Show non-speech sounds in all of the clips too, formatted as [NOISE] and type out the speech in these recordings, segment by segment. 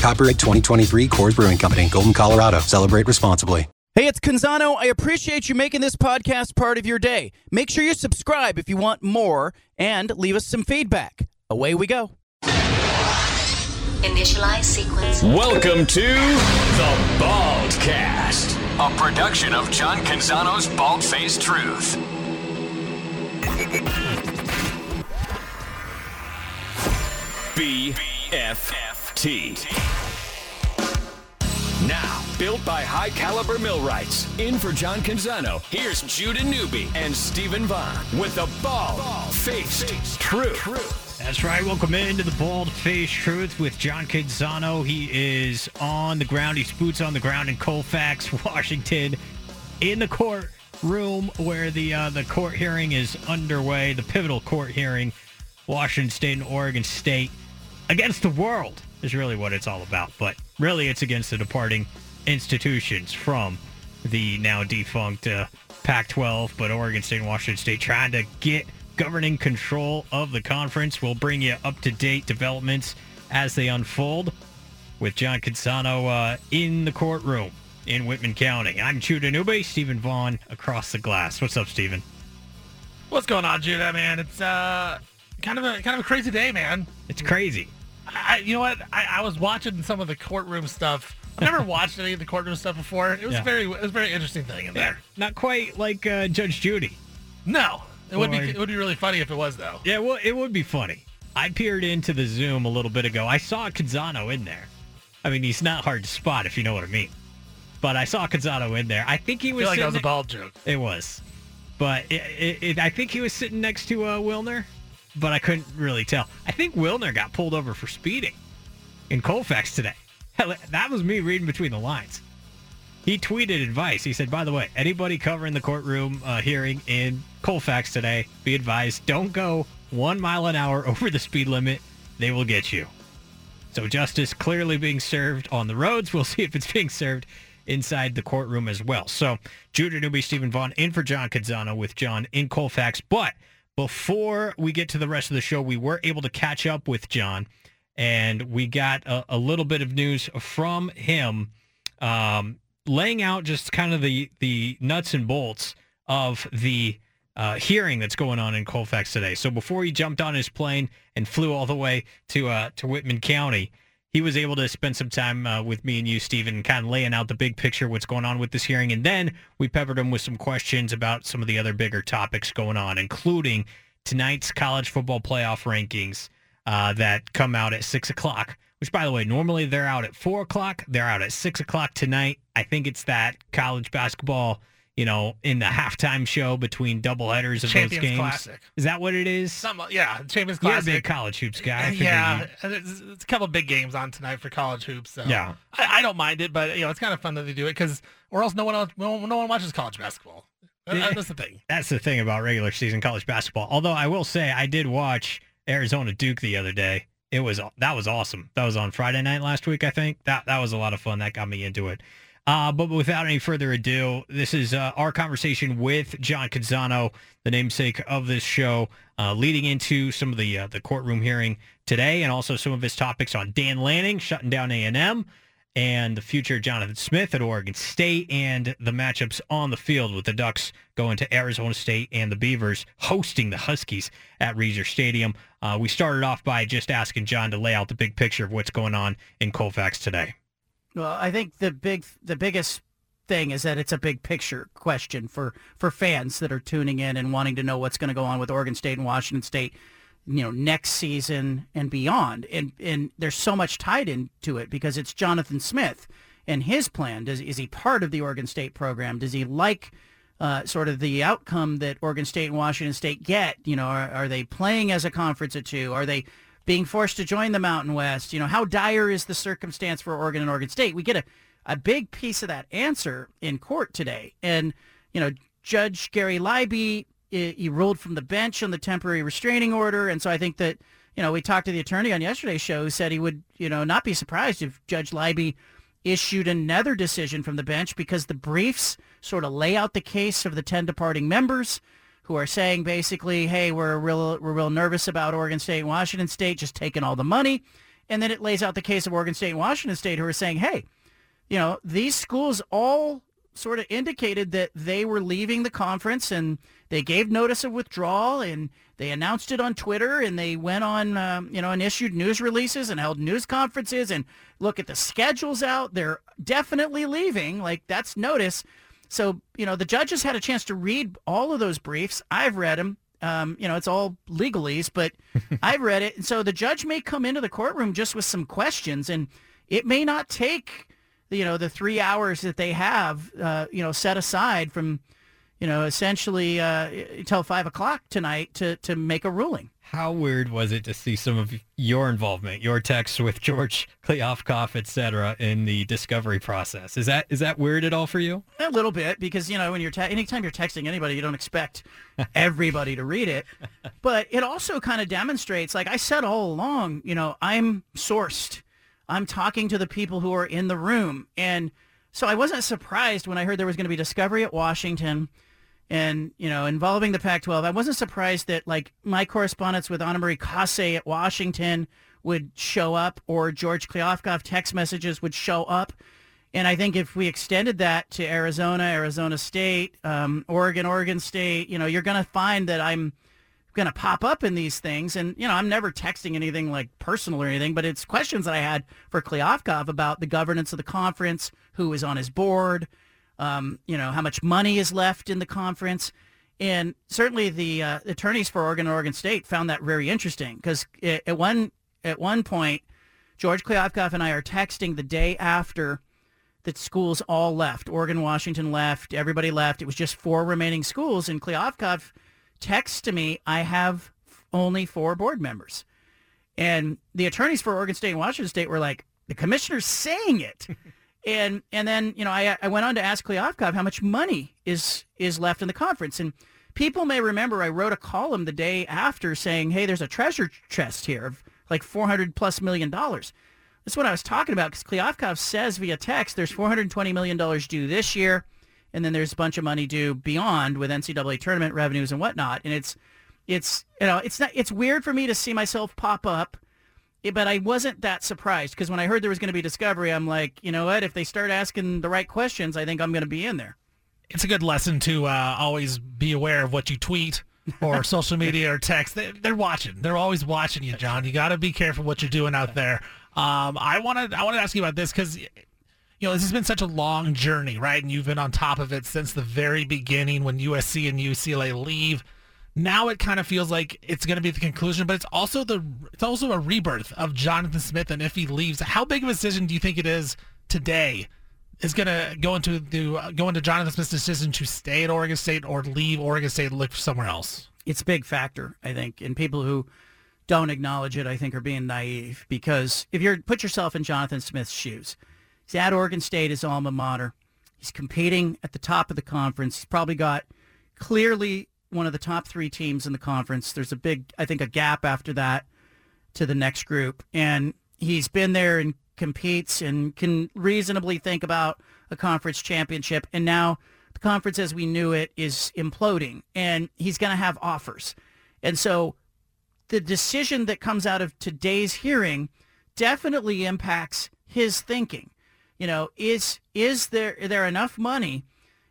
Copyright 2023 Coors Brewing Company, Golden, Colorado. Celebrate responsibly. Hey, it's Canzano. I appreciate you making this podcast part of your day. Make sure you subscribe if you want more and leave us some feedback. Away we go. Initialize sequence. Welcome to the Baldcast, a production of John Canzano's Bald Faced Truth. BFFT. Now, built by high caliber millwrights. In for John Canzano, here's Judah Newby and Steven Vaughan with the Bald Faced Truth. That's right. Welcome into the Bald Face Truth with John Canzano. He is on the ground. He's boots on the ground in Colfax, [LAUGHS] Washington, in the courtroom where the uh, the court hearing is underway. The pivotal court hearing, Washington State and Oregon State against the world is really what it's all about. But really, it's against the departing institutions from the now defunct uh, Pac-12, but Oregon State and Washington State trying to get governing control of the conference. We'll bring you up to date developments as they unfold with John Canzano uh, in the courtroom in Whitman County. I'm Judah Newby, Steven Vaughan across the glass. What's up, Steven? What's going on, Judah? Man, it's uh kind of a kind of a crazy day, man. It's crazy. I, you know what? I, I was watching some of the courtroom stuff. I've never [LAUGHS] watched any of the courtroom stuff before. It was Yeah. very it was a very interesting thing in there. Not quite like uh, Judge Judy. No, it would be it would be really funny if it was though. Yeah, well, it would be funny. I peered into the Zoom a little bit ago. I saw Canzano in there. I mean, he's not hard to spot if you know what I mean. But I saw Canzano in there. I think he I was. feel like that was a bald joke. It was, but it, it, I think he was sitting next to uh, Wilner, but I couldn't really tell. I think Wilner got pulled over for speeding in Colfax today. That was me reading between the lines. He tweeted advice. He said, "By the way, anybody covering the courtroom uh, hearing in Colfax today, be advised: don't go one mile an hour [LAUGHS] over the speed limit. They will get you." So justice clearly being served on the roads. We'll [LAUGHS] see if it's being served inside the courtroom as well. So Judah Newby, Steven Vaughan in for John Canzano with John in Colfax. But before we get to the rest of the show, we were able to catch up with John and we got a, a little bit of news from him um, laying out just kind of the, the nuts and bolts of the uh, hearing that's going on in Colfax today. So before he jumped on his plane and flew all the way to uh, to Whitman County, he was able to spend some time uh, with me and you, Steven, kind of laying out the big picture, what's going on with this hearing. And then we peppered him with some questions about some of the other bigger topics going on, including tonight's college football playoff rankings uh, that come out at 6 o'clock, which, by the way, normally they're out at 4 o'clock. They're out at 6 o'clock tonight. I think it's that college basketball, you know, in the halftime show between double headers of Champions those games. Classic. Is that what it is? Some yeah, Champions You're a Classic. big college hoops guy. Yeah, it's, it's a couple of big games on tonight for college hoops. So Yeah. I, I don't mind it, but you know it's kind of fun that they do it because or else no one else no, no one watches college basketball. Yeah. That's the thing. That's the thing about regular season college basketball. Although I will say I did watch Arizona Duke the other day. It was that was awesome. That was on Friday night last week, I think. That that was a lot of fun. That got me into it. Uh, but without any further ado, this is uh, our conversation with John Canzano, the namesake of this show, uh, leading into some of the uh, the courtroom hearing today, and also some of his topics on Dan Lanning shutting down A and M, and the future Jonathan Smith at Oregon State, and the matchups on the field with the Ducks going to Arizona State and the Beavers hosting the Huskies at Reser Stadium. Uh, we started off by just asking John to lay out the big picture of what's going on in Colfax today. Well, I think the big, the biggest thing is that it's a big picture question for for fans that are tuning in and wanting to know what's going to go on with Oregon State and Washington State, you know, next season and beyond. And and there's so much tied into it because it's Jonathan Smith and his plan. Does is he part of the Oregon State program? Does he like uh, sort of the outcome that Oregon State and Washington State get? You know, are, are they playing as a conference of two? Are they being forced to join the Mountain West? You know, how dire is the circumstance for Oregon and Oregon State? We get a, a big piece of that answer in court today. And, you know, Judge Gary Libey, he ruled from the bench on the temporary restraining order. And so I think that, you know, we talked to the attorney on yesterday's show who said he would, you know, not be surprised if Judge Libey issued another decision from the bench because the briefs sort of lay out the case of the 10 departing members who are saying basically, hey, we're real, we're real nervous about Oregon State and Washington State just taking all the money. And then it lays out the case of Oregon State and Washington State who are saying, hey, you know, these schools all sort of indicated that they were leaving the conference and they gave notice of withdrawal and they announced it on Twitter and they went on, um, you know, and issued news releases and held news conferences and look at the schedules out. They're definitely leaving. Like that's notice. So, you know, the judges had a chance to read all of those briefs. I've read them. Um, you know, it's all legalese, but [LAUGHS] I've read it. And so the judge may come into the courtroom just with some questions and it may not take, you know, the three hours that they have, uh, you know, set aside from, you know, essentially uh, until five o'clock tonight to, to make a ruling. How weird was it to see some of your involvement, your texts with George Kliavkoff, et cetera, in the discovery process? Is that is that weird at all for you? A little bit, because you know when you're te- anytime you're texting anybody, you don't expect [LAUGHS] everybody to read it. But it also kind of demonstrates, like I said all along, you know, I'm sourced. I'm talking to the people who are in the room, and so I wasn't surprised when I heard there was going to be discovery at Washington and you know involving the Pac-12. I wasn't surprised that like my correspondence with Ana Marie Cauce at Washington would show up, or George Kliavkoff text messages would show up. And I think if we extended that to Arizona, Arizona State, um, Oregon, Oregon State, you know, you're going to find that I'm going to pop up in these things. And, you know, I'm never texting anything like personal or anything, but it's questions that I had for Kliavkoff about the governance of the conference, who is on his board, um, you know, how much money is left in the conference. And certainly the uh, attorneys for Oregon and Oregon State found that very interesting because at one at one point, George Kliavkoff and I are texting the day after the schools all left. Oregon, Washington left. Everybody left. It was just four remaining schools. And Kliavkoff texts to me, I have only four board members. And the attorneys for Oregon State and Washington State were like, the commissioner's saying it. [LAUGHS] And and then you know I I went on to ask Kliavkoff how much money is is left in the conference, and people may remember I wrote a column the day after saying, hey, there's a treasure chest here of like 400 plus million dollars. That's what I was talking about because Kliavkoff says via text there's 420 million dollars due this year, and then there's a bunch of money due beyond with NCAA tournament revenues and whatnot. And it's it's you know it's not it's weird for me to see myself pop up but I wasn't that surprised because when I heard there was going to be Discovery, I'm like, you know what? If they start asking the right questions, I think I'm going to be in there. It's a good lesson to uh, always be aware of what you tweet or [LAUGHS] social media or text. They, are watching. They're always watching you, John. You got to be careful what you're doing out there. Um, I wanted I want to ask you about this because you know this has been such a long journey, right? And you've been on top of it since the very beginning when USC and UCLA leave now it kind of feels like it's going to be the conclusion, but it's also the it's also a rebirth of Jonathan Smith. And if he leaves, how big of a decision do you think it is today? Is going to go into the go into Jonathan Smith's decision to stay at Oregon State or leave Oregon State and look somewhere else. It's a big factor, I think, and people who don't acknowledge it, I think, are being naive. Because if you put yourself in Jonathan Smith's shoes, he's at Oregon State, his alma mater. He's competing at the top of the conference. He's probably got clearly one of the top three teams in the conference. There's a big, I think, a gap after that to the next group. And he's been there and competes and can reasonably think about a conference championship. And now the conference as we knew it is imploding and he's going to have offers. And so the decision that comes out of today's hearing definitely impacts his thinking. You know, is is there there enough money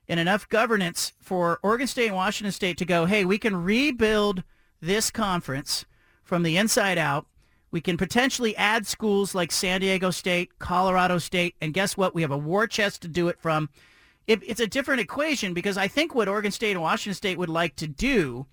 and enough governance for Oregon State and Washington State to go, hey, we can rebuild this conference from the inside out. We can potentially add schools like San Diego State, Colorado State, and guess what? We have a war chest to do it from. It, it's a different equation because I think what Oregon State and Washington State would like to do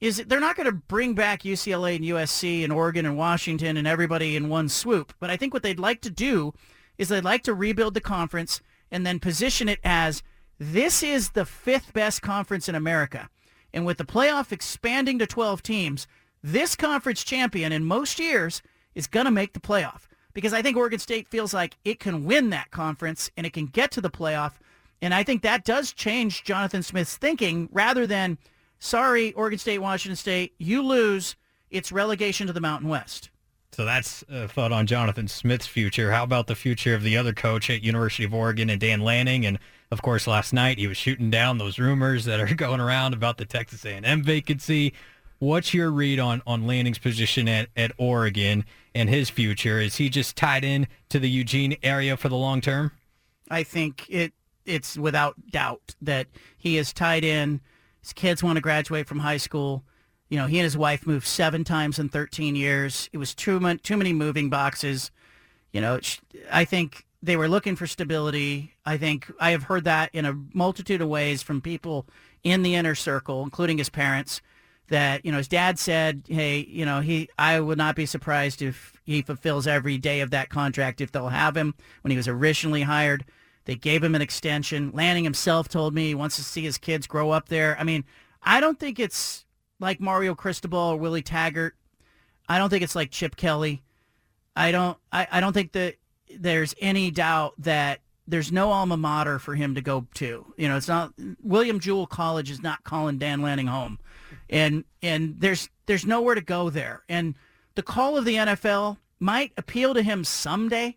is they're not going to bring back UCLA and USC and Oregon and Washington and everybody in one swoop. But I think what they'd like to do is they'd like to rebuild the conference and then position it as this is the fifth best conference in America. And with the playoff expanding to 12 teams, this conference champion in most years is going to make the playoff. because I think Oregon State feels like it can win that conference and it can get to the playoff. And I think that does change Jonathan Smith's thinking rather than, sorry, Oregon State, Washington State, you lose. It's relegation to the Mountain West. So that's a thought on Jonathan Smith's future. How about the future of the other coach at University of Oregon and Dan Lanning? And of course, last night he was shooting down those rumors that are [LAUGHS] going around about the Texas A&M vacancy. What's your read on on Lanning's position at, at Oregon and his future? Is he just tied in to the Eugene area for the long term? I think it it's without doubt that he is tied in. His kids want to graduate from high school. You know, he and his wife moved seven times in 13 years. It was too, too many moving boxes. You know, I think they were looking for stability. I think I have heard that in a multitude of ways from people in the inner circle, including his parents, that, you know, his dad said, hey, you know, he, I would not be surprised if he fulfills every day of that contract if they'll have him when he was originally hired. They gave him an extension. Lanning himself told me he wants to see his kids grow up there. I mean, I don't think it's like Mario Cristobal or Willie Taggart. I don't think it's like Chip Kelly. I don't I, I don't think that there's any doubt that there's no alma mater for him to go to. You know, it's not William Jewell College is not calling Dan Lanning home. And and there's there's nowhere to go there. And the call of the NFL might appeal to him someday,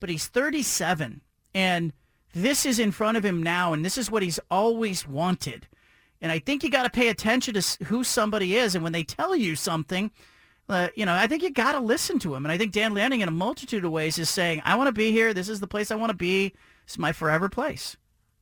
but he's 37 and this is in front of him now and this is what he's always wanted. And I think you got to pay attention to who somebody is. And when they tell you something, uh, you know, I think you got to listen to him. And I think Dan Lanning, in a multitude of ways, is saying, "I want to be here. This is the place I want to be. It's my forever place."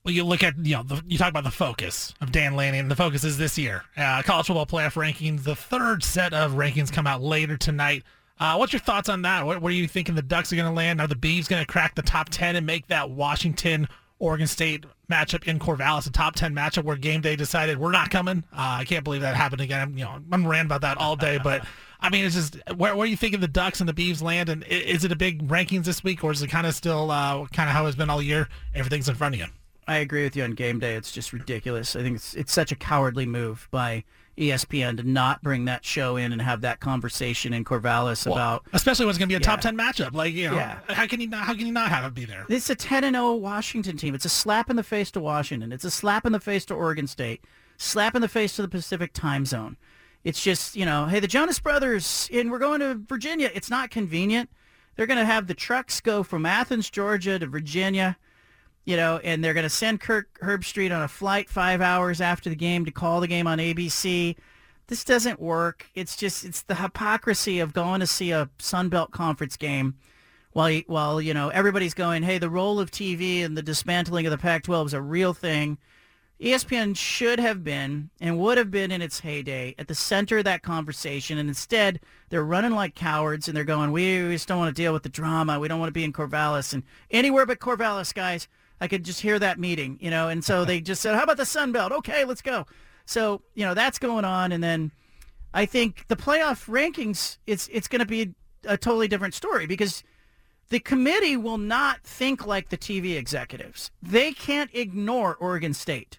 Well, you look at you know the, you talk about the focus of Dan Lanning. The focus is this year, uh, college football playoff rankings. The third set of rankings come out later tonight. Uh, what's your thoughts on that? What, are you thinking the Ducks are going to land? Are the Beavs going to crack the top ten and make that Washington Oregon State matchup in Corvallis, a top 10 matchup where game day decided we're not coming. Uh, I can't believe that happened again. I'm, you know, I'm ranting about that all day, but [LAUGHS] I mean, it's just where, where are you thinking the Ducks and the Beavs land? And is it a big rankings this week or is it kind of still uh, kind of how it's been all year? Everything's in front of you. I agree with you on game day. It's just ridiculous. I think it's, it's such a cowardly move by ESPN to not bring that show in and have that conversation in Corvallis well, about especially when it's going to be a yeah. top 10 matchup like you know yeah. how can you not how can you not have it be there it's a 10 and 0 Washington team it's a slap in the face to Washington it's a slap in the face to Oregon State slap in the face to the Pacific time zone it's just you know hey the Jonas brothers and we're going to Virginia it's not convenient they're going to have the trucks go from Athens Georgia to Virginia you know, and they're going to send Kirk Herbstreit on a flight five hours after the game to call the game on ABC. This doesn't work. It's just it's the hypocrisy of going to see a Sun Belt Conference game while while you know everybody's going, hey, the role of TV and the dismantling of the Pac-12 is a real thing. ESPN should have been and would have been in its heyday at the center of that conversation, and instead they're running like cowards and they're going, we, we just don't want to deal with the drama. We don't want to be in Corvallis and anywhere but Corvallis, guys. I could just hear that meeting, you know, and so [LAUGHS] they just said, how about the Sun Belt? Okay, let's go. So, you know, that's going on. And then I think the playoff rankings, it's, it's going to be a totally different story because the committee will not think like the TV executives. They can't ignore Oregon State.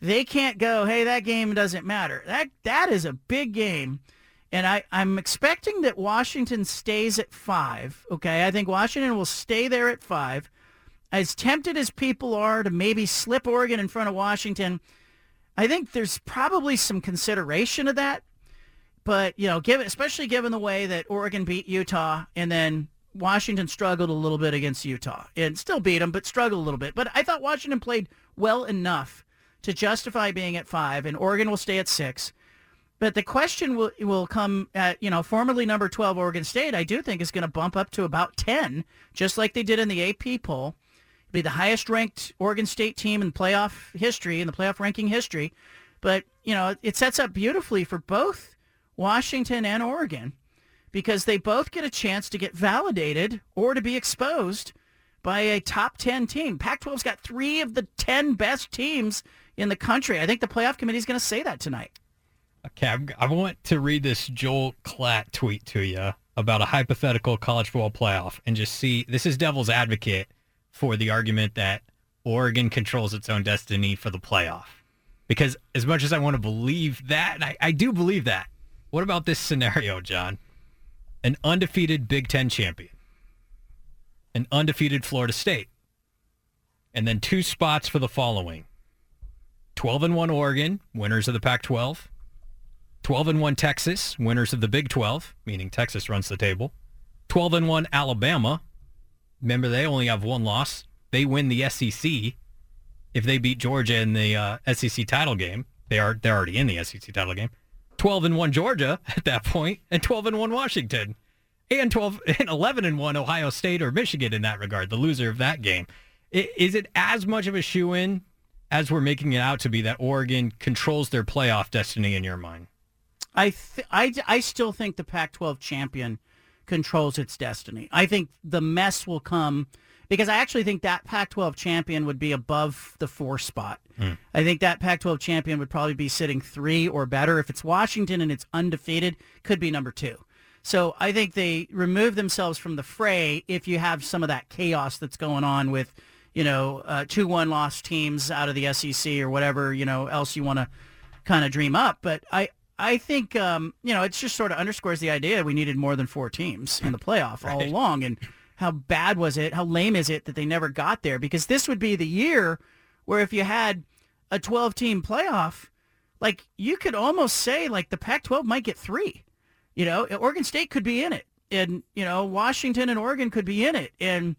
They can't go, hey, that game doesn't matter. That that is a big game. And I, I'm expecting that Washington stays at five. Okay. I think Washington will stay there at five as tempted as people are to maybe slip Oregon in front of Washington, I think there's probably some consideration of that. But, you know, given, especially given the way that Oregon beat Utah and then Washington struggled a little bit against Utah and still beat them, but struggled a little bit. But I thought Washington played well enough to justify being at five, and Oregon will stay at six. But the question will will come at you know formerly number twelve Oregon State. I do think is going to bump up to about ten, just like they did in the AP poll be the highest ranked Oregon State team in playoff history, in the playoff ranking history. But, you know, it sets up beautifully for both Washington and Oregon because they both get a chance to get validated or to be exposed by a top 10 team. Pac-12's got three of the 10 best teams in the country. I think the playoff committee is going to say that tonight. Okay, I want to read this Joel Klatt tweet to you about a hypothetical college football playoff and just see, this is devil's advocate for the argument that Oregon controls its own destiny for the playoff. Because as much as I want to believe that, I, I do believe that. What about this scenario, John? An undefeated Big Ten champion an undefeated Florida State. And then two spots for the following. 12 and 1 Oregon, winners of the Pac-12. 12 and 1 Texas, winners of the Big 12, meaning Texas runs the table. 12 and 1 Alabama. Remember they only have one loss. They win the SEC if they beat Georgia in the uh, SEC title game. They are they're already in the SEC title game. 12 and 1 Georgia [LAUGHS] at that point and 12 and 1 Washington. And 12 [LAUGHS] and 11 and 1 Ohio State or Michigan in that regard, the loser of that game. Is it as much of a shoe in as we're making it out to be that Oregon controls their playoff destiny in your mind? I, th- I, I still think the Pac-12 champion controls its destiny. I think the mess will come because I actually think that Pac-12 champion would be above the four spot. Hmm. I think that Pac-12 champion would probably be sitting three or better. If it's Washington and it's undefeated, could be number two. So I think they remove themselves from the fray if you have some of that chaos that's going on with, you know, uh, two one loss teams out of the SEC or whatever you know else you want to kind of dream up. But I I think um, you know it just sort of underscores the idea we needed more than four teams in the playoff all along, and how bad was it? How lame is it that they never got there? Because this would be the year where if you had a 12 team playoff, like you could almost say like the Pac-12 might get three. You know, Oregon State could be in it, and you know Washington and Oregon could be in it, and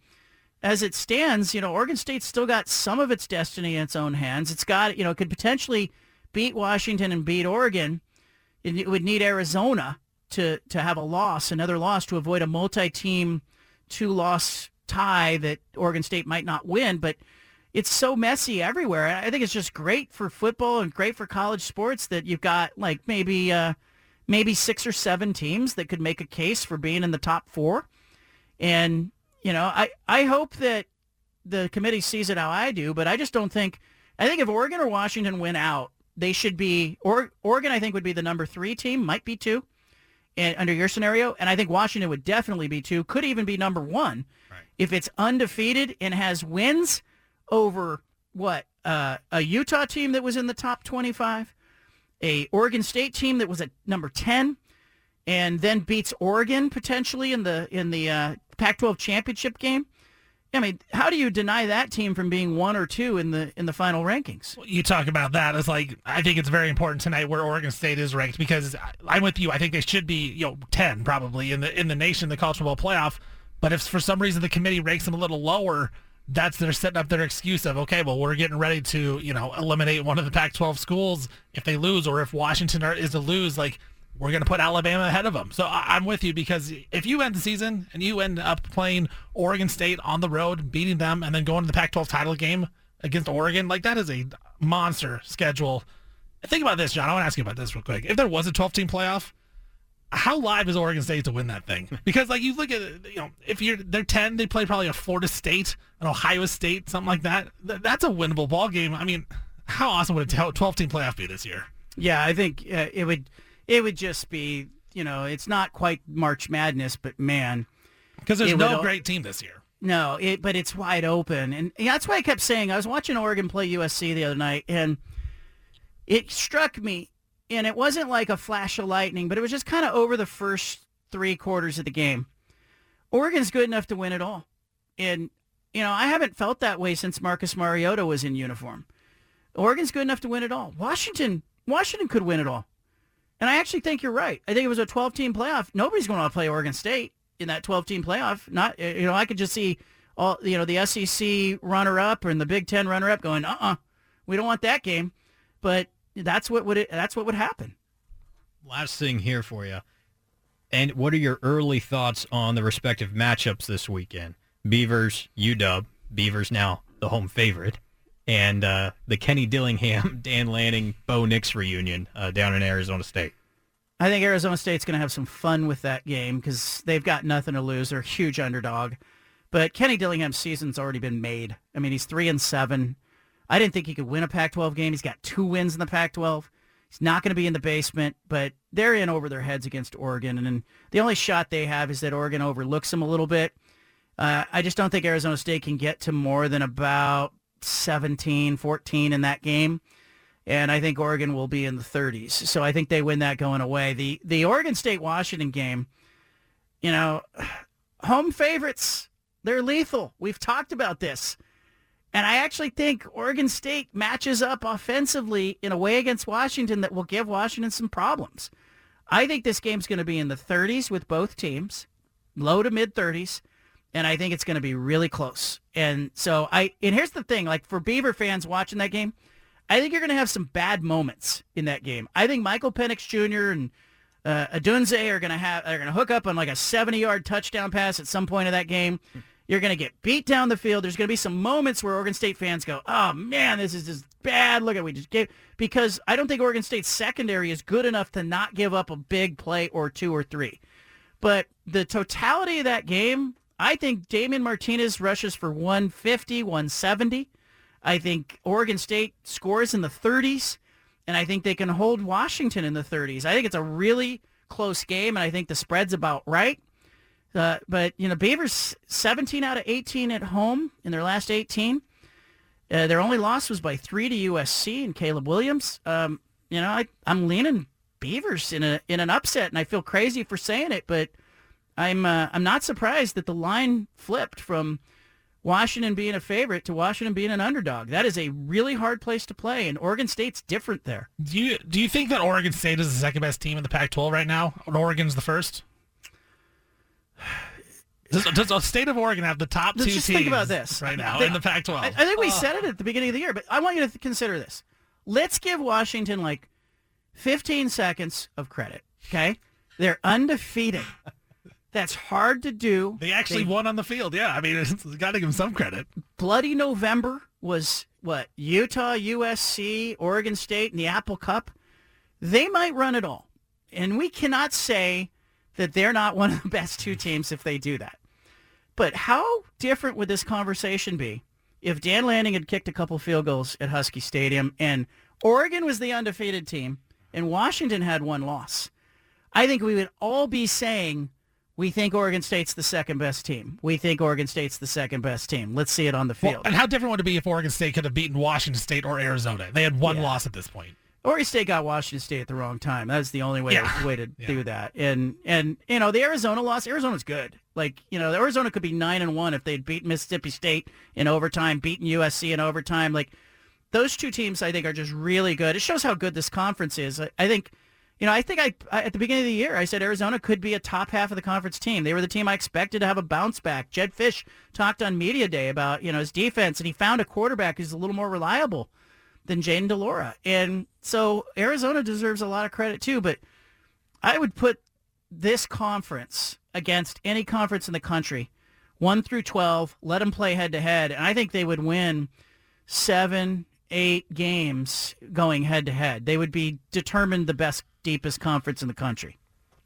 as it stands, you know, Oregon State's still got some of its destiny in its own hands. It's got, you know, it could potentially beat Washington and beat Oregon. It would need Arizona to to have a loss, another loss, to avoid a multi-team two-loss tie that Oregon State might not win. But it's so messy everywhere. I think it's just great for football and great for college sports that you've got like maybe uh, maybe six or seven teams that could make a case for being in the top four. And you know, I I hope that the committee sees it how I do, but I just don't think. I think if Oregon or Washington win out, they should be. Or Oregon, I think, would be the number three team, might be two, and under your scenario, and I think Washington would definitely be two, could even be number one, if it's undefeated and has wins over what uh, a Utah team that was in the top twenty-five, a Oregon State team that was at number ten, and then beats Oregon potentially in the in the uh, Pac-12 championship game. I mean, how do you deny that team from being one or two in the in the final rankings? you talk about that as like I think it's very important tonight where Oregon State is ranked because I'm with you. I think they should be you know ten probably in the in the nation the college football playoff. But if for some reason the committee ranks them a little lower, that's they're setting up their excuse of okay, well we're getting ready to you know eliminate one of the Pac-12 schools if they lose or if Washington is to lose like. We're going to put Alabama ahead of them. So I- I'm with you because if you end the season and you end up playing Oregon State on the road, beating them, and then going to the Pac-12 title game against Oregon, like that is a monster schedule. Think about this, John. I want to ask you about this real quick. If there was a 12-team playoff, how live is Oregon State to win that thing? [LAUGHS] Because like you look at you know, if you're they're 10, they play probably a Florida State, an Ohio State, something like that. Th- That's a winnable ball game. I mean, how awesome would a 12-team playoff be this year? Yeah, I think uh, it would it would just be you know it's not quite March Madness, but man, Because there's no would- great team this year. no, it but it's wide open, and that's why I kept saying I was watching Oregon play USC the other night, and it struck me, and it wasn't like a flash of lightning, but it was just kind of over the first three quarters of the game. Oregon's good enough to win it all, and you know I haven't felt that way since Marcus Mariota was in uniform. Oregon's good enough to win it all. Washington, Washington could win it all. And I actually think you're right. I think it was a 12-team playoff. Nobody's going to play Oregon State in that 12-team playoff. Not, eh, you know, I could just see all, you know, the SEC runner-up and the Big Ten runner-up going, uh-uh, we don't want that game. But that's what would it, that's what would happen. Last thing here for you. And what are your early thoughts on the respective matchups this weekend? Beavers, UW. Beavers now the home favorite. And uh, the Kenny Dillingham, [LAUGHS] Dan Lanning, Bo Nix reunion uh, down in Arizona State. I think Arizona State's going to have some fun with that game because they've got nothing to lose. They're a huge underdog. But Kenny Dillingham's season's already been made. I mean, he's three and seven. I didn't think he could win a Pac-12 game. He's got two wins in the Pac-12. He's not going to be in the basement, but they're in over their heads against Oregon. And the only shot they have is that Oregon overlooks them a little bit. Uh, I just don't think Arizona State can get to more than about 17, 14 in that game and I think Oregon will be in the 30s. So I think they win that going away. The the Oregon State Washington game, you know, home favorites. They're lethal. We've talked about this. And I actually think Oregon State matches up offensively in a way against Washington that will give Washington some problems. I think this game's going to be in the 30s with both teams, low to mid 30s, and I think it's going to be really close. And so I and here's the thing, like for Beaver fans watching that game, I think you're going to have some bad moments in that game. I think Michael Penix Jr. and uh, Odunze are going to have are going to hook up on like a 70 yard touchdown pass at some point of that game. You're going to get beat down the field. There's going to be some moments where Oregon State fans go, "Oh man, this is just bad. Look at we just gave." Because I don't think Oregon State's secondary is good enough to not give up a big play or two or three. But the totality of that game, I think Damien Martinez rushes for 150, 170. I think Oregon State scores in the 30s, and I think they can hold Washington in the 30s. I think it's a really close game, and I think the spread's about right. Uh, but, you know, Beavers 17 out of 18 at home in their last 18. Uh, their only loss was by three to USC and Caleb Williams. Um, you know, I, I'm leaning Beavers in a in an upset, and I feel crazy for saying it, but I'm uh, I'm not surprised that the line flipped from Washington being a favorite to Washington being an underdog. That is a really hard place to play, and Oregon State's different there. Do you do you think that Oregon State is the second best team in the Pac-12 right now, and Oregon's the first? [SIGHS] Does, does the state of Oregon have the top Let's two just teams think about this right now They- in the Pac-12? I, I think we said it at the beginning of the year, but I want you to th- consider this. Let's give Washington like 15 seconds of credit. Okay, they're undefeated. [LAUGHS] That's hard to do. they actually They- won on the field. Yeah, I mean, [LAUGHS] it's got to give them some credit. Bloody November was what Utah, USC, Oregon State, and the Apple Cup. They might run it all, and we cannot say that they're not one of the best two [LAUGHS] teams if they do that. But how different would this conversation be if Dan Lanning had kicked a couple field goals at Husky Stadium and Oregon was the undefeated team and Washington had one loss? I think we would all be saying we think Oregon State's the second best team. We think Oregon State's the second best team. Let's see it on the Well, field. and how different would it be if Oregon State could have beaten Washington State or Arizona? They had one Yeah. loss at this point. Oregon State got Washington State at the wrong time. That's the only way Yeah. way to Yeah. do that. And and you know the Arizona loss. Arizona's good. Like you know, the Arizona could be nine and one if they'd beaten Mississippi State in overtime, beaten USC in overtime. Like those two teams, I think are just really good. It shows how good this conference is. I, I think. You know, I think I, at the beginning of the year I said Arizona could be a top half of the conference team. They were the team I expected to have a bounce back. Jedd Fisch talked on media day about you know his defense, and he found a quarterback who's a little more reliable than Jayden de Laura. And so Arizona deserves a lot of credit too, but I would put this conference against any conference in the country, 1 through 12, let them play head to head, and I think they would win 7, 8 games going head to head. They would be determined the best deepest conference in the country.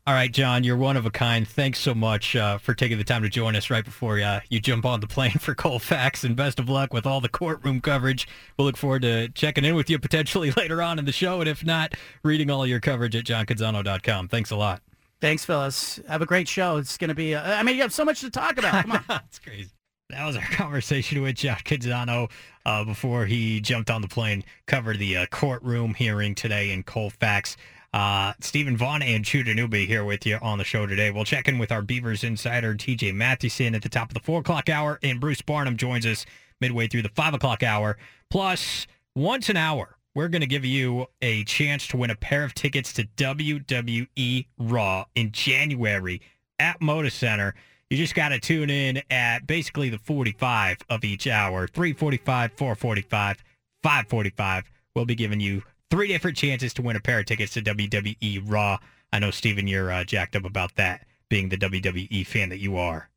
All right, John, you're one of a kind. Thanks so much uh, for taking the time to join us right before uh, you jump on the plane [LAUGHS] for Colfax, and best of luck with all the courtroom coverage. We'll look forward to checking in with you potentially [LAUGHS] later on in the show, and if not, reading all your coverage at johncanzano.com. Thanks a lot. Thanks, Phyllis. Have a great show. It's going to be, uh, I mean, you have so much to talk about. Come on. [LAUGHS] That's crazy. That was our conversation with John Canzano uh, before he jumped on the plane, covered the uh, courtroom hearing today in Colfax. Uh, Steven Vaughan and Judah Newby here with you on the show today. We'll check in with our Beavers insider, TJ Mathewson, at the top of the 4 o'clock hour, and Bruce Barnum joins us midway through the 5 o'clock hour. Plus, once an hour, we're going to give you a chance to win a pair of tickets to WWE Raw in January at Moda Center. You just got to tune in at basically the 45 of each hour, 345, 445, 545. We'll be giving you three different chances to win a pair of tickets to WWE Raw. I know, Steven, you're uh, jacked up about that, being the WWE fan that you are.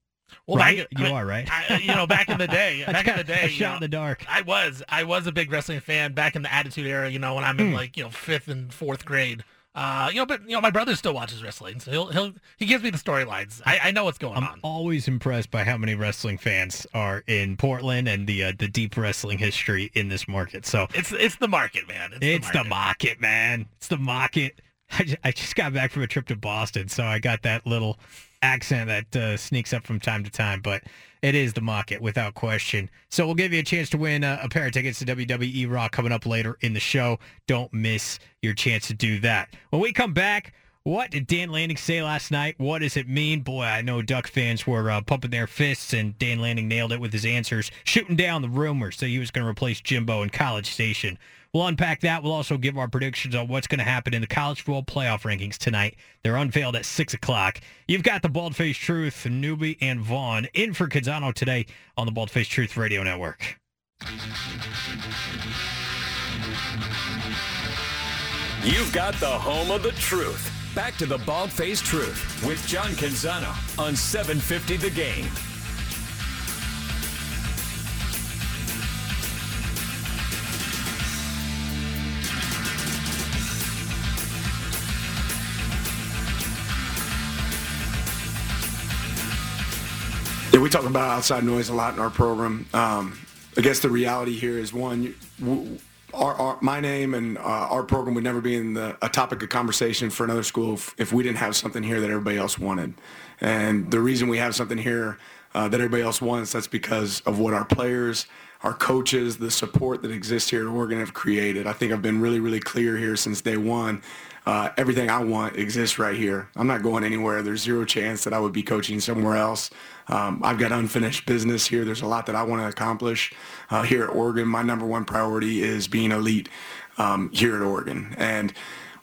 Well, right? back- you I mean, are, right? I, you know, back in the day, [LAUGHS] back in the day, a you shot know, in the dark. I was, I was a big wrestling fan back in the Attitude Era. You know, when I'm in Hmm. like you know fifth and fourth grade. Uh, you know, but you know, my brother still watches wrestling, so he'll he'll he gives me the storylines. I, I know what's going on. I'm always impressed by how many wrestling fans are in Portland and the uh, the deep wrestling history in this market. So It's it's the market, man. It's, It's the market, man. It's the market. I just, I just got back from a trip to Boston, so I got that little accent that uh, sneaks up from time to time, but it is the market without question. So we'll give you a chance to win uh, a pair of tickets to WWE Raw coming up later in the show. Don't miss your chance to do that. When we come back, What did Dan Lanning say last night? What does it mean? Boy, I know Duck fans were uh, pumping their fists, and Dan Lanning nailed it with his answers, shooting down the rumors that he was going to replace Jimbo in College Station. We'll unpack that. We'll also give our predictions on what's going to happen in the college football playoff rankings tonight. They're unveiled at 6 o'clock. You've got the Bald Face Truth, Newby, and Vaughan in for Canzano today on the Bald Face Truth Radio Network. You've got the home of the truth. Back to the Bald Face Truth with John Canzano on 750 The Game. Yeah, we talk about outside noise a lot in our program. Um, I guess the reality here is one, our, our, my name and uh, our program would never be in the, a topic of conversation for another school if, if we didn't have something here that everybody else wanted. And the reason we have something here uh, that everybody else wants, that's because of what our players, our coaches, the support that exists here at Oregon have created. I think I've been really, really clear here since day one. Uh, everything I want exists right here. I'm not going anywhere. There's zero chance that I would be coaching somewhere else. Um, I've got unfinished business here. There's a lot that I want to accomplish uh, here at Oregon. My number one priority is being elite um, here at Oregon. And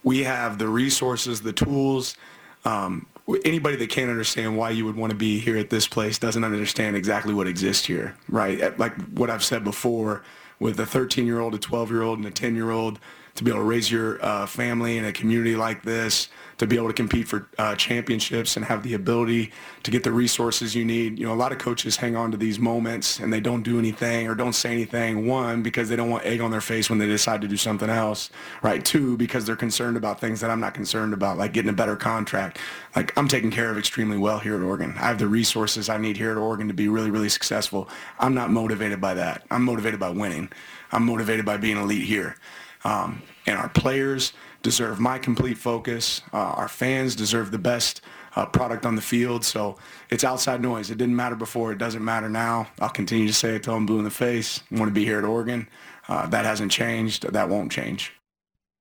we have the resources, the tools. Um, anybody that can't understand why you would want to be here at this place doesn't understand exactly what exists here, right? Like what I've said before, with a 13-year-old, a 12-year-old, and a 10-year-old, to be able to raise your uh, family in a community like this, to be able to compete for uh, championships and have the ability to get the resources you need. You know, a lot of coaches hang on to these moments and they don't do anything or don't say anything. One, because they don't want egg on their face when they decide to do something else, right? Two, because they're concerned about things that I'm not concerned about, like getting a better contract. Like I'm taken care of extremely well here at Oregon. I have the resources I need here at Oregon to be really, really successful. I'm not motivated by that. I'm motivated by winning. I'm motivated by being elite here. Um, and our players deserve my complete focus. Uh, our fans deserve the best uh, product on the field. So it's outside noise. It didn't matter before. It doesn't matter now. I'll continue to say it till I'm blue in the face. I want to be here at Oregon. Uh, that hasn't changed. That won't change.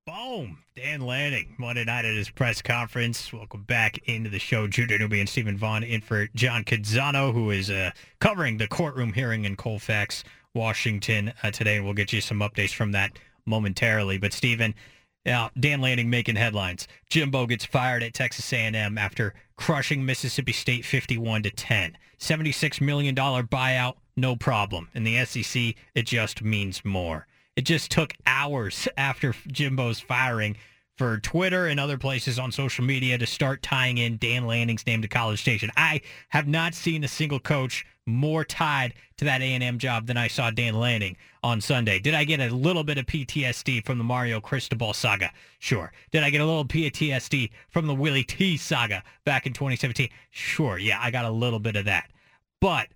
Boom. Dan Lanning, Monday night at his press conference. Welcome back into the show. Judah Newby and Steven Vaughan in for John Canzano, who is uh, covering the courtroom hearing in Colfax, Washington uh, today. We'll get you some updates from that momentarily. But Steven, yeah, uh, Dan Lanning making headlines. Jimbo gets fired at Texas A&M after crushing Mississippi State 51 to 10. 76 million dollar buyout, no problem. In the SEC, it just means more. It just took hours [LAUGHS] after Jimbo's firing for Twitter and other places on social media to start tying in Dan Lanning's name to College Station. I have not seen a single coach more tied to that A&M job than I saw Dan Lanning on Sunday. Did I get a little bit of PTSD from the Mario Cristobal saga? Sure. Did I get a little PTSD from the Willie T saga back in 2017? Sure. Yeah, I got a little bit of that. But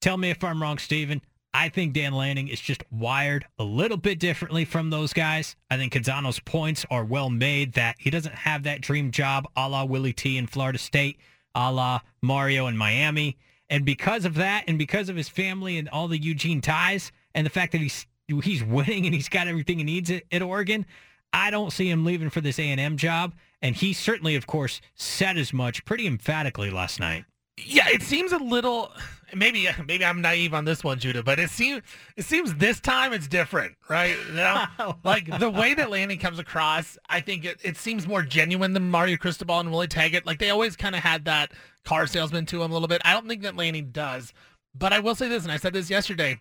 tell me if I'm wrong, Steven. I think Dan Lanning is just wired a little bit differently from those guys. I think Canzano's points are well made that he doesn't have that dream job a la Willie T in Florida State, a la Mario in Miami. And because of that, and because of his family and all the Eugene ties, and the fact that he's he's winning and he's got everything he needs at, at Oregon, I don't see him leaving for this A&M job. And he certainly, of course, said as much pretty emphatically last night. Yeah, it seems a little maybe maybe I'm naive on this one, Judah, but it seems it seems this time it's different, right? You know? [LAUGHS] Oh, like the way that Lanning comes across, I think it, it seems more genuine than Mario Cristobal and Willie Taggart. Like they always kind of had that car salesman to him a little bit. I don't think that Lanning does, but I will say this, and I said this yesterday.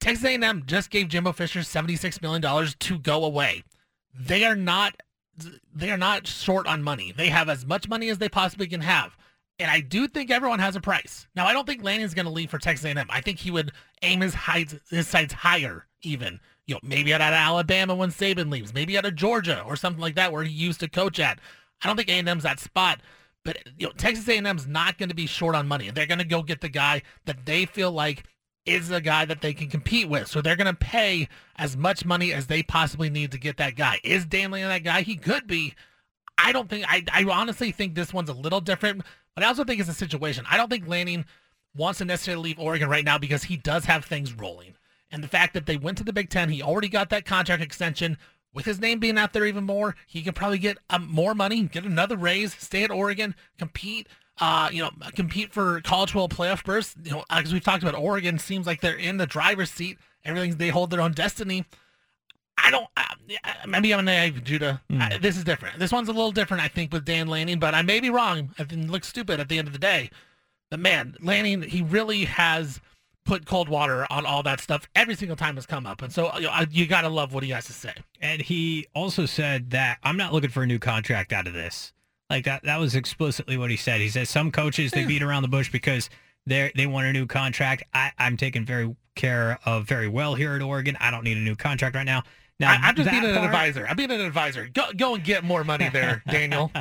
Texas A&M just gave Jimbo Fisher $76 million to go away. They are not they are not short on money. They have as much money as they possibly can have. And I do think everyone has a price. Now, I don't think Lanning's going to leave for Texas A&M. I think he would aim his heights, his sights higher, even. You know, maybe at Alabama when Saban leaves, maybe out of Georgia or something like that where he used to coach at. I don't think A&M's that spot. But you know, Texas A&M's not going to be short on money. They're going to go get the guy that they feel like is a guy that they can compete with. So they're going to pay as much money as they possibly need to get that guy. Is Dan Lanning that guy? He could be. I don't think. I, I honestly think this one's a little different. But I also think it's a situation. I don't think Lanning wants to necessarily leave Oregon right now because he does have things rolling. And the fact that they went to the Big Ten, he already got that contract extension with his name being out there even more, he can probably get um, more money, get another raise, stay at Oregon, compete. Uh, you know, compete for college football playoff berths. You know, as we've talked about, Oregon seems like they're in the driver's seat. Everything they hold their own destiny. I don't. Uh, uh maybe I'm naive, Judah. I, this is different. This one's a little different, I think, with Dan Lanning. But I may be wrong. I think it looks stupid at the end of the day. But man, Lanning, he really has put cold water on all that stuff every single time it's come up. And so uh, you, know, you got to love what he has to say. And he also said that I'm not looking for a new contract out of this. Like that that was explicitly what he said. He said some coaches they beat around the bush because they they want a new contract. I, I'm taking very care of very well here at Oregon. I don't need a new contract right now. Now I, I'm just being an part- advisor. I'm being an advisor. Go, go and get more money there, [LAUGHS] Daniel.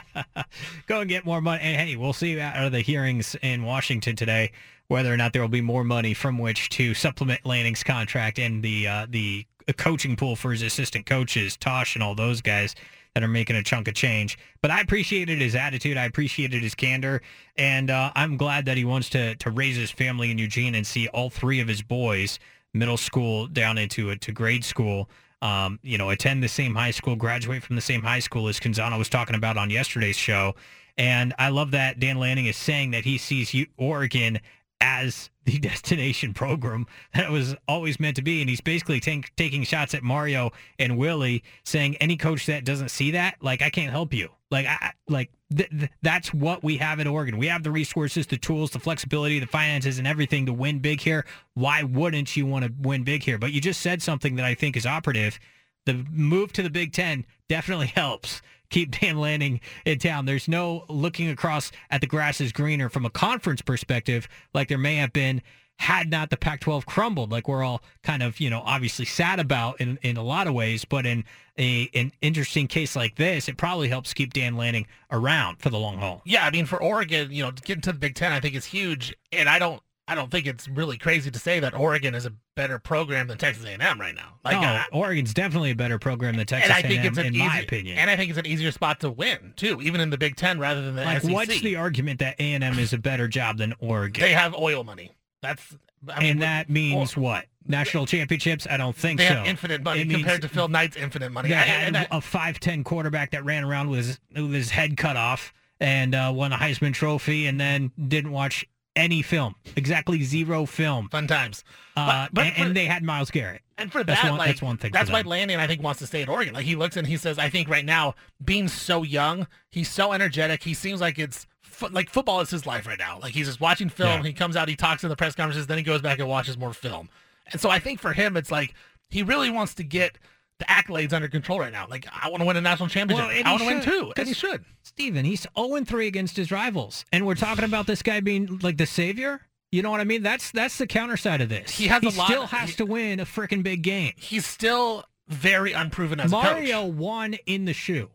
Go and get more money. And hey, we'll see out of the hearings in Washington today whether or not there will be more money from which to supplement Lanning's contract and the uh, the coaching pool for his assistant coaches, Tosh and all those guys that are making a chunk of change. But I appreciated his attitude. I appreciated his candor, and uh, I'm glad that he wants to to raise his family in Eugene and see all three of his boys, middle school down into to grade school. Um, you know, attend the same high school, graduate from the same high school as Canzano was talking about on yesterday's show. And I love that Dan Lanning is saying that he sees Oregon as the [LAUGHS] destination program that was always meant to be. And he's basically take, taking shots at Mario and Willie, saying any coach that doesn't see that, like I can't help you. Like I I- like th- th- that's what we have at Oregon. We have the resources, the tools, the flexibility, the finances, and everything to win big here. Why wouldn't you want to win big here? But you just said something that I think is operative. The move to the Big Ten definitely [LAUGHS] helps keep [LAUGHS] Dan Lanning in town. There's no looking across at the grass is greener from a conference perspective, like there may have been had not the Pac-12 crumbled, like we're all kind of, you know, obviously sad about in, in a lot of ways. But in a an interesting case like this, it probably helps keep Dan Lanning around for the long haul. Yeah, I mean, for Oregon, you know, getting to the Big Ten, I think is huge, and I don't, I don't think it's really crazy to say that Oregon is a better program than Texas A&M right now. Like, no, uh, Oregon's definitely a better program than Texas and I think A&M, it's an in easy, my opinion. and I think it's an easier spot to win too, even in the Big Ten rather than the like, SEC. what's the argument that A&M is a better job than Oregon? They have oil money. That's, I mean, and that means or- what? National championships? I don't think they so. have infinite money It compared to Phil Knight's infinite money. They had I- a five ten quarterback that ran around with his, with his head cut off and uh, won a Heisman Trophy, and then didn't watch any film. Exactly zero film. fun times. Uh, But- but and, for- and they had Myles Garrett. And for That's that, one- like, that's one thing That's why. Lanning, I think, wants to stay at Oregon. Like he looks and he says, I think right now, being so young, he's so energetic. He seems like it's fo- like football is his life right now. Like he's just watching film. Yeah. He comes out, he talks in the press conferences, then he goes back and watches more film. And so I think for him, it's like he really wants to get the accolades under control right now. Like I want to win a national championship. Well, I want to win two, and he should. Steven, he's 0-3 against his rivals. And we're talking about this guy being like the savior. You know what I mean? That's that's the counter side of this. He has lot- still has he- to win a freaking big game. He's still very unproven as a Mario won in the shoe.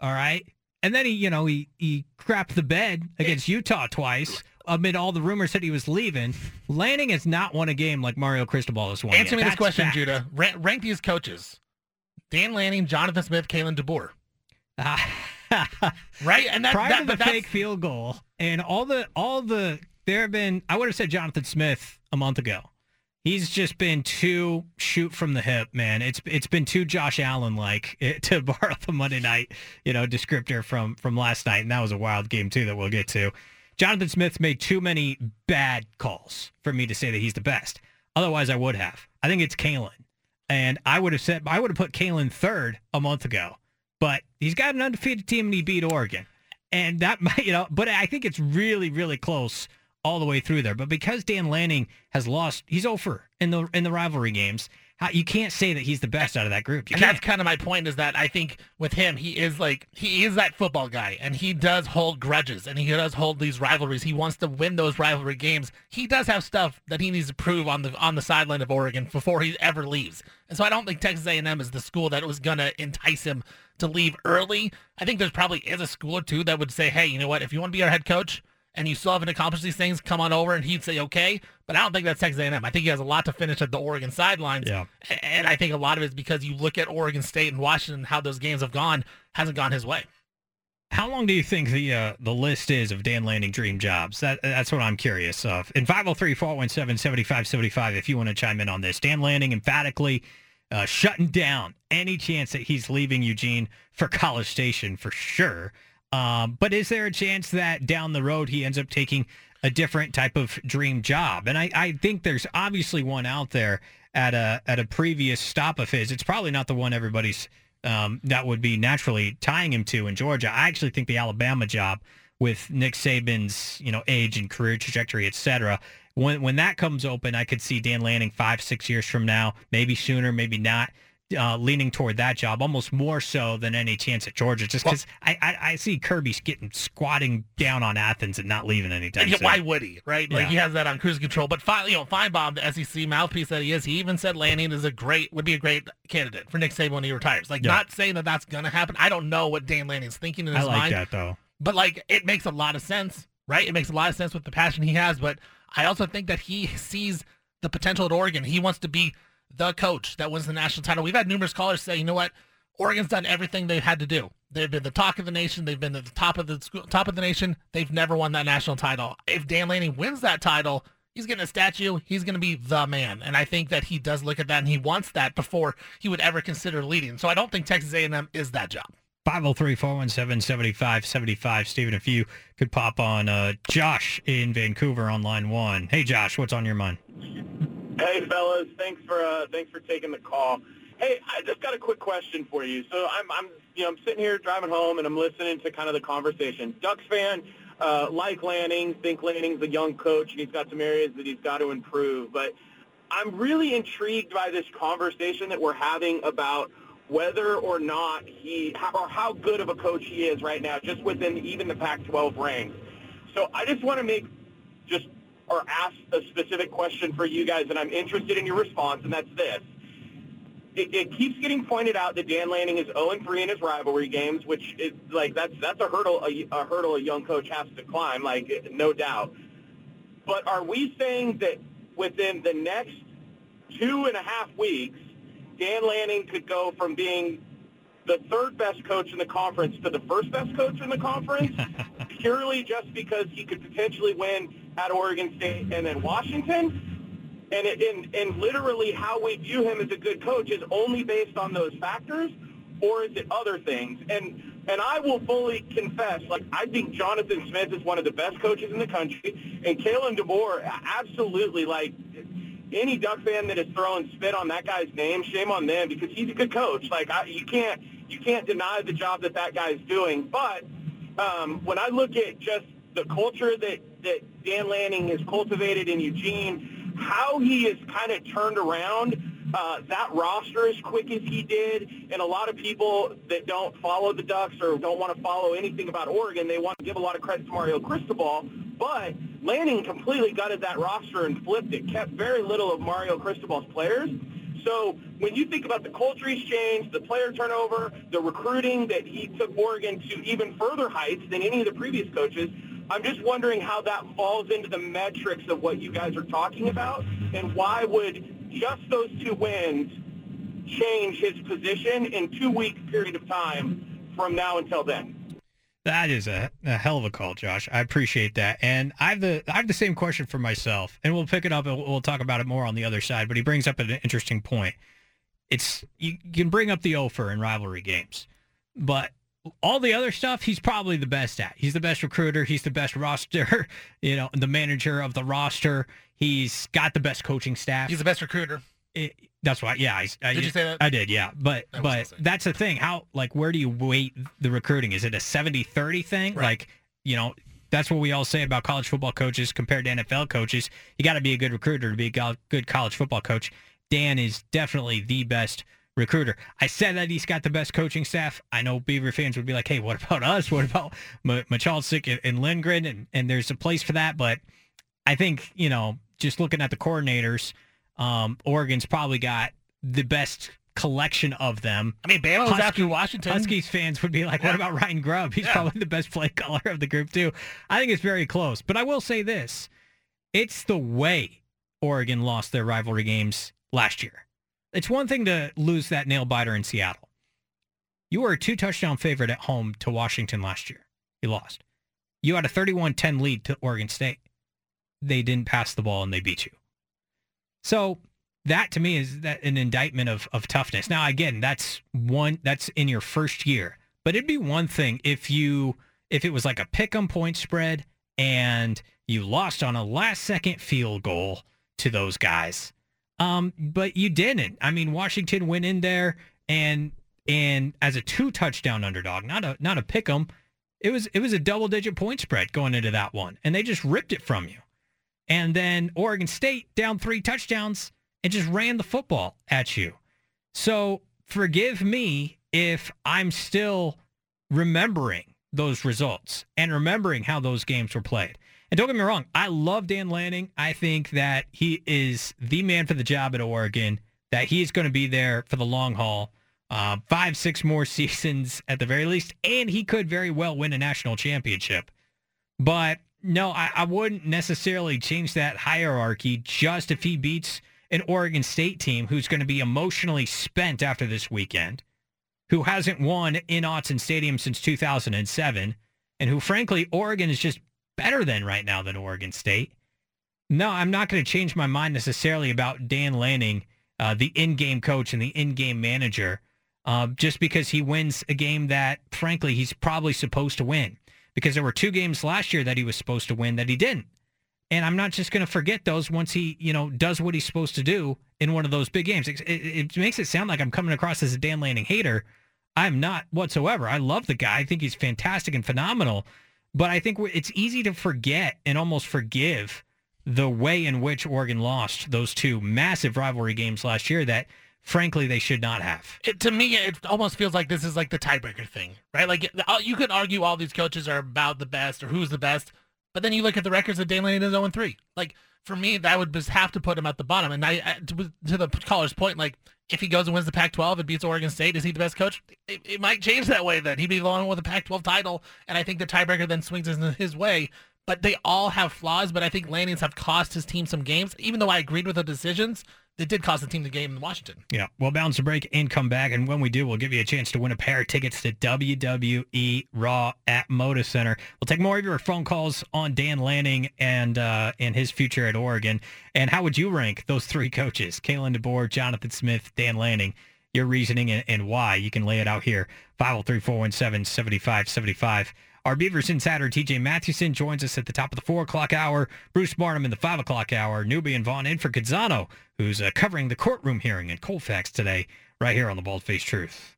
All right. And then he, you know, he he crapped the bed against Utah twice amid all the rumors that he was leaving. Lanning has not won a game like Mario Cristobal has won. Answer yet. me this question, fact. Judah. Rank these coaches: Dan Lanning, Jonathan Smith, Kalen DeBoer. [LAUGHS] Right, and that, Prior that to the fake field goal and all the all the there have been I would have said Jonathan Smith a month ago. He's just been too shoot from the hip, man. It's it's been too Josh Allen like eh, [LAUGHS] to borrow the Monday night, you know, descriptor from from last night, and that was a wild game too that we'll get to. Jonathan Smith's made too many bad calls for me to say that he's the best. Otherwise, I would have. I think it's Kalen, and I would have said I would have put Kalen third a month ago, but he's got an undefeated team and he beat Oregon, and that [LAUGHS] might you know. But I think it's really really close all the way through there. But because Dan Lanning has lost, he's over in the in the rivalry games. How, you can't say that he's the best out of that group. You and can't. that's kind of my point is that I think with him, he is like he is that football guy, and he does hold grudges, and he does hold these rivalries. He wants to win those rivalry games. He does have stuff that he needs to prove on the on the sideline of Oregon before he ever leaves. And so I don't think Texas A&M is the school that was gonna entice him to leave early. I think there's probably is a school or two that would say, hey, you know what? If you want to be our head coach and you still haven't accomplished these things, come on over, and he'd say okay. But I don't think that's Texas A&M. I think he has a lot to finish at the Oregon sidelines. Yeah. And I think a lot of it's because you look at Oregon State and Washington, how those games have gone, hasn't gone his way. How long do you think the uh, the list is of Dan Lanning dream jobs? That that's what I'm curious of. In 503-417-7575, if you want to chime in on this, Dan Lanning emphatically uh, shutting down any chance that he's leaving Eugene for College Station for sure. Um, but is there a chance that down the road he ends up taking a different type of dream job? And I, I think there's obviously one out there at a at a previous stop of his. It's probably not the one everybody's um, that would be naturally tying him to in Georgia. I actually think the Alabama job with Nick Saban's you know age and career trajectory, et cetera. When when that comes open, I could see Dan Lanning five six years from now, maybe sooner, maybe not. Uh, leaning toward that job almost more so than any chance at Georgia, just because well, I, I, I see Kirby's getting squatting down on Athens and not leaving anytime. Yeah, why would he? Right? Like yeah. he has that on cruise control. But fine, you know, Finebaum, the SEC mouthpiece that he is, he even said Lanning is a great would be a great candidate for Nick Saban when he retires. Like yeah. not saying that that's gonna happen. I don't know what Dan Lanning's thinking in his I like mind. that though. But like it makes a lot of sense, right? It makes a lot of sense with the passion he has. But I also think that he sees the potential at Oregon. He wants to be the coach that wins the national title. We've had numerous callers say, you know what, Oregon's done everything they've had to do. They've been the talk of the nation. They've been at the top of the school, top of the nation. They've never won that national title. If Dan Lanning wins that title, he's getting a statue. He's going to be the man. And I think that he does look at that and he wants that before he would ever consider leading. So I don't think Texas A&M is that job. 503-417-7575. Steven, if you could pop on uh, Josh in Vancouver on line one. Hey, Josh, what's on your mind? Hey, fellas. Thanks for uh, thanks for taking the call. Hey, I just got a quick question for you. So I'm, I'm, you know, I'm sitting here driving home and I'm listening to kind of the conversation. Ducks fan, uh, like Lanning, think Lanning's a young coach and he's got some areas that he's got to improve. But I'm really intrigued by this conversation that we're having about whether or not he, or how good of a coach he is right now, just within even the Pac-12 ranks. So I just want to make just or ask a specific question for you guys, and I'm interested in your response, and that's this. It, it keeps getting pointed out that Dan Lanning is 0-3 in his rivalry games, which is like that's that's a hurdle a, a hurdle a young coach has to climb, like no doubt. But are we saying that within the next two and a half weeks, Dan Lanning could go from being the third best coach in the conference to the first best coach in the conference [LAUGHS] purely just because he could potentially win at Oregon State and then Washington. And, it, and, and literally how we view him as a good coach is only based on those factors or is it other things? And and I will fully confess, like I think Jonathan Smith is one of the best coaches in the country, and Kalen DeBoer absolutely like any Duck fan that is throwing spit on that guy's name, shame on them because he's a good coach. Like I, you can't you can't deny the job that that guy's doing. But um, when I look at just the culture that that Dan Lanning has cultivated in Eugene, how he has kind of turned around uh, that roster as quick as he did, and a lot of people that don't follow the Ducks or don't want to follow anything about Oregon, they want to give a lot of credit to Mario Cristobal. But Lanning completely gutted that roster and flipped it, kept very little of Mario Cristobal's players. So when you think about the culture he's changed, the player turnover, the recruiting that he took Oregon to even further heights than any of the previous coaches, I'm just wondering how that falls into the metrics of what you guys are talking about, and why would just those two wins change his position in two week period of time from now until then? That is a, a hell of a call, Josh. I appreciate that, and I have the I have the same question for myself, and we'll pick it up and we'll talk about it more on the other side. But he brings up an interesting point. It's you can bring up the offer in rivalry games, but all the other stuff he's probably the best at. He's the best recruiter. He's the best roster. [LAUGHS] You know, the manager of the roster. He's got the best coaching staff. He's the best recruiter. It, that's why. Yeah, I, I, did you say that? I did. Yeah, but but that's the thing. How like where do you weight the recruiting? Is it a 70-30 thing? Right. Like you know. That's what we all say about college football coaches compared to NFL coaches. You got to be a good recruiter to be a good college football coach. Dan is definitely the best recruiter. I said that he's got the best coaching staff. I know Beaver fans would be like, hey, what about us? What about M- Michalczyk and Lindgren? And, and there's a place for that. But I think, you know, just looking at the coordinators, um, Oregon's probably got the best collection of them. I mean, Bama was after Washington. Huskies fans would be like, what about Ryan Grubb? He's yeah. probably the best play caller of the group, too. I think it's very close. But I will say this. It's the way Oregon lost their rivalry games last year. It's one thing to lose that nail biter in Seattle. You were a two touchdown favorite at home to Washington last year. You lost. You had a 31 10 lead to Oregon State. They didn't pass the ball and they beat you. So that to me is that an indictment of of toughness. Now again, that's one that's in your first year. But it'd be one thing if you if it was like a pick 'em point spread and you lost on a last second field goal to those guys. Um, but you didn't. I mean, Washington went in there and and as a two touchdown underdog, not a not a pick 'em. It was it was a double digit point spread going into that one, and they just ripped it from you. And then Oregon State down three touchdowns and just ran the football at you. So forgive me if I'm still remembering those results and remembering how those games were played. And don't get me wrong, I love Dan Lanning. I think that he is the man for the job at Oregon, that he's going to be there for the long haul, uh, five, six more [LAUGHS] seasons at the very least, and he could very well win a national championship. But no, I, I wouldn't necessarily change that hierarchy just if he beats an Oregon State team who's going to be emotionally spent after this weekend, who hasn't won in Autzen Stadium since 2007, and who, frankly, Oregon is just better than right now than Oregon State. No, I'm not going to change my mind necessarily about Dan Lanning, uh, the in-game coach and the in-game manager, uh, just because he wins a game that, frankly, he's probably supposed to win. Because there were two games last year that he was supposed to win that he didn't. And I'm not just going to forget those once he, you know, does what he's supposed to do in one of those big games. It, it, it makes it sound like I'm coming across as a Dan Lanning hater. I'm not whatsoever. I love the guy. I think he's fantastic and phenomenal. But I think it's easy to forget and almost forgive the way in which Oregon lost those two massive rivalry games last year that frankly they should not have. It, to me, it almost feels like this is like the tiebreaker thing, right? Like uh, you could argue all these coaches are about the best or who's the best, but then you look at the records of Dan Lanning is 0 3. Like for me, that would just have to put him at the bottom. And I, to the caller's point, like if he goes and wins the Pac-12 and beats Oregon State, is he the best coach? It, it might change that way. Then he'd be the one with a Pac-12 title, and I think the tiebreaker then swings in his way. But they all have flaws. But I think Lanning's have cost his team some games. Even though I agreed with the decisions, it did cost the team the game in Washington. Yeah, we'll bounce a break and come back, and when we do, we'll give you a chance to win a pair of tickets to WWE Raw at Moda Center. We'll take more of your phone calls on Dan Lanning and uh, and his future at Oregon. And how would you rank those three coaches: Kalen DeBoer, Jonathan Smith, Dan Lanning? Your reasoning and, and why you can lay it out here. 503-417-7575. Our Beavers insider TJ Mathewson joins us at the top of the four o'clock hour. Bruce Barnum in the five o'clock hour. Newby and Vaughan in for Canzano, who's uh, covering the courtroom hearing in Colfax today, right here on the Bald Face Truth.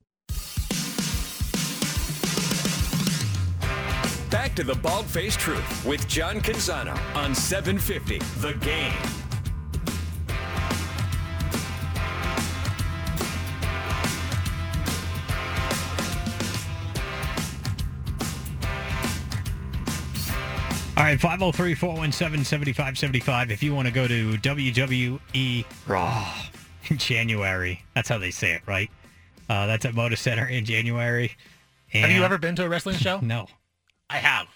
Back to the Bald Face Truth with John Canzano on 750 The Game. All right, 503 417 7575. If you want to go to WWE Raw in January, that's how they say it, right? Uh, that's at Moda Center in January. And have you ever been to a wrestling show? [LAUGHS] No. I have.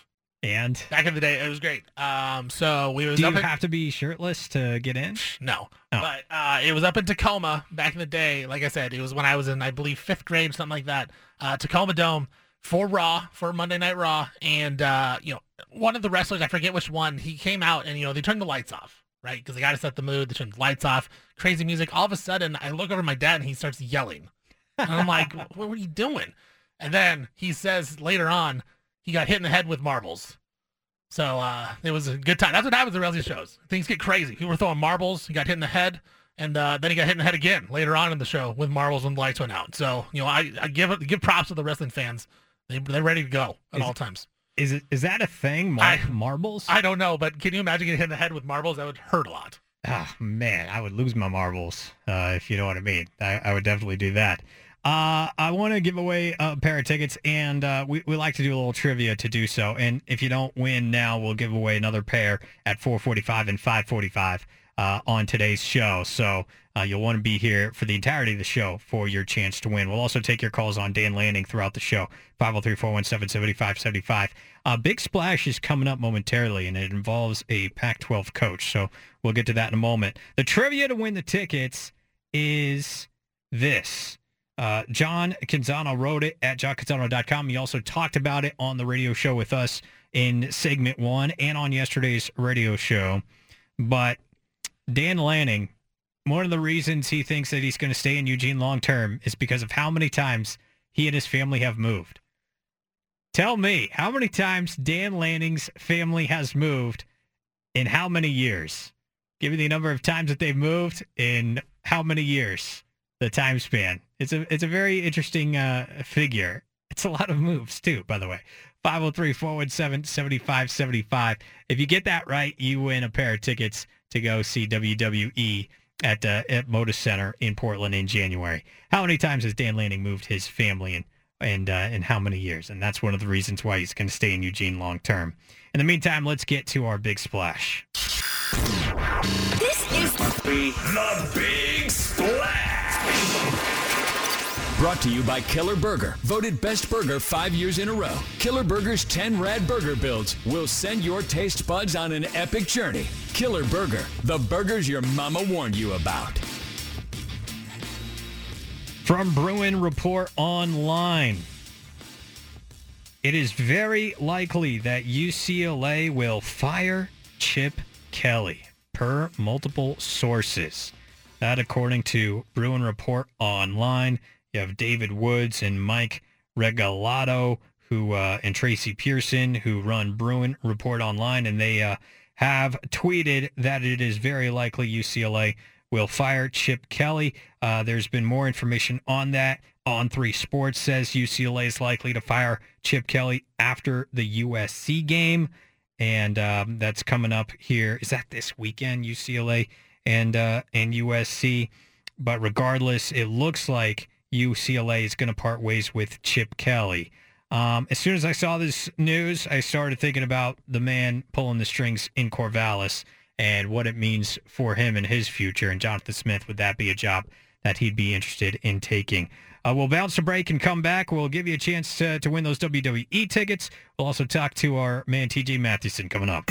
And back in the day, it was great. Um, so we was do you in, have to be shirtless to get in? No, oh. but uh, it was up in Tacoma back in the day. Like I said, it was when I was in, I believe, fifth grade, something like that. Uh, Tacoma Dome for Raw for Monday Night Raw, and uh, you know, one of the wrestlers, I forget which one, he came out and you know they turned the lights off, right? Because they got to set the mood. They turned the lights off. Crazy music. All of a sudden, I look over my dad and he starts yelling, and I'm like, "What were you doing?" And then he says later on, he got hit in the head with marbles. So uh, it was a good time. That's what happens at wrestling shows. Things get crazy. People were throwing marbles. He got hit in the head, and uh, then he got hit in the head again later on in the show with marbles when the lights went out. So you know, I, I give give props to the wrestling fans. They they're ready to go at is, all times. Is it is that a thing? Mar- I, marbles? I don't know, but can you imagine getting hit in the head with marbles? That would hurt a lot. Oh man, I would lose my marbles uh, if you know what I mean. I, I would definitely do that. Uh, I want to give away a pair of tickets, and uh, we, we like to do a little trivia to do so. And if you don't win now, we'll give away another pair at 445 and 545 uh, on today's show. So uh, you'll want to be here for the entirety of the show for your chance to win. We'll also take your calls on Dan Lanning throughout the show, 503-417-7575. Uh, Big Splash is coming up momentarily, and it involves a Pac-12 coach. So we'll get to that in a moment. The trivia to win the tickets is this. Uh, John Canzano wrote it at johncanzano.com. He also talked about it on the radio show with us in segment one and on yesterday's radio show. But Dan Lanning one of the reasons he thinks that he's going to stay in Eugene long term is because of how many times he and his family have moved. Tell me, how many times Dan Lanning's family has moved in how many years? Give me the number of times that they've moved in how many years, the time span. It's a it's a very interesting uh, figure. It's a lot of moves too, by the way. 503-417-7575. If you get that right, you win a pair of tickets to go see WWE at uh, at Moda Center in Portland in January. How many times has Dan Lanning moved his family and and uh, in how many years? And that's one of the reasons why he's going to stay in Eugene long term. In the meantime, let's get to our big splash. This is the, the Big Splash. Brought to you by Killer Burger, voted best burger five years in a row. Killer Burger's 10 rad burger builds will send your taste buds on an epic journey. Killer Burger, the burgers your mama warned you about. From Bruin Report Online. It is very likely that UCLA will fire Chip Kelly, per multiple sources. That, according to Bruin Report Online, you have David Woods and Mike Regalado, who uh, and Tracy Pearson, who run Bruin Report Online, and they uh, have tweeted that it is very likely UCLA will fire Chip Kelly. Uh, there's been more information on that. On Three Sports says UCLA is likely to fire Chip Kelly after the USC game, and um, that's coming up here. Is that this weekend? UCLA and uh, and USC. But regardless, it looks like UCLA is going to part ways with Chip Kelly. Um, as soon as I saw this news, I started thinking about the man pulling the strings in Corvallis and what it means for him and his future. And Jonathan Smith, would that be a job that he'd be interested in taking? Uh, we'll bounce a break and come back. We'll give you a chance to, to win those WWE tickets. We'll also talk to our man TJ Mathewson coming up.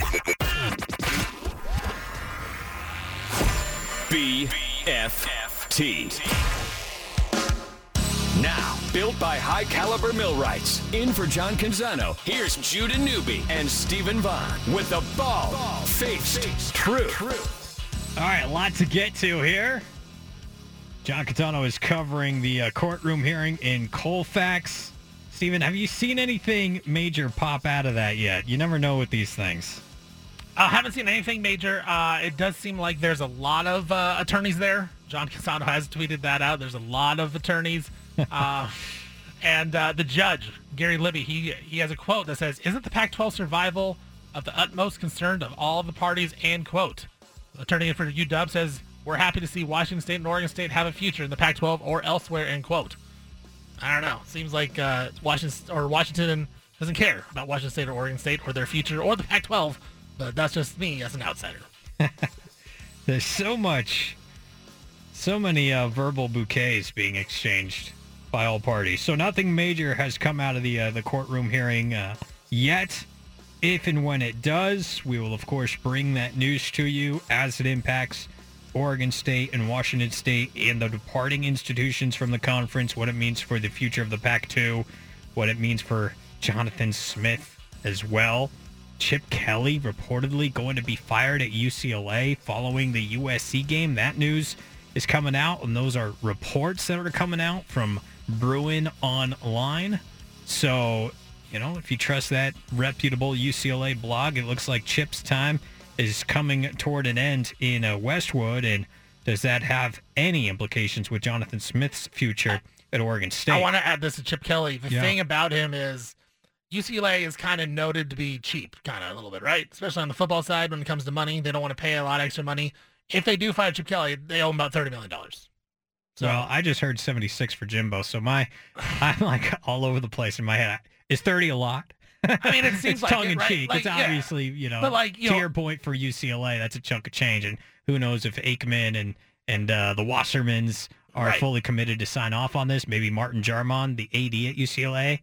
BFT. Now, built by high caliber millwrights. In for John Canzano, here's Judah Newby and Steven Vaughan with the ball, faced, truth. All right, a lot to get to here. John Canzano is covering the uh, courtroom hearing in Colfax. Steven, have you seen anything major pop out of that yet? You never know with these things. I haven't seen anything major. Uh, it does seem like there's a lot of uh, attorneys there. John Canzano has tweeted that out. There's a lot of attorneys. Uh, and uh, the judge, Gary Libey, he, he has a quote that says, Isn't the Pac-12 survival of the utmost concern of all the parties? And quote. Attorney for UW says, We're happy to see Washington State and Oregon State have a future in the Pac-12 or elsewhere, end quote. I don't know. Seems like uh, Washington or Washington doesn't care about Washington State or Oregon State or their future or the Pac-12. But that's just me as an outsider. [LAUGHS] There's so much, so many uh, verbal bouquets being exchanged by all parties. So nothing major has come out of the uh, the courtroom hearing uh, yet. If and when it does, we will of course bring that news to you as it impacts Oregon State and Washington State and the departing institutions from the conference, what it means for the future of the Pac-2, what it means for Jonathan Smith as well. Chip Kelly reportedly going to be fired at UCLA following the USC game. That news is coming out, and those are reports that are coming out from Bruin Online. So, you know, if you trust that reputable UCLA blog, it looks like Chip's time is coming toward an end in uh, Westwood. And does that have any implications with Jonathan Smith's future at Oregon State? I want to add this to Chip Kelly. The Yeah. thing about him is UCLA is kind of noted to be cheap, kind of a little bit, right? Especially on the football side when it comes to money. They don't want to pay a lot of extra money. If they do fire Chip Kelly, they owe him about $30 million. So, well, I just heard 76 for Jimbo, so my [LAUGHS] I'm like all over the place in my head. Is 30 a lot? I mean, it [LAUGHS] seems like tongue it, in right? cheek. Like, it's yeah. obviously, you know, But, like, you to know- your point for UCLA, that's a chunk of change. And who knows if Aikman and and uh, the Wassermans are Right. fully committed to sign off on this. Maybe Martin Jarmond, the AD at UCLA,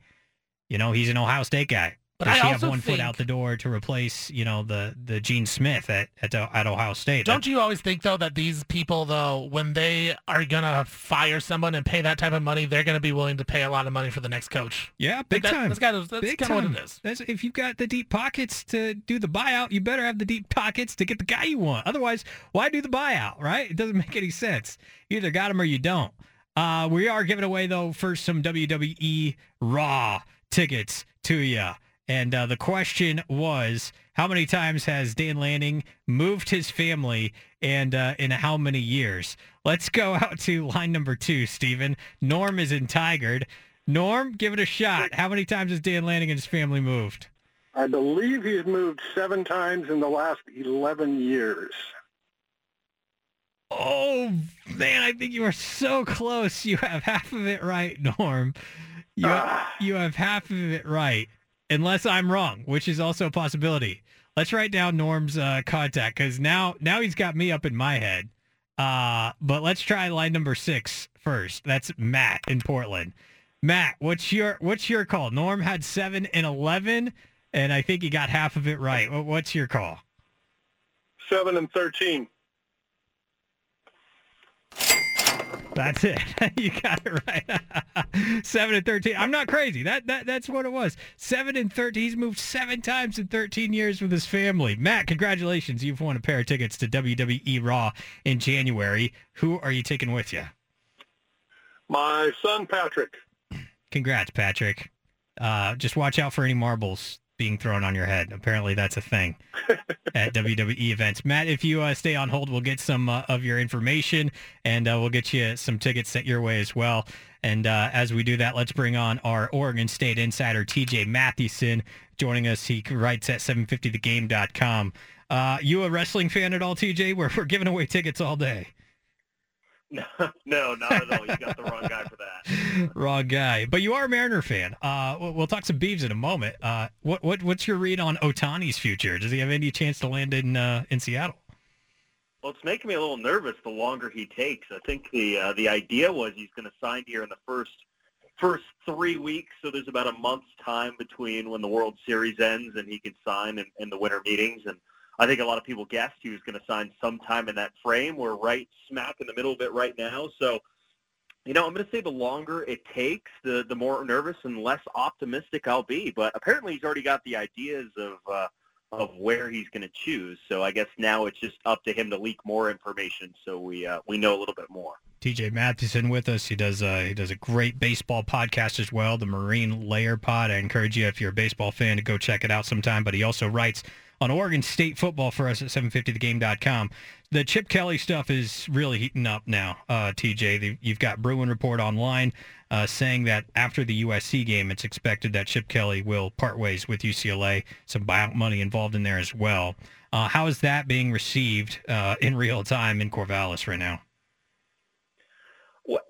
you know, he's an Ohio State guy. But I she have also one foot out the door to replace, you know, the the Gene Smith at at, at Ohio State? Don't you always think though that these people though, when they are gonna fire someone and pay that type of money, they're gonna be willing to pay a lot of money for the next coach? Yeah, big that- time. that's kinda- that's big kinda what time. it is. That's, if you've got the deep pockets to do the buyout, you better have the deep pockets to get the guy you want. Otherwise, why do the buyout? Right? It doesn't [LAUGHS] make any sense. You either got him or you don't. Uh, we are giving away though first some WWE Raw tickets to you. And uh, the question was, how many times has Dan Lanning moved his family and uh, in how many years? Let's go [LAUGHS] out to line number two, Steven. Norm is in Tigard. Norm, give it a shot. How many times has Dan Lanning and his family moved? I believe he's moved seven times in the last 11 years. Oh, man, I think you are so close. You have half of it right, Norm. You, you have half of it right, unless I'm wrong, which is also a possibility. Let's write down Norm's uh, contact because now, now he's got me up in my head. Uh, but let's try line number six first. That's Matt in Portland. Matt, what's your what's your call? Norm had seven and eleven, and I think he got half of it right. What's your call? Seven and 13. That's it. [LAUGHS] you got it right. [LAUGHS] seven and thirteen. I'm not crazy. That that that's what it was. Seven and thirteen. He's moved seven times in 13 years with his family. Matt, congratulations. You've won a pair of tickets to WWE Raw in January. Who are you taking with you? My son, Patrick. Congrats, Patrick. Uh, just watch out for any marbles being thrown on your head. Apparently, that's a thing at WWE events. Matt, if you uh, stay on hold, we'll get some uh, of your information and uh, we'll get you some tickets sent your way as well. And uh, as we do that, let's bring on our Oregon State insider, TJ Mathewson, joining us. He writes at 750thegame.com. Uh, you a wrestling fan at all, TJ? We're, we're giving away tickets all day. No, [LAUGHS] no, not at all. You got the wrong guy for that. [LAUGHS] Wrong guy. But you are a Mariner fan. Uh, we'll, talk some Beavs in a moment. Uh, what, what what's your read on Ohtani's future? Does he have any chance to land in uh, in Seattle? Well, it's making me a little nervous the longer he takes. I think the uh, the idea was he's going to sign here in the first first three weeks, so there's about a month's time between when the World Series ends and he can sign in, in the winter meetings. And I think a lot of people guessed he was going to sign sometime in that frame. We're right smack in the middle of it right now, so you know, I'm going to say the longer it takes, the the more nervous and less optimistic I'll be. But apparently, he's already got the ideas of uh, of where he's going to choose. So I guess now it's just up to him to leak more information, so we uh, we know a little bit more. TJ Mathewson with us. He does uh, he does a great baseball podcast as well, the Marine Layer Pod. I encourage you if you're a baseball fan to go check it out sometime. But he also writes on Oregon State football for us at 750thegame.com. The Chip Kelly stuff is really heating up now, uh, TJ. The, you've got Bruin Report online uh, saying that after the USC game, it's expected that Chip Kelly will part ways with UCLA. Some buyout money involved in there as well. Uh, how is that being received uh, in real time in Corvallis right now?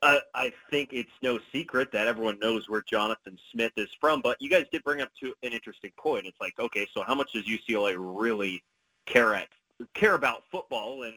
I, I think it's no secret that everyone knows where Jonathan Smith is from, but you guys did bring up to an interesting point. It's like, okay, so how much does UCLA really care at care about football? And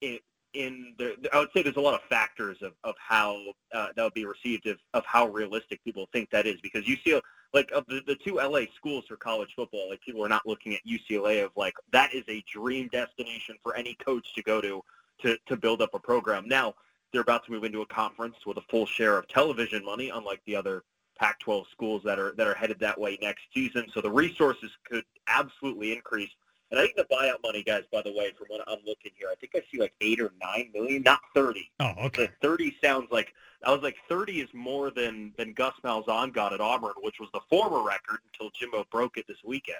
in, in the, I would say there's a lot of factors of, of how uh, that would be received of, of how realistic people think that is because UCLA, like of the, the two LA schools for college football, like people are not looking at UCLA of like that is a dream destination for any coach to go to to, to build up a program. Now, they're about to move into a conference with a full share of television money, unlike the other Pac-12 schools that are that are headed that way next season. So the resources could absolutely increase. And I think the buyout money, guys, by the way, from what I'm looking here, I think I see like eight or nine million, not thirty. Oh, okay. The thirty sounds like I was like thirty is more than than Gus Malzahn got at Auburn, which was the former record until Jimbo broke it this weekend.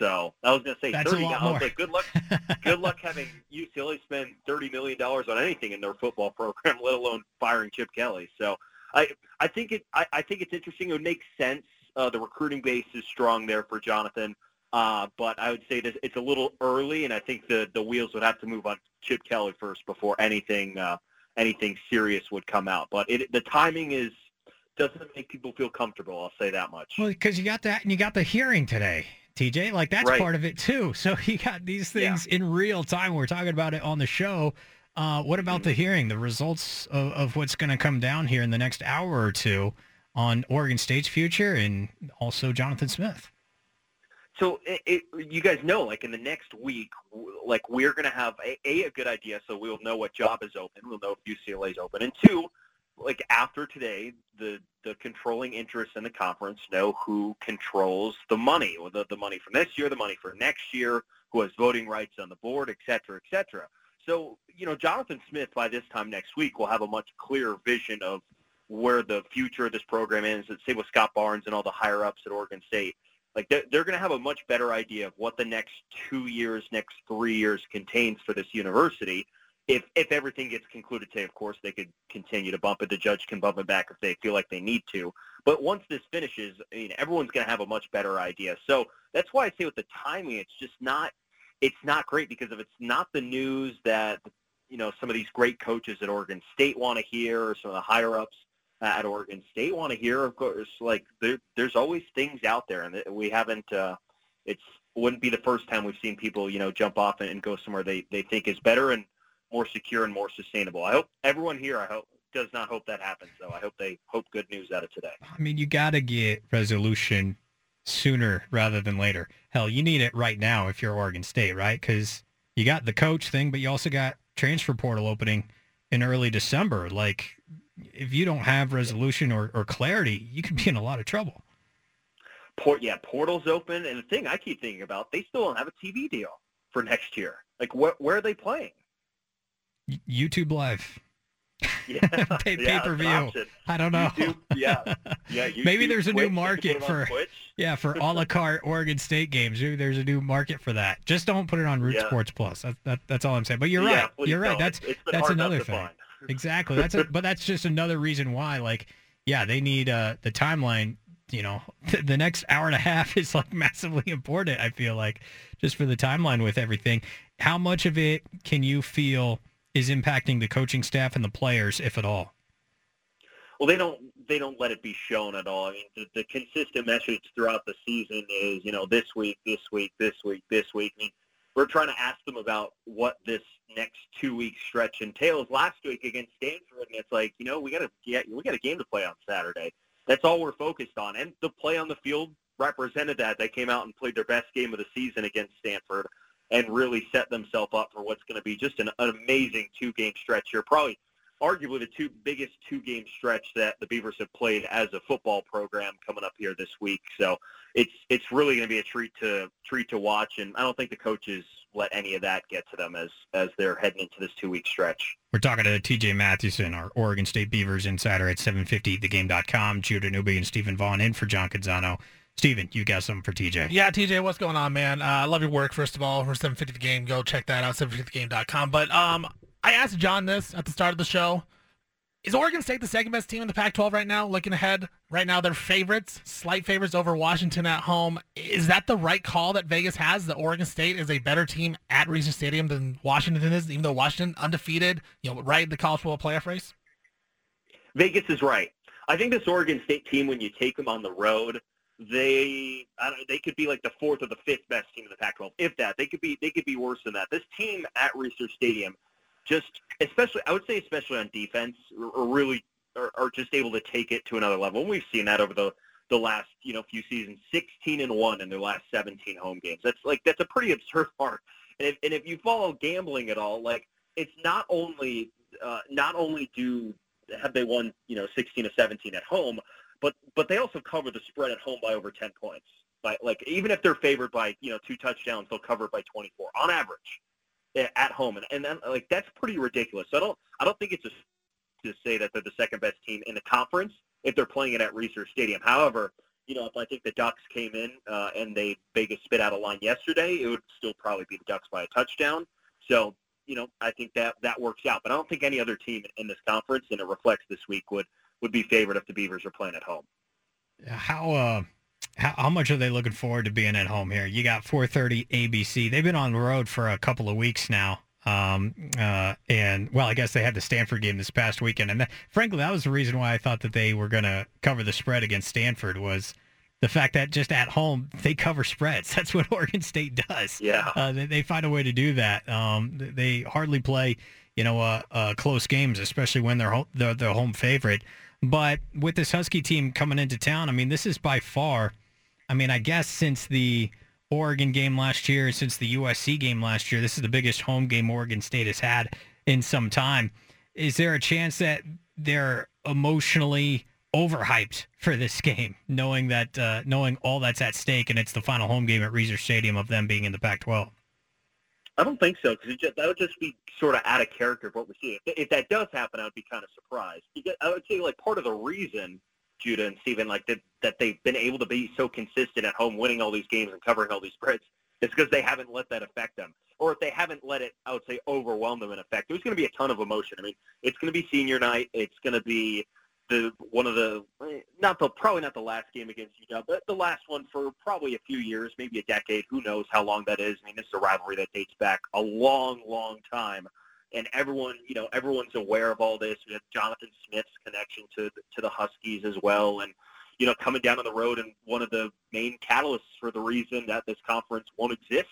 So I was going to say That's thirty. Now. I was like, good luck, [LAUGHS] good luck having UCLA spend thirty million dollars on anything in their football program, [LAUGHS] let alone firing Chip Kelly. So I I think it I, I think it's interesting. It would make sense. Uh, the recruiting base is strong there for Jonathan. Uh, but I would say that it's a little early, and I think the, the wheels would have to move on Chip Kelly first before anything uh, anything serious would come out. But it, the timing is doesn't make people feel comfortable. I'll say that much. Well, because you got that, and you got the hearing today, TJ. Like that's Right. part of it too. [LAUGHS] So you got these things in real time. We're talking about it on the show. Uh, what about the hearing? The results of, of what's going to come down here in the next hour or two on Oregon State's future, and also Jonathan Smith. So it, it, you guys know, like in the next week, like we're going to have a, a, a good idea, so we'll know what job is open. We'll know if UCLA is open, and two, like after today, the the controlling interests in the conference know who controls the money, or the, the money from this year, the money for next year, who has voting rights on the board, et cetera, et cetera. So, you know, Jonathan Smith by this time next week will have a much clearer vision of where the future of this program is. Let's say with Scott Barnes and all the higher ups at Oregon State. Like they're, they're going to have a much better idea of what the next two years, next three years contains for this university. If if everything gets concluded today, of course, they could continue to bump it. The judge can bump it back if they feel like they need to. But once this finishes, I mean, everyone's going to have a much better idea. So that's why I say with the timing, it's just not it's not great because if it's not the news that you know some of these great coaches at Oregon State want to hear, or some of the higher ups at Oregon State want to hear. Of course, like there, there's always things out there, and we haven't. Uh, it's wouldn't be the first time we've seen people, you know, jump off and, and go somewhere they they think is better and more secure and more sustainable. I hope everyone here. I hope does not hope that happens. though. I hope they hope good news out of today. I mean, you got to get resolution sooner rather than later. Hell, you need it right now if you're Oregon State, right? Because you got the coach thing, but you also got transfer portal opening in early December. Like if you don't have resolution or, or clarity, you could be in a lot of trouble. Port, yeah, portals open, and the thing I keep thinking about, they still don't have a TV deal for next year. Like, wh- where are they playing? YouTube Live. Yeah, [LAUGHS] pay, yeah, per view. I don't know. YouTube, yeah, [LAUGHS] yeah. YouTube, Maybe there's a Twitch, new market for [LAUGHS] yeah for a la carte Oregon State games. Maybe there's a new market for that. Just don't put it on Root Yeah. Sports Plus. That, that, that's all I'm saying. But you're Yeah, right. You're right. don't. That's It's that's another thing. find. Exactly. That's a, but that's just another reason why. Like, yeah, they need uh, the timeline. You know, the next hour and a half is like massively important. I feel like just for the timeline with everything. How much of it can you feel is impacting the coaching staff and the players, if at all? Well, they don't they don't let it be shown at all. I mean, the, the consistent message throughout the season is, you know, this week, this week, this week, this week. I mean, we're trying to ask them about what this next two week stretch entails. Last week against Stanford, and it's like, you know, we got to get we got a game to play on Saturday. That's all we're focused on, and the play on the field represented that. They came out and played their best game of the season against Stanford, and really set themselves up for what's going to be just an, an amazing two game stretch here. Probably arguably the two biggest two game stretch that the Beavers have played as a football program coming up here this week. So it's it's really going to be a treat to treat to watch, and I don't think the coaches let any of that get to them as as they're heading into this two week stretch. We're talking to TJ Mathewson, our Oregon State Beavers insider at 750thegame.com. Judah Newby and Steven Vaughan in for John Canzano. Steven, you got something for TJ. Yeah, TJ, what's going on, man? Uh, I love your work, first of all. We're 750 the game. Go check that out, 750thegame.com. But um, I asked John this at the start of the show. Is Oregon State the second best team in the Pac-12 right now? Looking ahead, right now they're favorites, slight favorites over Washington at home. Is that the right call that Vegas has? That Oregon State is a better team at Reser Stadium than Washington is, even though Washington undefeated, you know, right in the college football playoff race. Vegas is right. I think this Oregon State team, when you take them on the road, they I don't, they could be like the fourth or the fifth best team in the Pac-12, if that. They could be they could be worse than that. This team at Reser Stadium, just especially I would say especially on defense, are, really are, are just able to take it to another level. And we've seen that over the the last you know few seasons, 16 and one in their last 17 home games. That's like that's a pretty absurd [LAUGHS] mark. And if, and if you follow gambling at all, like it's not only uh, not only do have they won you know 16 to 17 at home, but but they also cover the spread at home by over 10 points. By like even if they're favored by you know two touchdowns, they'll cover it by 24 on average eh, at home, and and then, like that's pretty ridiculous. So I don't I don't think it's a to say that they're the second best team in the conference if they're playing it at Reser Stadium. However, you know, if I think the Ducks came in uh, and they Vegas spit out a line yesterday, it would still probably be the Ducks by a touchdown. So, you know, I think that that works out. But I don't think any other team in this conference, and it reflects this week, would would be favored if the Beavers are playing at home. How uh how, how much are they looking forward to being at home here? You got 4:30 ABC. They've been on the road for a couple of weeks now. Um uh and well, I guess they had the Stanford game this past weekend and that, frankly that was the reason why I thought that they were going to cover the spread against Stanford was the fact that just at home they cover spreads. [LAUGHS] That's what Oregon State does. Yeah. Uh, they, they find a way to do that. Um, they hardly play, you know, uh, uh, close games, especially when they're, ho- they're the home favorite. But with this Husky team coming into town, I mean, this is by far, I mean, I guess since the Oregon game last year, since the USC game last year. This is the biggest home game Oregon State has had in some time. Is there a chance that they're emotionally overhyped for this [LAUGHS] game, knowing that uh, knowing all that's at stake, and it's the final home game at Reser Stadium of them being in the Pac-12? I don't think so because that would just be sort of out of character of what we see. If, if that does happen, I would be kind of surprised. Because I would say like part of the reason Judah and Steven like that that they've been able to be so consistent at home, winning all these games and covering all these spreads, is because they haven't let that affect them, or if they haven't let it, I would say, overwhelm them in effect. There's going to be a ton of emotion. I mean, it's going to be senior night. It's going to be the one of the not the probably not the last game against UW, but the last one for probably a few years, maybe a decade. Who knows how long that is? I mean, this is a rivalry that dates back a long, long time, and everyone, you know, everyone's aware of all this. We have Jonathan Smith's connection to to the Huskies as well, and you know, coming down on the road, and one of the main catalysts for the reason that this conference won't exist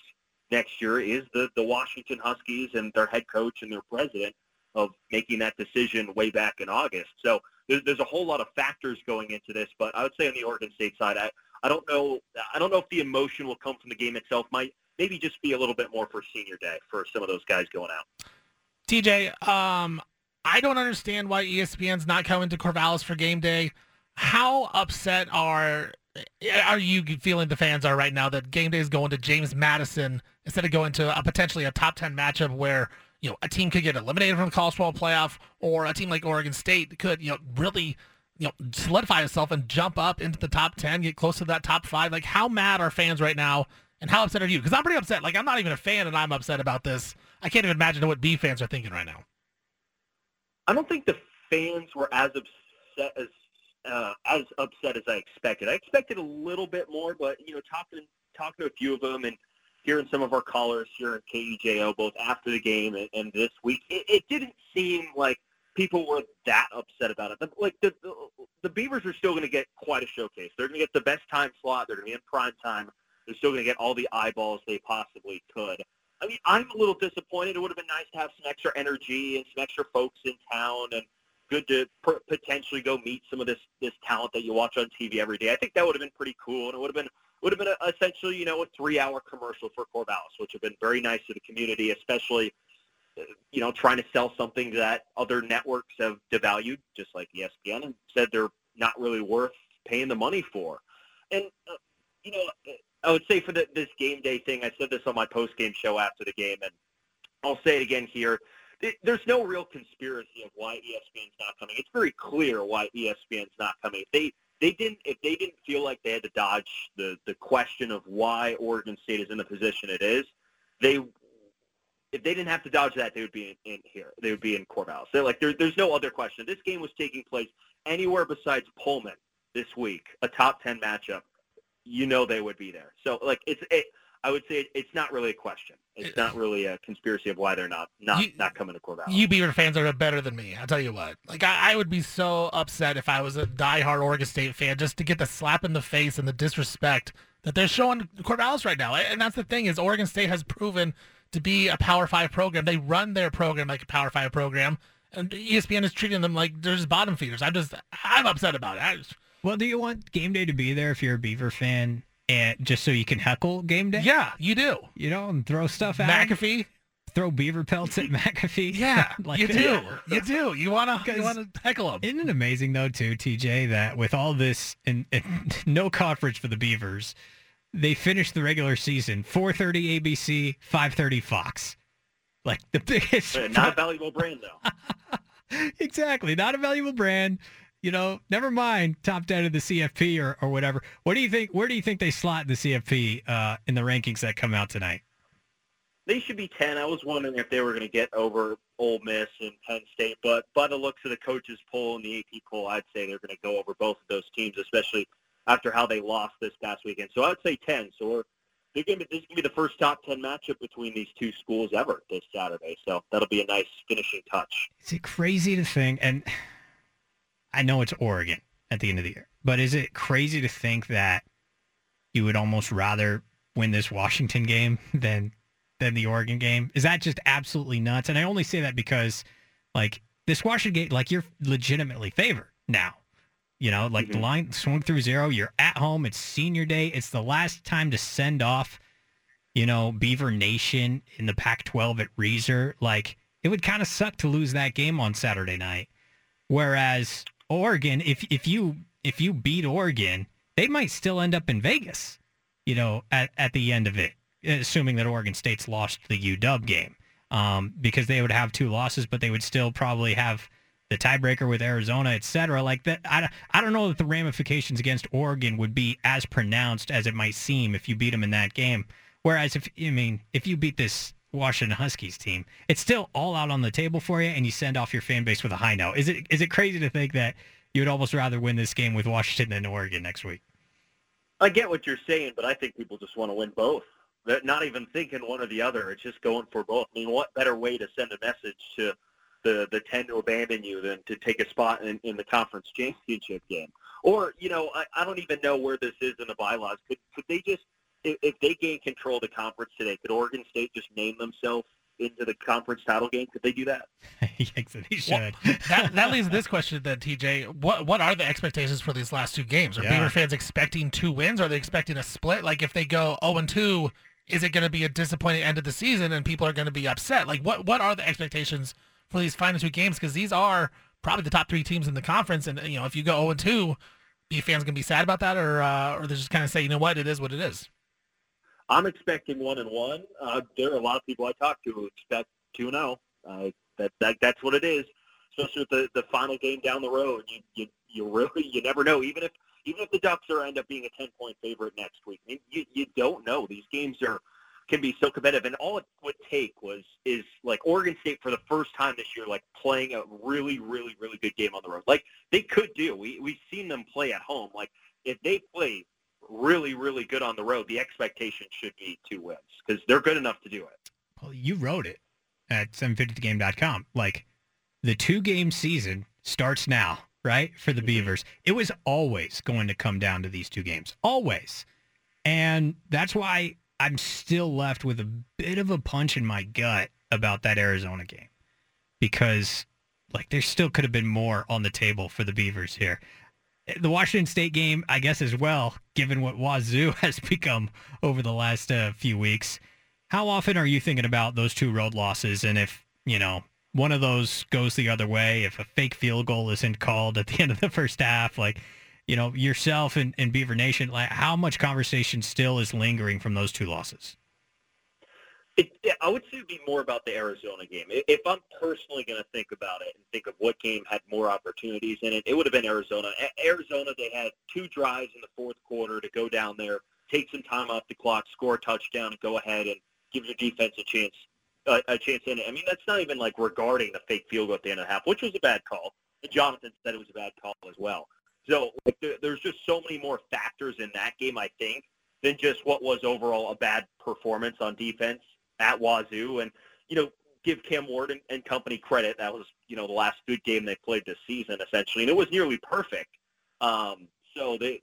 next year is the the Washington Huskies and their head coach and their president of making that decision way back in August. So there's, there's a whole lot of factors going into this, but I would say on the Oregon State side, I, I don't know I don't know if the emotion will come from the game itself. Might maybe just be a little bit more for senior day for some of those guys going out. TJ, um, I don't understand why ESPN's not coming to Corvallis for game day. How upset are are you feeling the fans are right now that game day is going to James Madison instead of going to a potentially a top ten matchup where you know, a team could get eliminated from the college football playoff, or a team like Oregon State could, you know, really, you know, solidify itself and jump up into the top ten, get close to that top five. Like, how mad are fans right now, and how upset are you? Because I'm pretty upset. Like, I'm not even a fan, and I'm upset about this. I can't even imagine what B fans are thinking right now. I don't think the fans were as upset as uh, as upset as I expected. I expected a little bit more, but you know, talking talking to a few of them and hearing some of our callers here at KEJO, both after the game and, and this week, it, it didn't seem like people were that upset about it. But like the the, the Beavers are still going to get quite a showcase. They're going to get the best time slot. They're going to be in prime time. They're still going to get all the eyeballs they possibly could. I mean, I'm a little disappointed. It would have been nice to have some extra energy and some extra folks in town, and good to potentially go meet some of this this talent that you watch on TV every day. I think that would have been pretty cool, and it would have been would have been a, essentially, you know, a three-hour commercial for Corvallis, which have been very nice to the community, especially, uh, you know, trying to sell something that other networks have devalued, just like ESPN, and said they're not really worth paying the money for. And, uh, you know, I would say for the, this game day thing, I said this on my post-game show after the game, and I'll say it again here. There's no real conspiracy of why ESPN's not coming. It's very clear why ESPN's not coming. They they didn't if they didn't feel like they had to dodge the the question of why Oregon State is in the position it is, they if they didn't have to dodge that, they would be in, in here. They would be in Corvallis. They're like there, there's no other question. This game was taking place anywhere besides Pullman this week, a top ten matchup. You know they would be there. So like it's it, I would say it's not really a question. It's not really a conspiracy of why they're not not you, not coming to Corvallis. You Beaver fans are better than me. I'll tell you what. Like I, I, would be so upset if I was a diehard Oregon State fan just to get the slap in the face and the disrespect that they're showing Corvallis right now. And that's the thing is Oregon State has proven to be a Power Five program. They run their program like a Power Five program, and ESPN is treating them like they're just bottom feeders. I'm just I'm upset about it. Just, well, do you want game day to be there if you're a Beaver fan and just so you can heckle game day. Yeah, you do. You know, and throw stuff at McAfee. Him. Throw beaver pelts at McAfee. [LAUGHS] Yeah, [LAUGHS] like you do. You do. You wanna you wanna heckle him. Isn't it amazing though, too, TJ, that with all this and, and [LAUGHS] no coverage for the Beavers, they finished the regular season 4:30 ABC, 5:30 Fox. Like the biggest. Not a valuable brand though. exactly, not a valuable brand you know, never mind top 10 of the CFP or, or whatever. What do you think? Where do you think they slot the CFP uh, in the rankings that come out tonight? They should be 10. I was wondering if they were going to get over Ole Miss and Penn State, but by the looks of the coaches poll and the AP poll, I'd say they're going to go over both of those teams, especially after how they lost this past weekend. So I would say 10. So we're, they're going to be, this is going to be the first top 10 matchup between these two schools ever this Saturday. So that'll be a nice finishing touch. Is it crazy to think? And I know it's Oregon at the end of the year, but is it crazy to think that you would almost rather win this Washington game [LAUGHS] than than the Oregon game? Is that just absolutely nuts? And I only say that because like this Washington game, like you're legitimately favored now. You know, like mm-hmm. the line swung through zero. You're at home. It's senior day. It's the last time to send off you know, Beaver Nation in the Pac-12 at Reser, like it would kind of suck to lose that game on Saturday night. Whereas Oregon, if if you if you beat Oregon, they might still end up in Vegas, you know, at, at the end of it, assuming that Oregon State's lost the UW game, um, because they would have two losses, but they would still probably have the tiebreaker with Arizona, et cetera. Like that, I, I don't know that the ramifications against Oregon would be as pronounced as it might seem if you beat them in that game. Whereas if I mean if you beat this Washington Huskies team, it's still all out on the table for you, and you send off your fan base with a high note. Is it is it crazy to think that you would almost rather win this game with Washington than Oregon next week? I get what you're saying, but I think people just want to win both. They're not even thinking one or the other. It's just going for both. I mean, what better way to send a message to the the ten to abandon you than to take a spot in, in the conference championship game? Or you know, I, I don't even know where this is in the bylaws. Could could they just if, if they gain control of the conference today, could Oregon State just name themselves into the conference title game? Could they do that? [LAUGHS] yes, they should. Well, that, that leads to this question then, TJ. What what are the expectations for these last two games? Are Yeah. Beaver fans expecting two wins? Are they expecting a split? Like if they go 0 and 2, is it going to be a disappointing end of the season and people are going to be upset? Like what what are the expectations for these final two games? Because these are probably the top three teams in the conference, and you know if you go 0 and 2, Beaver fans going to be sad about that, or uh, or they just kind of say, you know what, it is what it is. I'm expecting one and one. Uh, there are a lot of people I talk to who expect two and zero. Uh, that, that that's what it is. Especially with the, the final game down the road, you, you you really you never know. Even if even if the Ducks are end up being a ten point favorite next week, you you don't know. These games are can be so competitive, and all it would take was is like Oregon State for the first time this year, like playing a really really really good game on the road. Like they could do. We we've seen them play at home. Like if they play really really good on the road, the expectation should be two wins because they're good enough to do it. Well, you wrote it at 750thegame.com. Like the two game season starts now, right? For the mm-hmm. Beavers. It was always going to come down to these two games. Always. And that's why I'm still left with a bit of a punch in my gut about that Arizona game. Because like there still could have been more on the table for the Beavers here. The Washington State game, I guess as well, given what Wazoo [LAUGHS] has become over the last uh, few weeks. How often are you thinking about those two road losses? And if, you know, one of those goes the other way, if a fake field goal isn't called at the [LAUGHS] end of the first half, like, you know, yourself and, and Beaver Nation, like how much conversation still is lingering from those two losses? It, I would say it'd be more about the Arizona game. If I'm personally going to think about it and think of what game had more opportunities in it, it would have been Arizona. Arizona, they had two drives in the fourth quarter to go down there, take some time off the clock, score a touchdown, and go ahead and give your defense a chance a, a chance in it. I mean, that's not even like regarding the fake field goal at the end of the half, which was a bad call. Jonathan said it was a bad call as well. So like, there, there's just so many more factors in that game, I think, than just what was overall a bad performance on defense at Wazoo. And, you know, give Cam Ward and, and company credit. That was, you know, the last good game they played this season, essentially. And it was nearly perfect. Um, so they,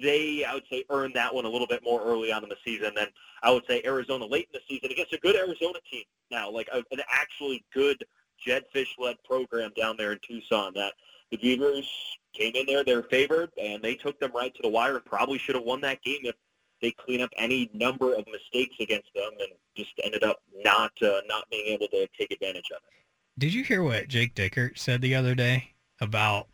they, I would say, earned that one a little bit more early on in the season than I would say Arizona late in the season against a good Arizona team now, like a, an actually good Jedd Fisch-led program down there in Tucson that the Beavers came in there, they were favored, and they took them right to the wire and probably should have won that game if they clean up any number of mistakes against them and just ended up not uh, not being able to take advantage of it. Did you hear what Jake Dickert said the other day about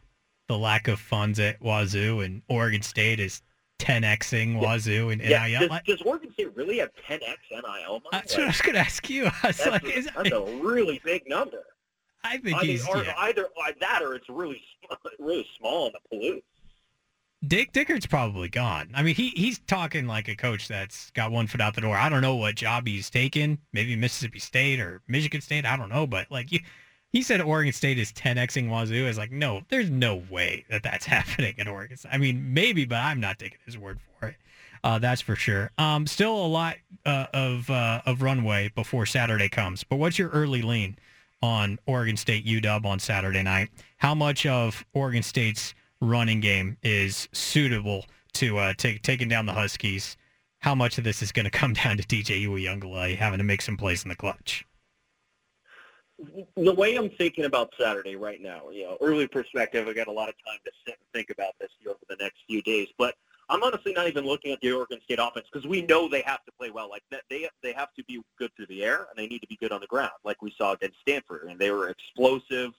the lack of funds at Wazoo and Oregon State is 10xing Wazoo and NIL? Yeah, does, does Oregon State really have 10x NIL money? that's what I was going to ask you. [LAUGHS] I was that's, like, a, is that's a really big number. I think I mean, he's or yeah. either that or it's really [LAUGHS] really small in the Palouse. Dick Dickert's probably gone. I mean, he he's talking like a coach that's got one foot out the door. I don't know what job he's taken. Maybe Mississippi State or Michigan State. I don't know. But like you, he said Oregon State is 10xing Wazoo. Is like, no, there's no way that that's [LAUGHS] happening at Oregon. State. I mean, maybe, but I'm not taking his word for it. Uh, that's for sure. Um, still a lot uh, of uh, of runway before Saturday comes. But what's your early lean on Oregon State UW on Saturday night? How much of Oregon State's running game is suitable to uh, take taking down the Huskies? How much of this is going to come [LAUGHS] down to DJ Uiagalelei having to make some plays in the clutch? the way I'm thinking about Saturday right now, you know, early perspective, I got a lot of time to sit and think about this over the next few days. But I'm honestly not even looking at the Oregon State offense because we know they have to play well. Like that, they they have to be good through the air and they need to be good on the ground, like we saw against Stanford. And they were explosive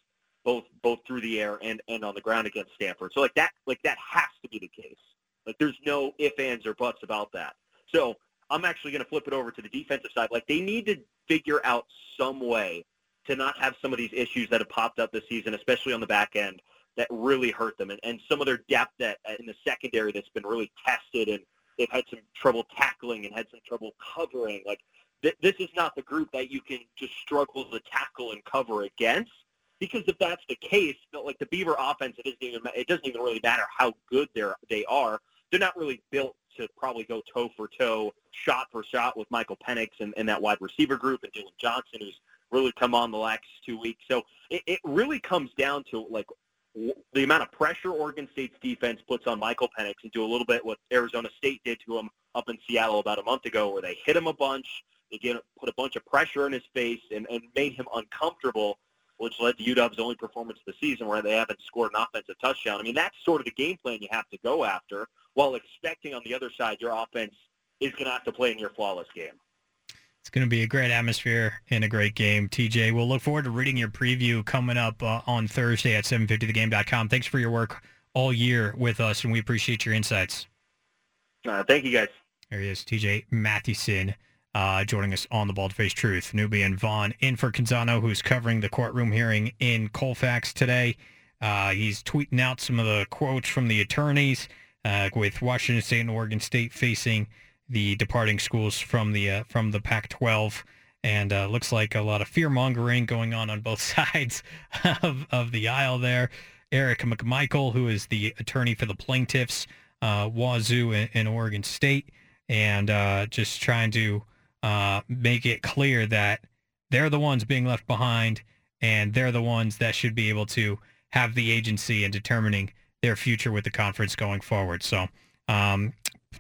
both both through the air and and on the ground against Stanford. So like that like that has to be the case. Like there's no ifs, ands, or buts about that. So I'm actually going to flip it over to the defensive side. Like they need to figure out some way to not have some of these issues that have popped up this season, especially on the back end, that really hurt them, and, and some of their depth that uh, in the secondary that's been really tested, and they've had some trouble tackling and had some trouble covering. Like th- this is not the group that you can just struggle to tackle and cover against. Because if that's the case, like the Beaver offense, it doesn't even it doesn't even really matter how good they're they are. They're not really built to probably go toe for toe, shot for shot with Michael Penix and, and that wide receiver group and Dillon Johnson, who's really come on the last two weeks. So it, it really comes down to like the amount of pressure Oregon State's defense puts on Michael Penix and do a little bit what Arizona State did to him up in Seattle about a month ago, where they hit him a bunch, they get, put a bunch of pressure in his face, and, and made him uncomfortable, which led to UW's only performance of the season where they haven't scored an offensive touchdown. I mean, that's sort of the game plan you have to go after, while expecting on the other side your offense is going to have to play in your flawless game. It's going to be a great atmosphere and a great game, TJ. We'll look forward to reading your preview coming up uh, on Thursday at 750thegame.com. Thanks for your work all year with us, and we appreciate your insights. Uh, thank you, guys. There he is, TJ Mathewson, uh, joining us on the Bald Face Truth. Newby and Vaughan in for Canzano, who's covering the courtroom hearing in Colfax today. Uh, he's tweeting out some of the quotes from the attorneys uh, with Washington State and Oregon State facing – the departing schools from the uh, from the Pac-12, and uh, looks like a lot of fear mongering going on on both [LAUGHS] sides of of the aisle there. Eric MacMichael, who is the attorney for the plaintiffs, uh, Wazoo and, and, Oregon State, and just trying to uh, make it clear that they're the ones being left behind, and they're the ones that should be able to have the agency in determining their future with the conference going forward. So um,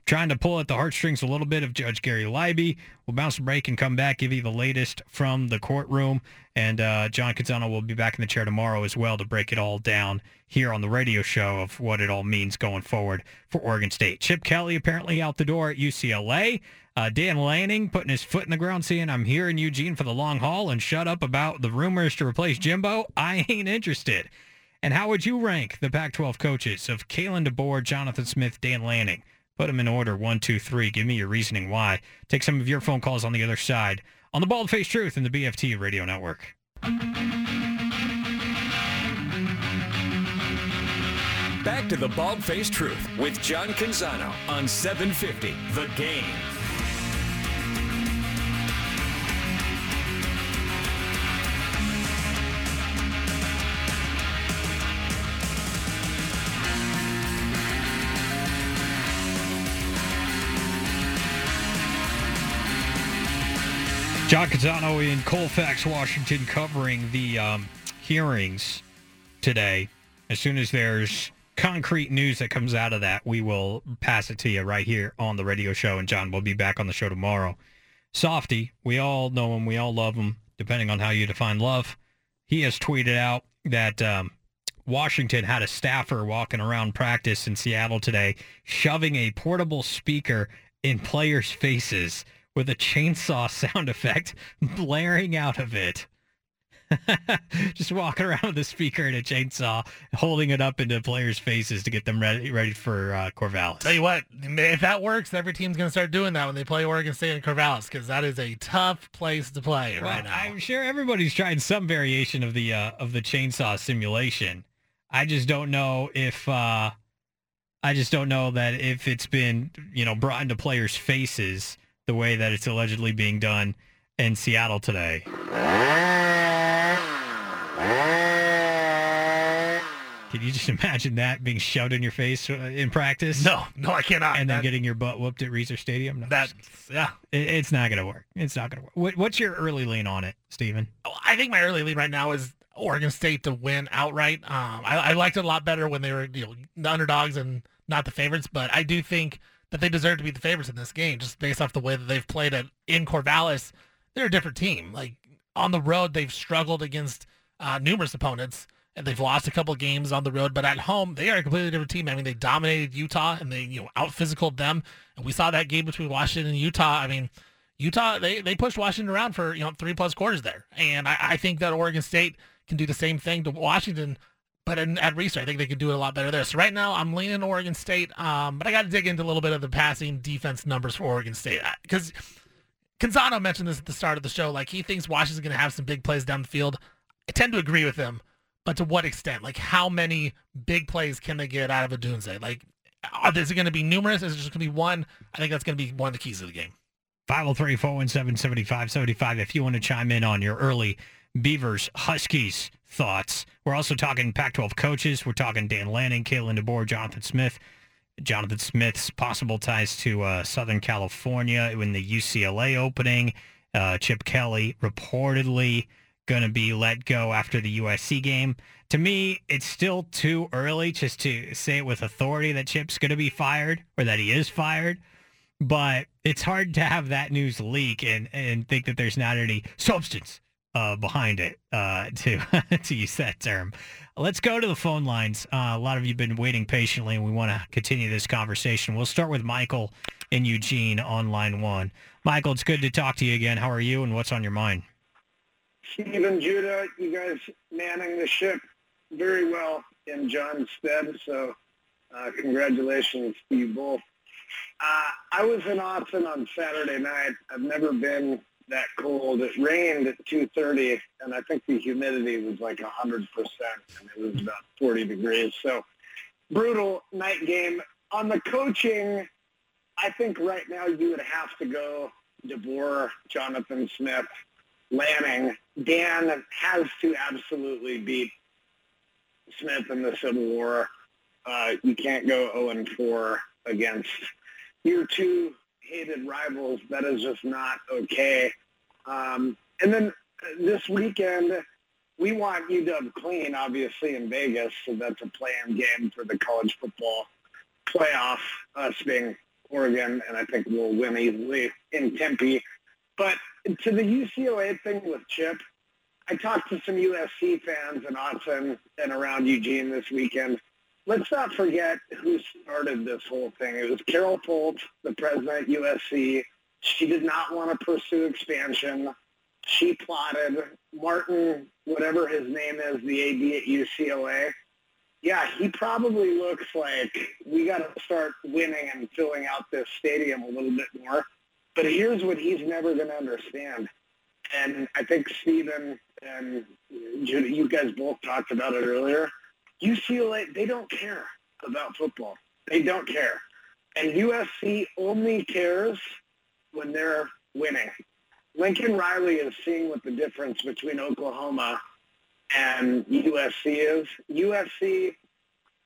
trying to pull at the heartstrings a little bit of Judge Gary Libey. We'll bounce a break and come back, give you the latest from the courtroom. And uh, John Canzano will be back in the chair tomorrow as well to break it all down here on the radio show of what it all means going forward for Oregon State. Chip Kelly apparently out the door at UCLA. Uh, Dan Lanning putting his foot in the ground saying, I'm here in Eugene for the long haul and shut up about the rumors to replace Jimbo. I ain't interested. And how would you rank the Pac-12 coaches of Kalen DeBoer, Jonathan Smith, Dan Lanning? Put them in order. One, two, three. Give me your reasoning why. Take some of your phone calls on the other side on the Bald Face Truth and the BFT Radio Network. Back to the Bald Face Truth with John Canzano on 750 The Game. John Canzano in Colfax, Washington, covering the um, hearings today. As soon as there's concrete news that comes out of that, we will pass it to you right here on the radio show. And John will be back on the show tomorrow. Softy, we all know him, we all love him, depending on how you define love. He has tweeted out that um, Washington had a staffer walking around practice in Seattle today, shoving a portable speaker in players' faces with a chainsaw [LAUGHS] sound effect blaring out of it. [LAUGHS] just walking around with a speaker and a chainsaw, holding it up into players' faces to get them ready ready for uh, Corvallis. Tell you what, if that works, every team's going to start doing that when they play Oregon State and Corvallis because that is a tough place to play well, right now. I'm sure everybody's trying some variation of the uh, of the chainsaw simulation. I just don't know if uh, I just don't know that if it's been you know brought into players' faces the way that it's allegedly being done in Seattle today. Can you just imagine that being shoved in your face uh, in practice? No, no, I cannot. And then that, getting your butt whooped at Reser Stadium? No, that's, yeah. It, it's not going to work. It's not going to work. What, what's your early lean on it, Steven? Oh, I think my early lean right now is Oregon State to win outright. Um, I, I liked it a lot better when they were you know the underdogs and not the favorites, but I do think that they deserve to be the favorites in this game, just based off the way that they've played it in Corvallis. They're a different team. Like on the road, they've struggled against uh, numerous opponents. and they've lost a couple games on the road, but at home they are a completely different team. I mean, they dominated Utah and they you know out physicaled them, and we saw that game between Washington and Utah. I mean, Utah they they pushed Washington around for you know three plus quarters there, and I, I think that Oregon State can do the same thing to Washington. But in, at restart, I think they could do it a lot better there. So right now, I'm leaning Oregon State, um, but I got to dig into a little bit of the passing defense numbers for Oregon State because Canzano mentioned this at the start of the show. Like he thinks Washington's going to have some big plays down the field. I tend to agree with him, but to what extent? Like how many big plays can they get out of Odunze? Like is it going to be numerous? Is it just going to be one? I think that's going to be one of the keys of the game. 503 417 7575 if you want to chime in on your early Beavers Huskies thoughts. We're also talking Pac 12 coaches. We're talking Dan Lanning, Kalen DeBoer, Jonathan Smith. Jonathan Smith's possible ties to uh, Southern California in the UCLA opening. Uh, Chip Kelly reportedly going to be let go after the USC game. To me, it's still too early just to say it with authority that Chip's going to be fired or that he is fired. But it's hard to have that news leak and, and think that there's not any substance uh, behind it, uh, [LAUGHS] to to use that term. Let's go to the phone lines. Uh, a lot of you have been waiting patiently, and we want to continue this conversation. We'll start with Michael in Eugene on line one. Michael, it's good to talk to you again. How are you, and what's on your mind? Steven Judah, you guys manning the ship very well in John's stead, so uh, congratulations to you both. Uh, I was in Austin on Saturday night. I've never been that cold. It rained at 2.30, and I think the humidity was like 100%, and it was about 40 degrees. So brutal night game. On the coaching, I think right now you would have to go DeBoer, Jonathan Smith, Lanning. Dan has to absolutely beat Smith in the Civil War. Uh, you can't go 0-4 against your two hated rivals. That is just not okay. Um, and then this weekend, we want UW clean, obviously, in Vegas, so that's a play-in game for the college football playoff, us being Oregon, and I think we'll win easily in Tempe. But to the UCLA thing with Chip, I talked to some USC fans in Austin and around Eugene this weekend. Let's not forget who started this whole thing. It was Carol Folt, the president USC. She did not want to pursue expansion. She plotted Martin, whatever his name is, the AD at UCLA. Yeah, he probably looks like we got to start winning and filling out this stadium a little bit more. But here's what he's never going to understand. And I think Steven and you guys both talked about it earlier. UCLA, they don't care about football. They don't care. And USC only cares when they're winning. Lincoln Riley is seeing what the difference between Oklahoma and USC is. USC,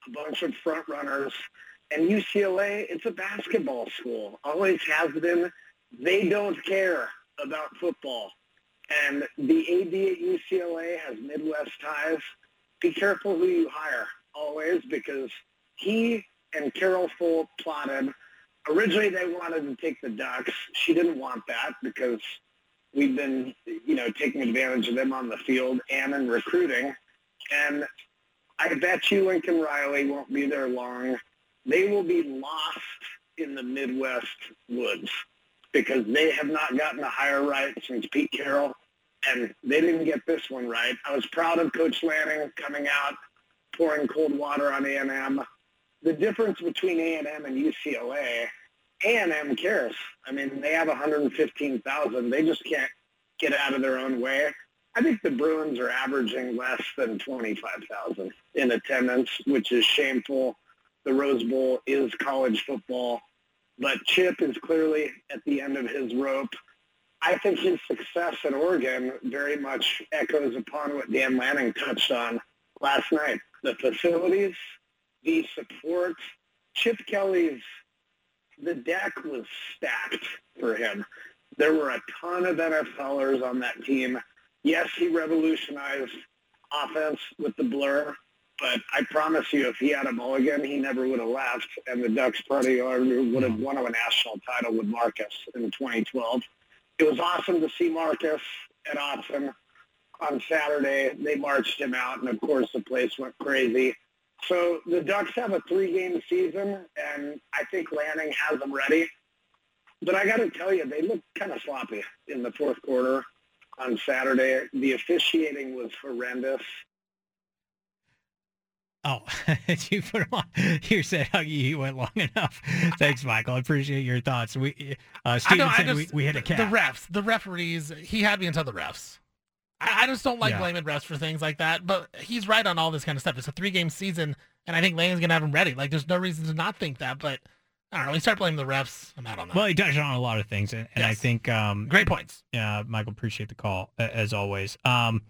a bunch of front runners, and UCLA, it's a basketball school. Always has been. They don't care about football. And the AD at UCLA has Midwest ties. Be careful who you hire, always, because he and Carol Folt plotted – originally they wanted to take the Ducks. She didn't want that because we've been, you know, taking advantage of them on the field and in recruiting. And I bet you Lincoln Riley won't be there long. They will be lost in the Midwest woods because they have not gotten a hire right since Pete Carroll, and they didn't get this one right. I was proud of Coach Lanning coming out, pouring cold water on A&M the difference between A&M and UCLA, A&M cares. I mean, they have 115,000. They just can't get out of their own way. I think the Bruins are averaging less than 25,000 in attendance, which is shameful. The Rose Bowl is college football, but Chip is clearly at the end of his rope. I think his success at Oregon very much echoes upon what Dan Lanning touched on last night. The facilities, the support. Chip Kelly's, the deck was stacked for him. There were a ton of NFLers on that team. Yes, he revolutionized offense with the blur, but I promise you, if he had a mulligan, he never would have left, and the Ducks probably would have won a national title with Marcus in 2012. It was awesome to see Marcus at Austin. on Saturday. They marched him out, and of course the place went crazy. So the Ducks have a three-game season, and I think Lanning has them ready. But I got to tell you, they looked kind of sloppy in the fourth quarter on Saturday. The officiating was horrendous. Oh, [LAUGHS] you put him on. You said Huggy, he went long enough. Thanks, Michael. I appreciate your thoughts. We, uh, Steven I know, I said just- we, we hit a cap. The refs, the referees, he had me until the refs. I, I just don't like Yeah. blaming refs for things like that, but he's right on all this kind of stuff. It's a three game season, and I think going to have him ready. Like, there's no reason to not think that, but I don't know. We start blaming the refs. I'm out on that. Well, he touched on a lot of things, and, and I think um, Great points. Yeah, Michael, appreciate the call as always. Um,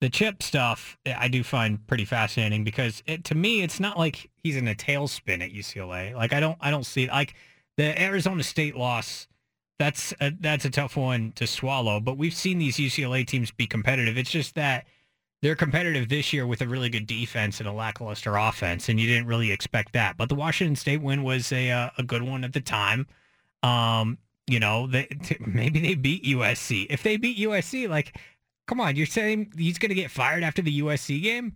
the chip stuff I do find pretty fascinating because it, to me, it's not like he's in a tailspin at UCLA. Like I don't, I don't see like the Arizona State loss. That's a, that's a tough one to swallow. But we've seen these UCLA teams be competitive. It's just that they're competitive this year with a really good defense and a lackluster offense, and you didn't really expect that. But the Washington State win was a uh, a good one at the time. Um, you know, they, t- maybe they beat USC. If they beat USC, like, come on, you're saying he's going to get fired after the USC game?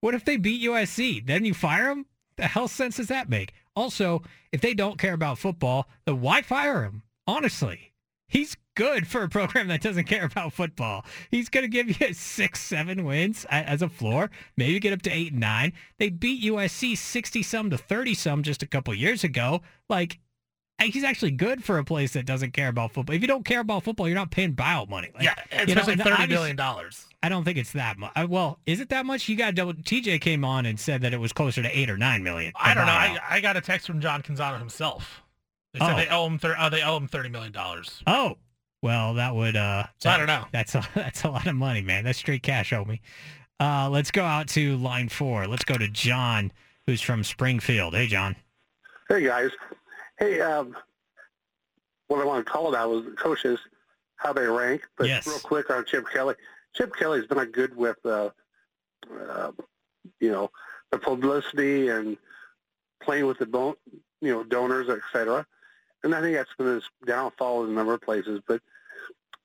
What if they beat USC? Then you fire him? The hell sense does that make? Also, if they don't care about football, then why fire him? Honestly, he's good for a program that doesn't care about football. He's going to give you [LAUGHS] six, seven wins as a floor, maybe get up to eight and nine. They beat USC 60 some to 30 some just a couple years ago. Like, he's actually good for a place that doesn't care about football. If you don't care about football, you're not paying buyout money. Like, yeah, you know, thirty million dollars. I don't think it's that much. Uh, well, is it that much? You got double. TJ came on and said that it was closer to eight or nine million. I don't know. I, I got a text from John Canzano himself. They said Oh. they owe him thir- uh, they owe him thirty million dollars. Oh, well, that would. uh So I don't know. That's a [LAUGHS] that's a lot of money, man. That's straight cash, homie. Uh, let's go out to line four. Let's go to John, who's from Springfield. Hey, John. Hey guys, hey, um, what I want to call about out was the coaches, how they rank. But Yes. real quick on Chip Kelly, Chip Kelly's been a good with, uh, uh, you know, the publicity and playing with the bon- you know donors, et cetera. And I think that's been his downfall in a number of places. But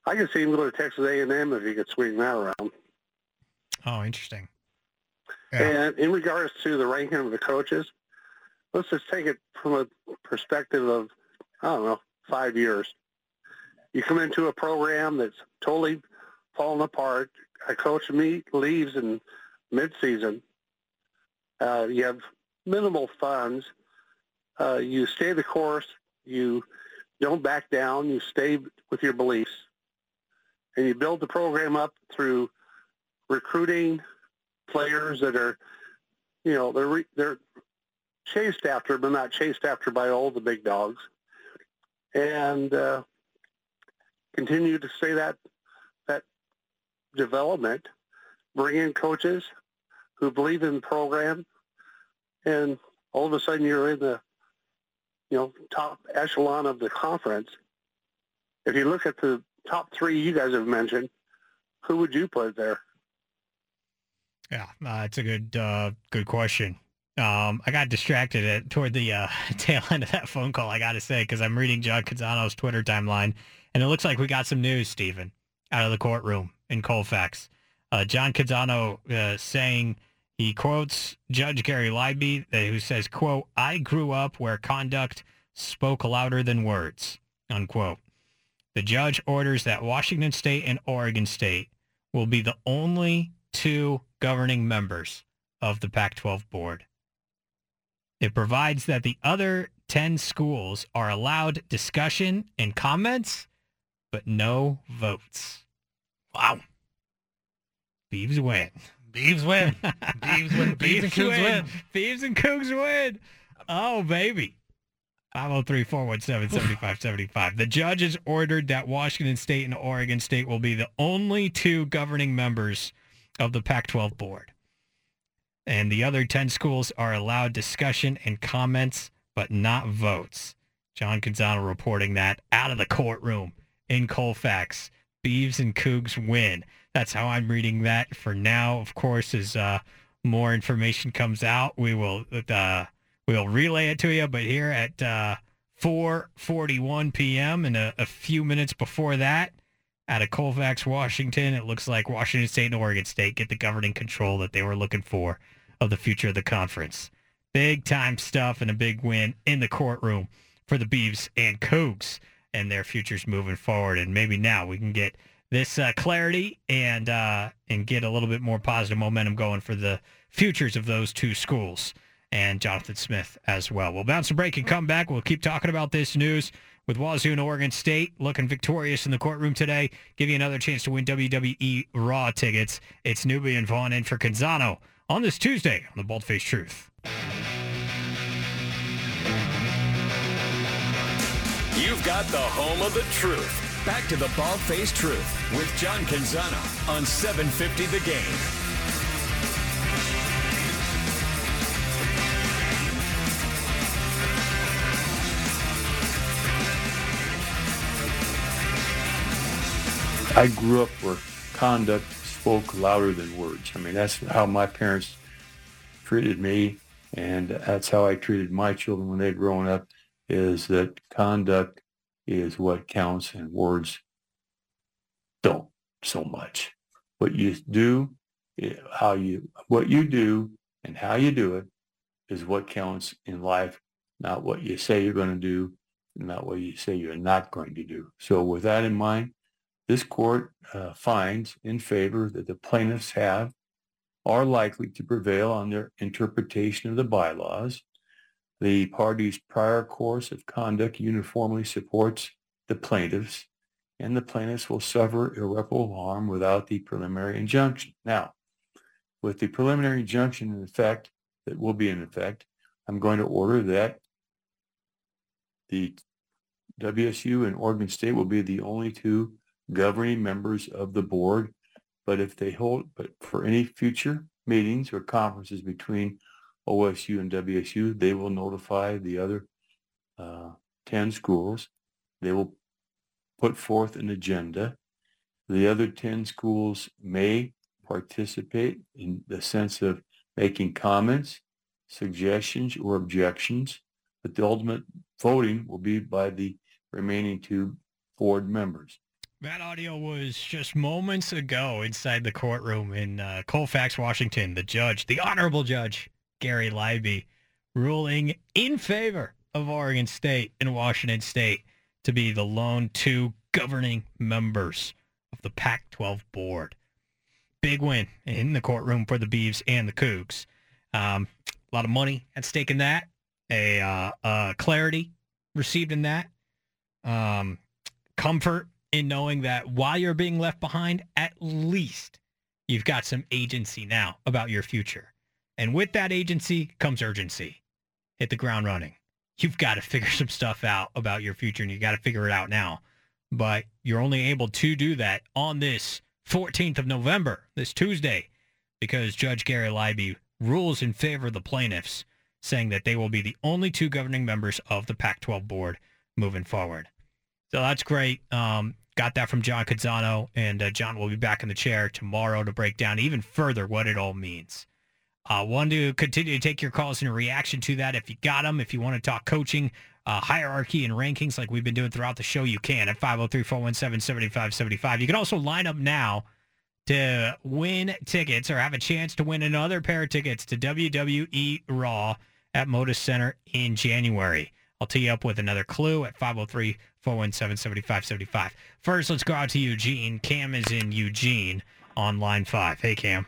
I can see him go to Texas A&M if he could swing that around. Oh, interesting. And in regards to the ranking of the coaches, let's just take it from a perspective of, I don't know, five years. You come into a program that's totally falling apart. A coach me leaves in mid-season. Uh, you have minimal funds. Uh, you stay the course. You don't back down. You stay with your beliefs. And you build the program up through recruiting players that are, you know, they're re- they're chased after, but not chased after by all the big dogs, and uh, continue to say that that development, bring in coaches who believe in the program, and all of a sudden you're in the, you know, top echelon of the conference. If you look at the top three you guys have mentioned, who would you put there? Yeah, uh, it's a good uh, good question. Um, I got distracted at, toward the uh, [LAUGHS] tail end of that phone call. I got to say because I'm reading John Canzano's Twitter timeline, and it looks like we got some news, Steven, out of the courtroom in Colfax. Uh, John Canzano uh, saying he quotes Judge Gary Libey, who says, "quote I grew up where conduct spoke louder than words." Unquote. The judge orders that Washington State and Oregon State will be the only two governing members of the Pac-12 board. It provides that the other 10 schools are allowed discussion and comments, but no votes. Wow. Beavs win. Beavs win. [LAUGHS] Beavs win. Beavs and Cougs win. Beavs and Cougs win. Oh, baby. 503-417-7575. The judge has ordered that Washington State and Oregon State will be the only two governing members of the Pac-12 board. And the other 10 schools are allowed discussion and comments, but not votes. John Canzano reporting that out of the courtroom in Colfax. Beavs and Cougs win. That's how I'm reading that for now. Of course, as uh, more information comes out, we will uh, we'll relay it to you. But here at uh, 4:41 p.m. and a, a few minutes before that, out of Colfax, Washington. It looks like Washington State and Oregon State get the governing control that they were looking for of the future of the conference. Big time stuff and a big win in the courtroom for the Beavs and Cougs and their futures moving forward. And maybe now we can get this uh, clarity and uh, and get a little bit more positive momentum going for the futures of those two schools and Jonathan Smith as well. We'll bounce a break and come back. We'll keep talking about this news with Wazoo and Oregon State looking victorious in the courtroom today. Give you another chance to win WWE Raw tickets. It's Newby and Vaughan in for Canzano on this Tuesday on the Baldface Truth. You've got the home of the truth. Back to the Bald-Faced Truth with John Canzano on 750 The Game. I grew up where conduct spoke louder than words. I mean, that's how my parents treated me, and that's how I treated my children when they'd grown up, is that conduct is what counts and words don't so much. What you do, eh, how you, what you do and how you do it is what counts in life, not what you say you're going to do, not what you say you're not going to do. So with that in mind, this court uh, finds in favor that the plaintiffs have are likely to prevail on their interpretation of the bylaws. The party's prior course of conduct uniformly supports the plaintiffs, and the plaintiffs will suffer irreparable harm without the preliminary injunction. Now, with the preliminary injunction in effect, that will be in effect, I'm going to order that the WSU and Oregon State will be the only two governing members of the board. But if they hold, but for any future meetings or conferences between OSU and WSU, they will notify the other uh, 10 schools. They will put forth an agenda. The other 10 schools may participate in the sense of making comments, suggestions, or objections, but the ultimate voting will be by the remaining two board members. That audio was just moments ago inside the courtroom in uh, Colfax, Washington. The judge, the honorable judge, Gary Libey, ruling in favor of Oregon State and Washington State to be the lone two governing members of the Pac-12 board. Big win in the courtroom for the Beavs and the Cougs. Um, a lot of money at stake in that. A uh, uh, clarity received in that. Um, comfort in knowing that while you're being left behind, at least you've got some agency now about your future. And with that agency comes urgency. Hit the ground running. You've got to figure [LAUGHS] some stuff out about your future and you got to figure it out now. But you're only able to do that on this 14th of November, this Tuesday, because Judge Gary Libey rules in favor of the plaintiffs, saying that they will be the only two governing members of the Pac-12 board moving forward. So that's great. Um, got that from John Canzano, and uh, John will be back in the chair tomorrow to break down even further what it all means. Uh, want to continue to take your calls in reaction to that. If you got them, if you want to talk coaching, uh, hierarchy, and rankings like we've been doing throughout the show, you can at 503-417-7575. You can also line up now to win tickets or have a chance to win another pair of tickets to WWE Raw at Moda Center in January. I'll tee you up with another clue at 503 417 7575. First, let's go out to Eugene. Cam is in Eugene on line five. Hey, Cam.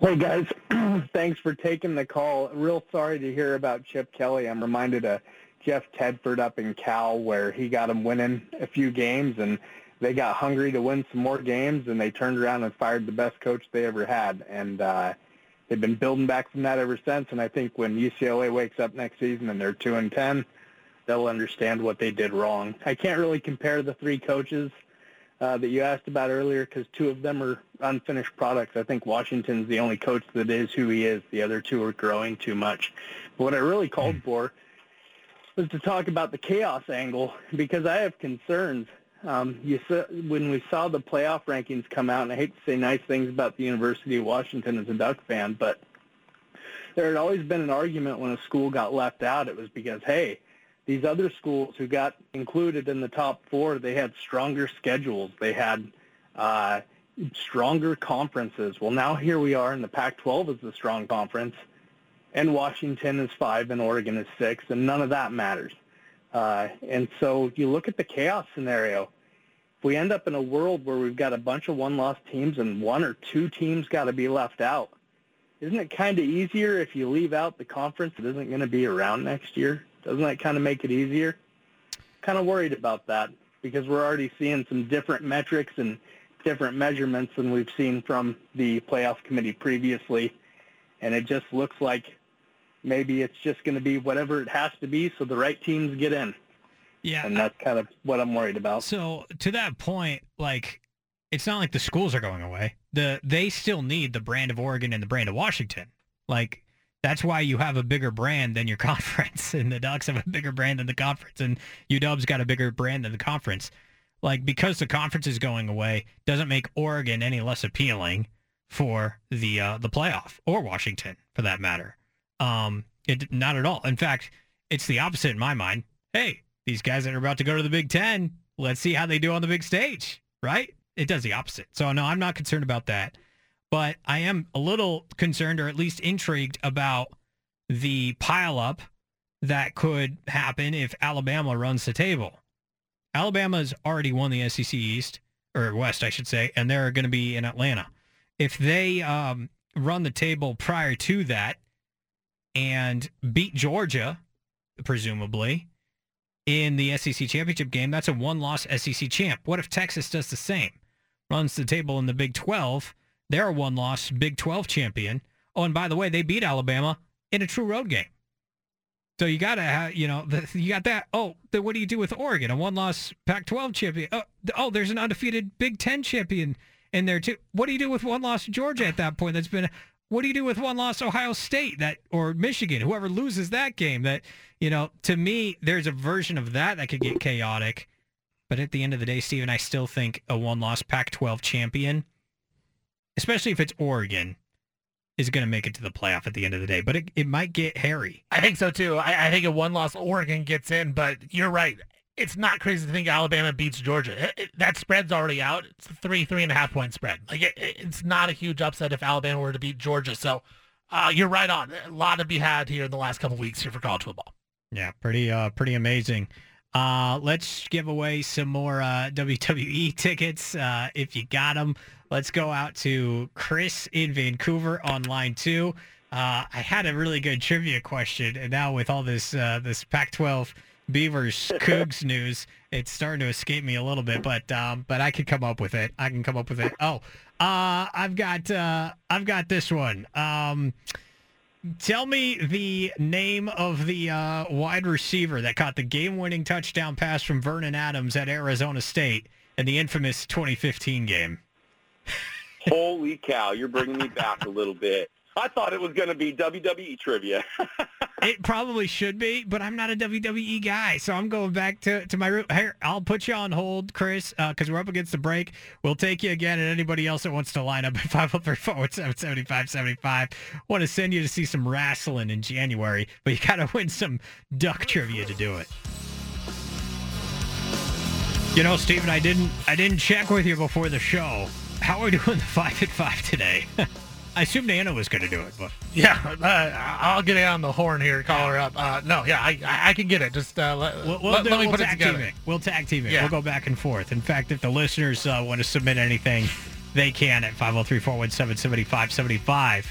Hey, guys. [CLEARS THROAT] Thanks for taking the call. Real sorry to hear about Chip Kelly. I'm reminded of Jeff Tedford up in Cal where he got them winning a few games and they got hungry to win some more games and they turned around and fired the best coach they ever had. And uh, they've been building back from that ever since. And I think when UCLA wakes up next season and they're 2 and 10, they'll understand what they did wrong. I can't really compare the three coaches uh, that you asked about earlier because two of them are unfinished products. I think Washington's the only coach that is who he is. The other two are growing too much. But what I really called hmm. for was to talk about the chaos angle because I have concerns. Um, you saw, when we saw the playoff rankings come out, and I hate to say nice things about the University of Washington as a Duck fan, but there had always been an argument when a school got left out. It was because, hey, these other schools who got included in the top four, they had stronger schedules. They had uh, stronger conferences. Well, now here we are, and the Pac-12 is the strong conference, and Washington is five, and Oregon is six, and none of that matters. Uh, and so you look at the chaos scenario. If we end up in a world where we've got a bunch of one-loss teams and one or two teams got to be left out, isn't it kind of easier if you leave out the conference that isn't going to be around next year? Doesn't that kind of make it easier? Kind of worried about that because we're already seeing some different metrics and different measurements than we've seen from the playoff committee previously. And it just looks like maybe it's just going to be whatever it has to be so the right teams get in. Yeah. And that's kind of what I'm worried about. So to that point, like it's not like the schools are going away. The they still need the brand of Oregon and the brand of Washington. Like that's why you have a bigger brand than your [LAUGHS] conference, and the Ducks have a bigger brand than the conference, and UW's got a bigger brand than the conference. Like because the conference is going away doesn't make Oregon any less appealing for the uh, the playoff or Washington for that matter. Um, it not at all. In fact, it's the opposite in my mind. Hey, these guys that are about to go to the Big Ten, let's see how they do on the big stage, right? It does the opposite. So no, I'm not concerned about that. But I am a little concerned or at least intrigued about the pileup that could happen if Alabama runs the table. Alabama's already won the SEC East or West, I should say, and they're going to be in Atlanta. If they um, run the table prior to that and beat Georgia, presumably, in the SEC championship game, that's a one-loss SEC champ. What if Texas does the same? Runs the table in the Big 12. They're a one-loss Big 12 champion. Oh, and by the way, they beat Alabama in a true road game. So you got to have, you know, the, you got that. Oh, then what do you do with Oregon, a one-loss Pac-12 champion? Oh, oh, there's an undefeated Big 10 champion in there too. What do you do with one-loss Georgia at that point? That's been. What do you do with one-loss Ohio State that or Michigan? Whoever loses that game, that you know, to me, there's a version of that that could get chaotic. But at the end of the day, Steven, I still think a one-loss Pac-12 champion, especially if it's Oregon, is going to make it to the playoff at the end of the day. But it, it might get hairy. I think so too. I, I think a one-loss Oregon gets in, but you're right. It's not crazy to think Alabama beats Georgia. It, it, that spread's already out. It's a three, three and a half point spread. Like it, it's not a huge upset if Alabama were to beat Georgia. So uh, you're right on. A lot to be had here in the last couple weeks here for college football. Yeah, pretty, uh, pretty amazing. Uh, let's give away some more uh, [LAUGHS] WWE tickets uh, if you got them. Let's go out to Chris in Vancouver on line two. Uh, I had a really good trivia question, and now with all this uh, this Pac-12 Beavers [LAUGHS] Cougs news, it's starting to escape me a little bit. But um, but I can come up with it. I can come up with it. Oh, uh, I've got uh, I've got this one. Um, Tell me the name of the uh, wide receiver that caught the game-winning touchdown pass from Vernon Adams at Arizona State in the infamous 2015 game. [LAUGHS] Holy cow! You're bringing me back a little bit. I thought it was going to be WWE trivia. [LAUGHS] it probably should be, but I'm not a WWE guy, so I'm going back to, to my root. Here, I'll put you on hold, Chris, because uh, we're up against the break. We'll take you again, and anybody else that wants to line up at 503-417-7575. Want to send you to see some wrestling in January, but you got to win some duck trivia to do it. You know, Steven, I didn't I didn't check with you before the show. How are we [LAUGHS] doing the five at five today? [LAUGHS] I assumed Nana was going to do it, but yeah, [LAUGHS] uh, I'll get on the horn here, call her up. Uh, no, yeah, I, I can get it. Just uh, let, we'll, we'll, let, do, let me we'll put it tag together. team it. We'll tag team it. Yeah. We'll go back and forth. In fact, if the listeners uh, want to submit anything, they can at 503-417-7575.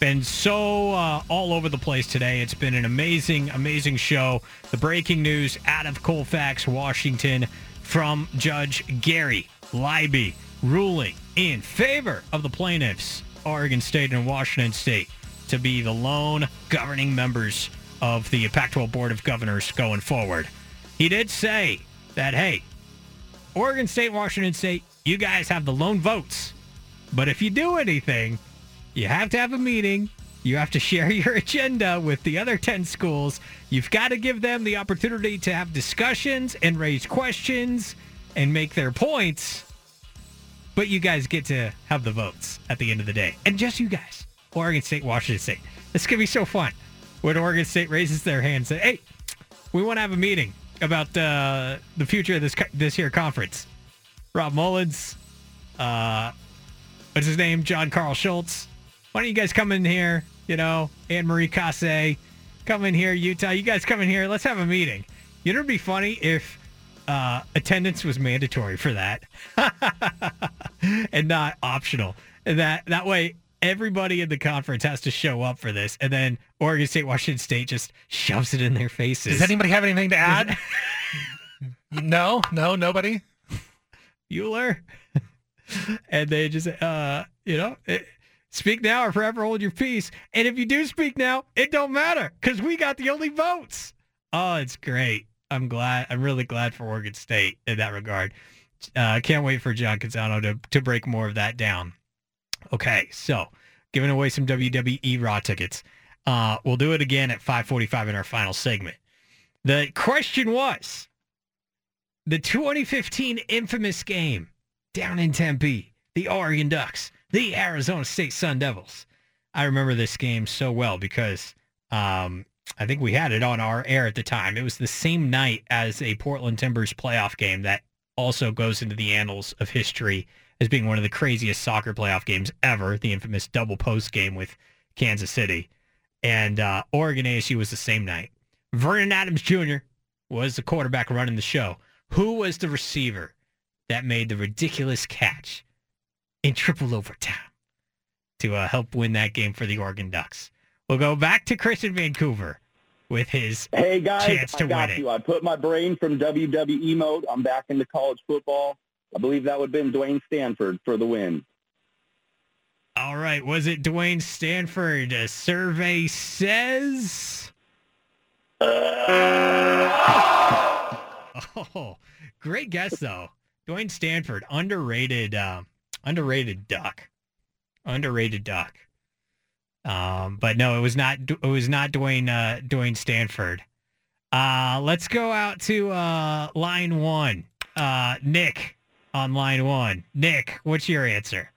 Been so uh, all over the place today. It's been an amazing, amazing show. The breaking news out of Colfax, Washington, from Judge Gary Libey ruling in favor of the plaintiffs, Oregon State and Washington State, to be the lone governing members of the Pac-12 Board of Governors going forward. He did say that, hey, Oregon State, Washington State, you guys have the lone votes. But if you do anything, you have to have a meeting. You have to [LAUGHS] share your agenda with the other 10 schools. You've got to give them the opportunity to have discussions and raise questions and make their points. But you guys get to have the votes at the end of the day. And just you guys. Oregon State, Washington State. This could be so fun. When Oregon State raises their hand and say, hey, we want to have a meeting about uh, the future of this this here conference. Rob Mullens, uh, what's his name? John Carl Schultz. Why don't you guys come in here? You know, Anne Marie Casse, come in here, Utah. You guys come in here. Let's have a meeting. You know, it'd be funny if uh, attendance was mandatory for that [LAUGHS] and not optional. And that that way, everybody in the conference has to show up for this, and then Oregon State, Washington State just shoves it in their faces. Does anybody have anything to add? [LAUGHS] no, no, nobody. Euler, [LAUGHS] and they just, uh, you know, it, speak now or forever hold your peace. And if you do speak now, it don't matter because we got the only votes. Oh, it's great. I'm glad. I'm really glad for Oregon State in that regard. Uh, can't wait for John Canzano to to break more of that down. Okay, so giving away some WWE Raw tickets. Uh, we'll do it again at 5:45 in our final segment. The question was the 2015 infamous game down in Tempe, the Oregon Ducks, the Arizona State Sun Devils. I remember this game so well because um, I think we had it on our air at the time. It was the same night as a Portland Timbers playoff game that also goes into the annals of history as being one of the craziest soccer playoff games ever, the infamous double post game with Kansas City. And uh, Oregon ASU was the same night. Vernon Adams Jr. was the quarterback running the show. Who was the receiver that made the ridiculous catch in triple overtime to uh, help win that game for the Oregon Ducks? We'll go back to Chris in Vancouver with his hey guys, chance to I got win it. I put my brain from WWE mode. I'm back into college football. I believe that would have been Dwayne Stanford for the win. All right. Was it Dwayne Stanford? A survey says. [LAUGHS] Oh, great guess though. Dwayne Stanford, underrated, uh, underrated duck, underrated duck. Um, but no, it was not. It was not Dwayne. Uh, Dwayne Stanford. Uh, let's go out to uh, line one. Uh, Nick on line one. Nick, what's your answer?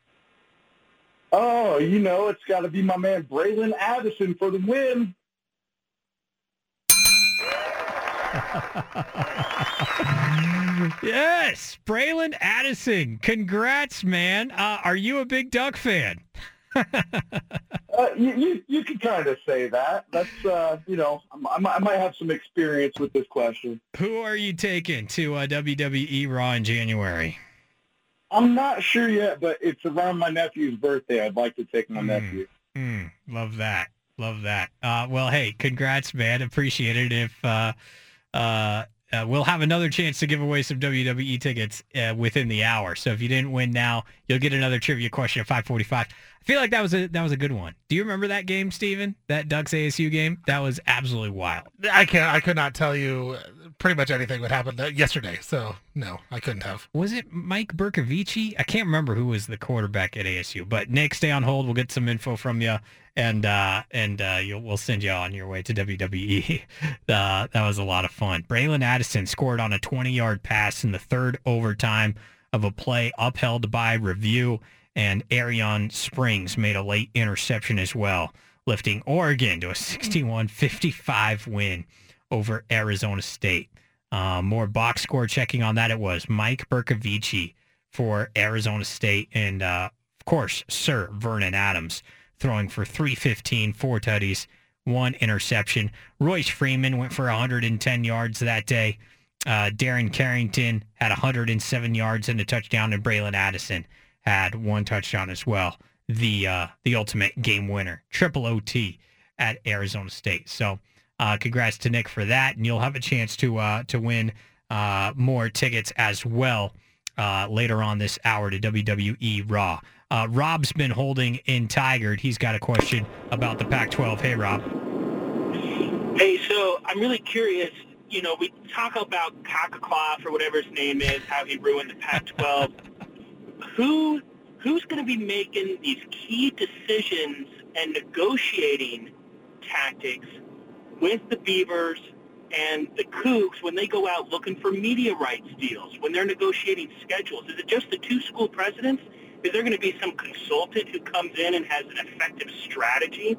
Oh, you know, it's got to be my man Bralon Addison for the win. [LAUGHS] yes, Bralon Addison. Congrats, man. Uh, are you a big Duck fan? [LAUGHS] Uh, you, you you can kind of say that. That's uh, you know, I, might- I might have some experience with this question. Who are you taking to uh, WWE Raw in January? I'm not sure yet, but it's around my nephew's birthday. I'd like to take my nephew. Hmm, love that. Love that. Uh, well, hey, congrats, man. Appreciate it. If uh, we'll have another chance to give away some WWE tickets uh, within the hour. So if you didn't win now, you'll get another trivia question at 5:45. I feel like that was a that was a good one. Do you remember that game, Steven? That Ducks ASU game? That was absolutely wild. I can't. I could not tell you pretty much anything that happened yesterday. So no, I couldn't have. Was it Mike Bercovici? I can't remember who was the quarterback at ASU. But Nick, stay on hold. We'll get some info from you, and uh, and uh, we'll send you on your way to WWE. Uh, [LAUGHS] that was a lot of fun. Bralon Addison scored on a 20-yard pass in the third overtime of a play upheld by review, and Arrion Springs made a late interception as well, lifting Oregon to a 61-55 win over Arizona State. Uh, more box score checking on that. It was Mike Bercovici for Arizona State, and uh, of course, Sir Vernon Adams throwing for 315, four tutties, one interception. Royce Freeman went for 110 yards that day. Uh, Darren Carrington had 107 yards and a touchdown, and Bralon Addison had one touchdown as well. The uh, the ultimate game winner, triple OT at Arizona State. So, uh, congrats to Nick for that, and you'll have a chance to uh, to win uh, more tickets as well uh, later on this hour to WWE Raw. Uh, Rob's been holding in Tigard. He's got a question about the Pac-12. Hey, Rob. Hey, so I'm really curious. You know, we talk about Cockcloth or whatever his name is, how he ruined the Pac-12. [LAUGHS] Who who's going to be making these key decisions and negotiating tactics with the Beavers and the Cougs when they go out looking for media rights deals, when they're negotiating schedules? Is it just the two school presidents? Is there going to be some consultant who comes in and has an effective strategy?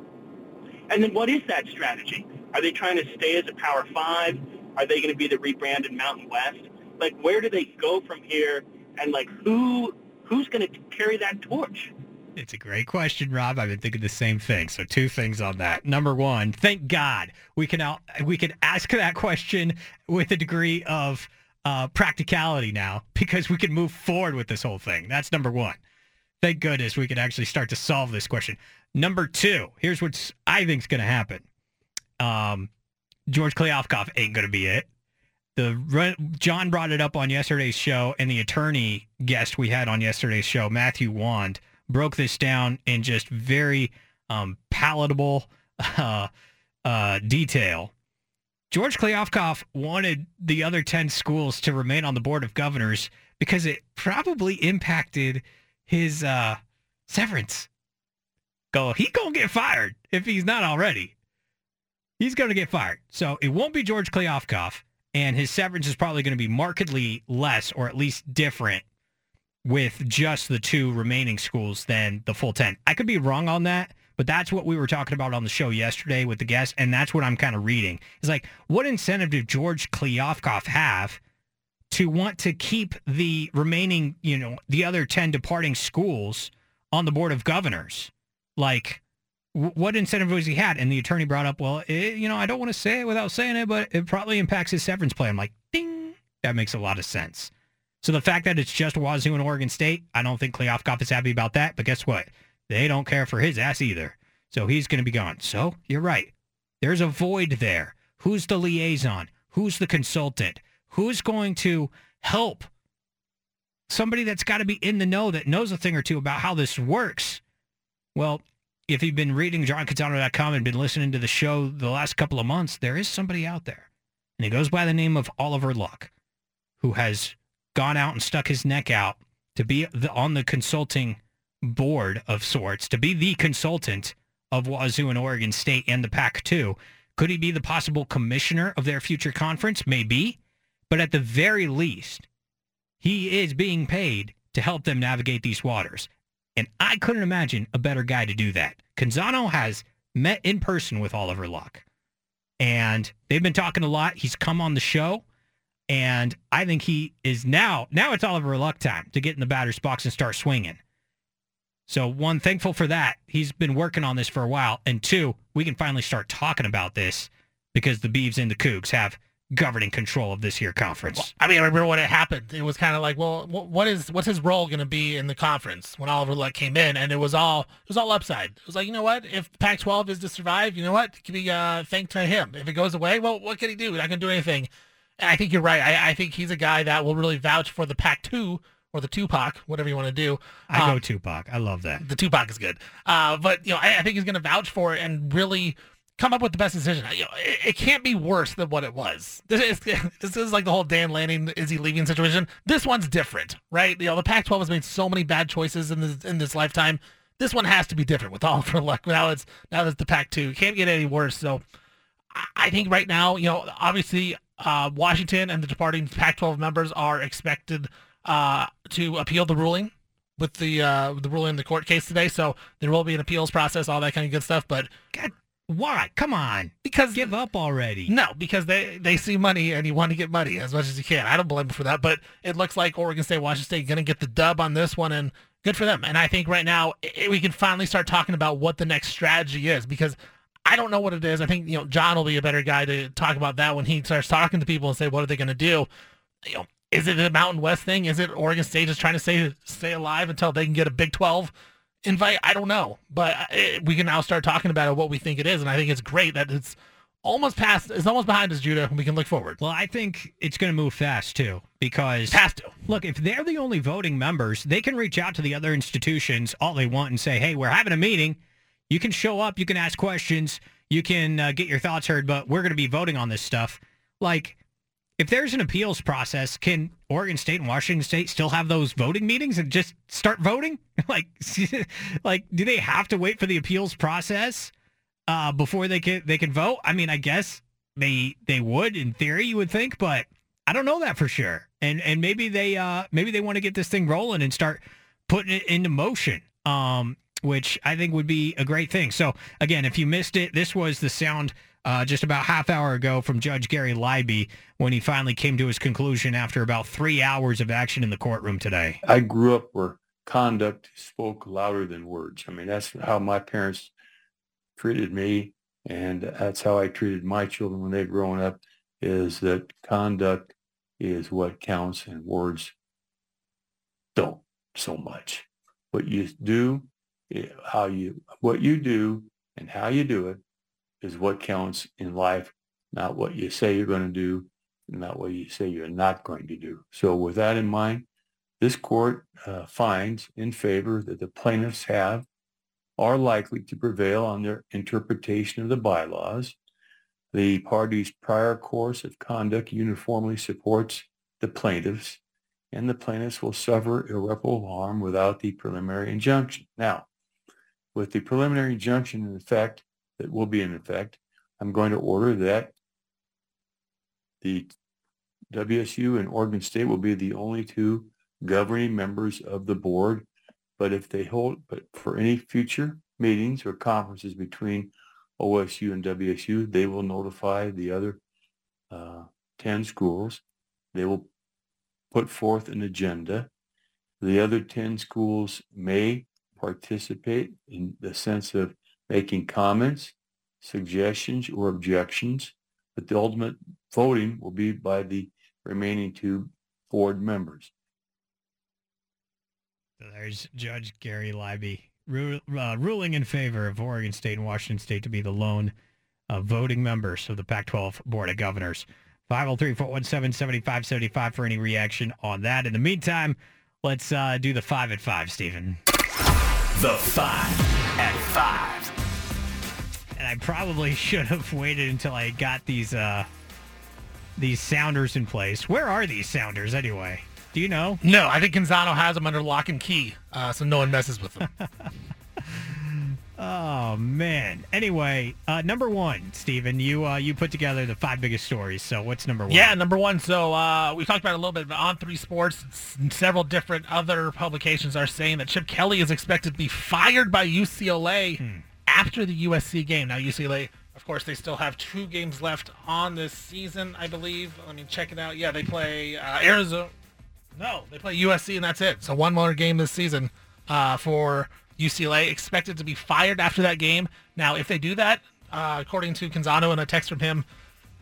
And then what is that strategy? Are they trying to stay as a Power Five? Are they going to be the rebranded Mountain West? Like, where do they go from here? And like, who who's going to carry that torch? It's a great question, Rob. I've been thinking the same thing. So two things on that. Number one, thank God we can out we can ask that question with a degree of uh, practicality now because we can move forward with this whole thing. That's number one. Thank goodness we can actually start to solve this question. Number two, here's what I think is going to happen. Um, George Kliavkoff ain't going to be it. The John brought it up on yesterday's show, and the attorney guest we had on yesterday's show, Matthew Wand broke this down in just very um, palatable uh, uh, detail. George Kliavkoff wanted the other 10 schools to remain on the board of governors because it probably impacted his uh, severance. Go, he gonna get fired if he's not already. He's gonna get fired. So it won't be George Kliavkoff, and his severance is probably to be markedly less, or at least different, with just the two remaining schools than the full 10. I could be wrong on that, but that's what we were talking about on the show yesterday with the guests, and that's what I'm kind of reading. It's like, what incentive did George Kliavkoff have to want to keep the remaining, you know, the other 10 departing schools on the board of governors? Like, what incentive was he had? And the attorney brought up, well, it, you know, I don't want to say it without saying it, but it probably impacts his severance plan. I'm like, ding, that makes a lot of sense. So the fact that it's just Wazoo and Oregon State, I don't think Kliavkoff is happy about that. But guess what? They don't care for his ass either. So he's going to be gone. So you're right. There's a void there. Who's the liaison? Who's the consultant? Who's going to help somebody that's got to be in the know that knows a thing or two about how this works? Well, if you've been reading JohnCanzano.com and been listening to the show the last couple of months, there is somebody out there. And he goes by the name of Oliver Luck, who has gone out and stuck his neck out to be the, on the consulting board of sorts, to be the consultant of Wazoo and Oregon State and the Pac-2. Could he be the possible commissioner of their future conference? Maybe. But at the very least, he is being paid to help them navigate these waters. And I couldn't imagine a better guy to do that. Canzano has met in person with Oliver Luck. And they've been talking a lot. He's come on the show. And I think he is now, now it's Oliver Luck time to get in the batter's box and start swinging. So one, thankful for that. He's been working on this for a while. And two, we can finally start talking about this because the Beavs and the Cougs have governing control of this year conference. I mean, I remember when it happened. It was kind of like, well, what is what's his role going to be in the conference when Oliver Luck came in? And it was all it was all upside. It was like, you know what? If Pac-12 is to survive, you know what? It can be uh, thanks to him. If it goes away, well, what can he do? Not going to do anything. I think you're right. I, I, think he's a guy that will really vouch for the Pac two or the Tupac, whatever you want to do. I um, go Tupac. I love that. The Tupac is good. Uh, but you know, I, I think he's going to vouch for it and really come up with the best decision. It, can't be worse than what it was. This is, [LAUGHS] this is like the whole Dan Lanning is he leaving situation. This one's different, right? You know, the Pac-12 has made so many bad choices in this in this lifetime. This one has to be different with all luck. Now it's now it's the Pac-2. Can't get any worse. So I think right now, you know, obviously uh, Washington and the departing Pac-12 members are expected uh, to appeal the ruling with the uh, the ruling in the court case today. So there will be an appeals process, all that kind of good stuff. But God, why? Come on, because give up already. No, because they they see money and you want to get money as much as you can. I don't blame them for that. But it looks like Oregon State, Washington State, going to get the dub on this one, and good for them. And I think right now we can finally start talking about what the next strategy is because I don't know what it is. I think you know John will be a better guy to talk about that when he starts talking to people and say what are they going to do. You know, is it a Mountain West thing? Is it Oregon State just trying to stay stay alive until they can get a Big Twelve invite? I don't know, but it, uh, we can now start talking about it, what we think it is, and I think it's great that it's almost past. It's almost behind us, Judah, and we can look forward. Well, I think it's going to move fast too because has to. Look, if they're the only voting members, they can reach out to the other institutions all they want and say, "Hey, we're having a meeting." You can show up, you can ask questions, you can uh, get your thoughts heard, but we're going to be voting on this stuff. Like, if there's an appeals process, can Oregon State and Washington State still have those voting meetings and just start voting? [LAUGHS] like, [LAUGHS] like, do they have to wait for the appeals process uh, before they can they can vote? I mean, I guess they they would in theory, you would think, but I don't know that for sure. And and maybe they uh, maybe they want to get this thing rolling and start putting it into motion. Um, which I think would be a great thing. So again, if you missed it, this was the sound uh, just about half hour ago from Judge Gary Libey when he finally came to his conclusion after about three hours of action in the courtroom today. I grew up where conduct spoke louder than words. I mean, that's how my parents treated me, and that's how I treated my children when they're growing up, is that conduct is what counts and words don't so much. What you do, eh, how you, what you do and how you do it is what counts in life, not what you say you're going to do, not what you say you're not going to do. So with that in mind, this court uh, finds in favor that the plaintiffs have are likely to prevail on their interpretation of the bylaws. The party's prior course of conduct uniformly supports the plaintiffs, and the plaintiffs will suffer irreparable harm without the preliminary injunction. Now, with the preliminary injunction in effect, that will be in effect, I'm going to order that the WSU and Oregon State will be the only two governing members of the board. But if they hold, but for any future meetings or conferences between OSU and WSU, they will notify the other uh, 10 schools. They will put forth an agenda. The other 10 schools may participate in the sense of making comments, suggestions, or objections, but the ultimate voting will be by the remaining two board members. There's Judge Gary Libey ru- uh, ruling in favor of Oregon State and Washington State to be the lone uh, voting members of the Pac-12 Board of Governors. 503-417-7575 for any reaction on that. In the meantime, let's uh, do the 5 at 5, Steven. The 5 at 5. I probably [LAUGHS] should have waited until I got these uh, these sounders in place. Where are these sounders anyway? Do you know? No, I think Canzano has them under lock and key, uh, so no one messes with them. [LAUGHS] Oh man. Anyway, uh, number one, Steven, you uh, you put together the five biggest stories. So what's number one? Yeah, number one. So uh, we talked about a little bit, but on three sports, s- several different other publications are saying that Chip Kelly is expected to be fired by UCLA after the USC game. Now UCLA, of course, they still have two games left on this season, I believe. Let me check it out. Yeah, they play uh, Arizona. No, they play USC, and that's it. So one more game this season uh, for UCLA. Expected to be fired after that game. Now, if they do that, uh, according to Canzano and a text from him,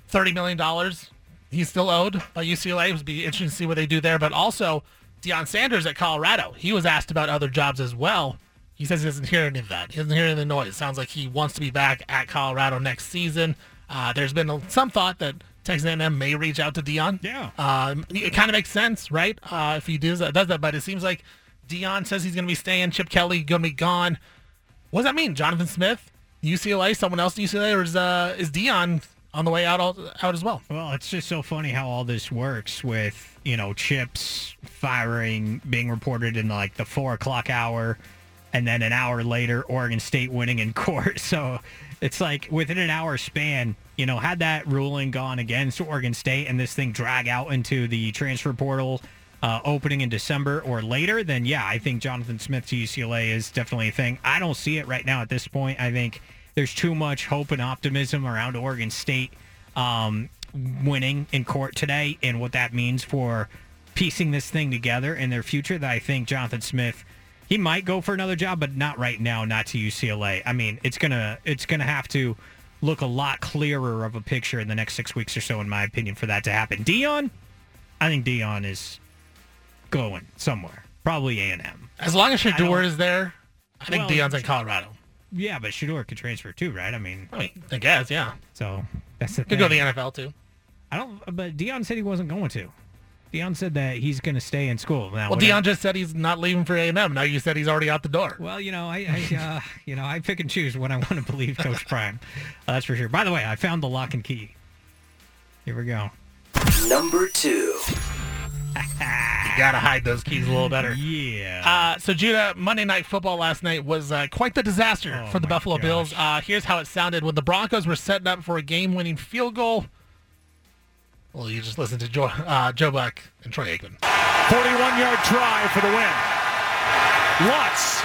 thirty million dollars he's still owed by UCLA. It would be interesting to see what they do there. But also, Deion Sanders at Colorado, he was asked about other jobs as well. He says he doesn't hear any of that. He doesn't hear any of the noise. Sounds like he wants to be back at Colorado next season. Uh, there's been some thought that Texas A&M may reach out to Deion. Yeah. Um, it kind of makes sense, right? Uh, if he does that, does that, but it seems like Deion says he's going to be staying. Chip Kelly going to be gone. What does that mean? Jonathan Smith, UCLA, someone else at UCLA, or is uh, is Deion on the way out all, out as well? Well, it's just so funny how all this works with you know Chips firing being reported in like the four o'clock hour, and then an hour later Oregon State winning in [LAUGHS] court. So it's like within an hour span, you know, had that ruling gone against Oregon State and this thing drag out into the transfer portal uh, opening in December or later, then yeah, I think Jonathan Smith to UCLA is definitely a thing. I don't see it right now at this point. I think there's too much hope and optimism around Oregon State um, winning in court today and what that means for piecing this thing together in their future that I think Jonathan Smith he might go for another job but not right now not to UCLA. I mean, it's going to it's to have to look a lot clearer of a picture in the next 6 weeks or so in my opinion for that to happen. Deion, I think Deion is going somewhere. Probably A&M. As long as I don't- Shedeur is there, I think Well, Deion's in Colorado. Yeah, but Shedeur could transfer too, right? I mean, I mean, I guess, yeah. So that's the Could go to the NFL too. I don't. But Deion said he wasn't going to. Deion said that he's going to stay in school. Now, Well, whatever- Deion just said he's not leaving for A&M. Now you said he's already out the door. Well, you know, I, I uh, [LAUGHS] you know, I pick and choose when I want to believe Coach Prime. Uh, that's for sure. By the way, I found the lock and key. Here we go. Number two. [LAUGHS] You gotta hide those keys a little better. Yeah. Uh, so Judah, Monday Night Football last night was uh, quite the disaster Oh for the Buffalo Bills. Uh, here's how it sounded when the Broncos were setting up for a game-winning field goal. Well, you just listen to Joe, uh, Joe Buck and Troy Aikman. 41-yard try for the win. Lutz.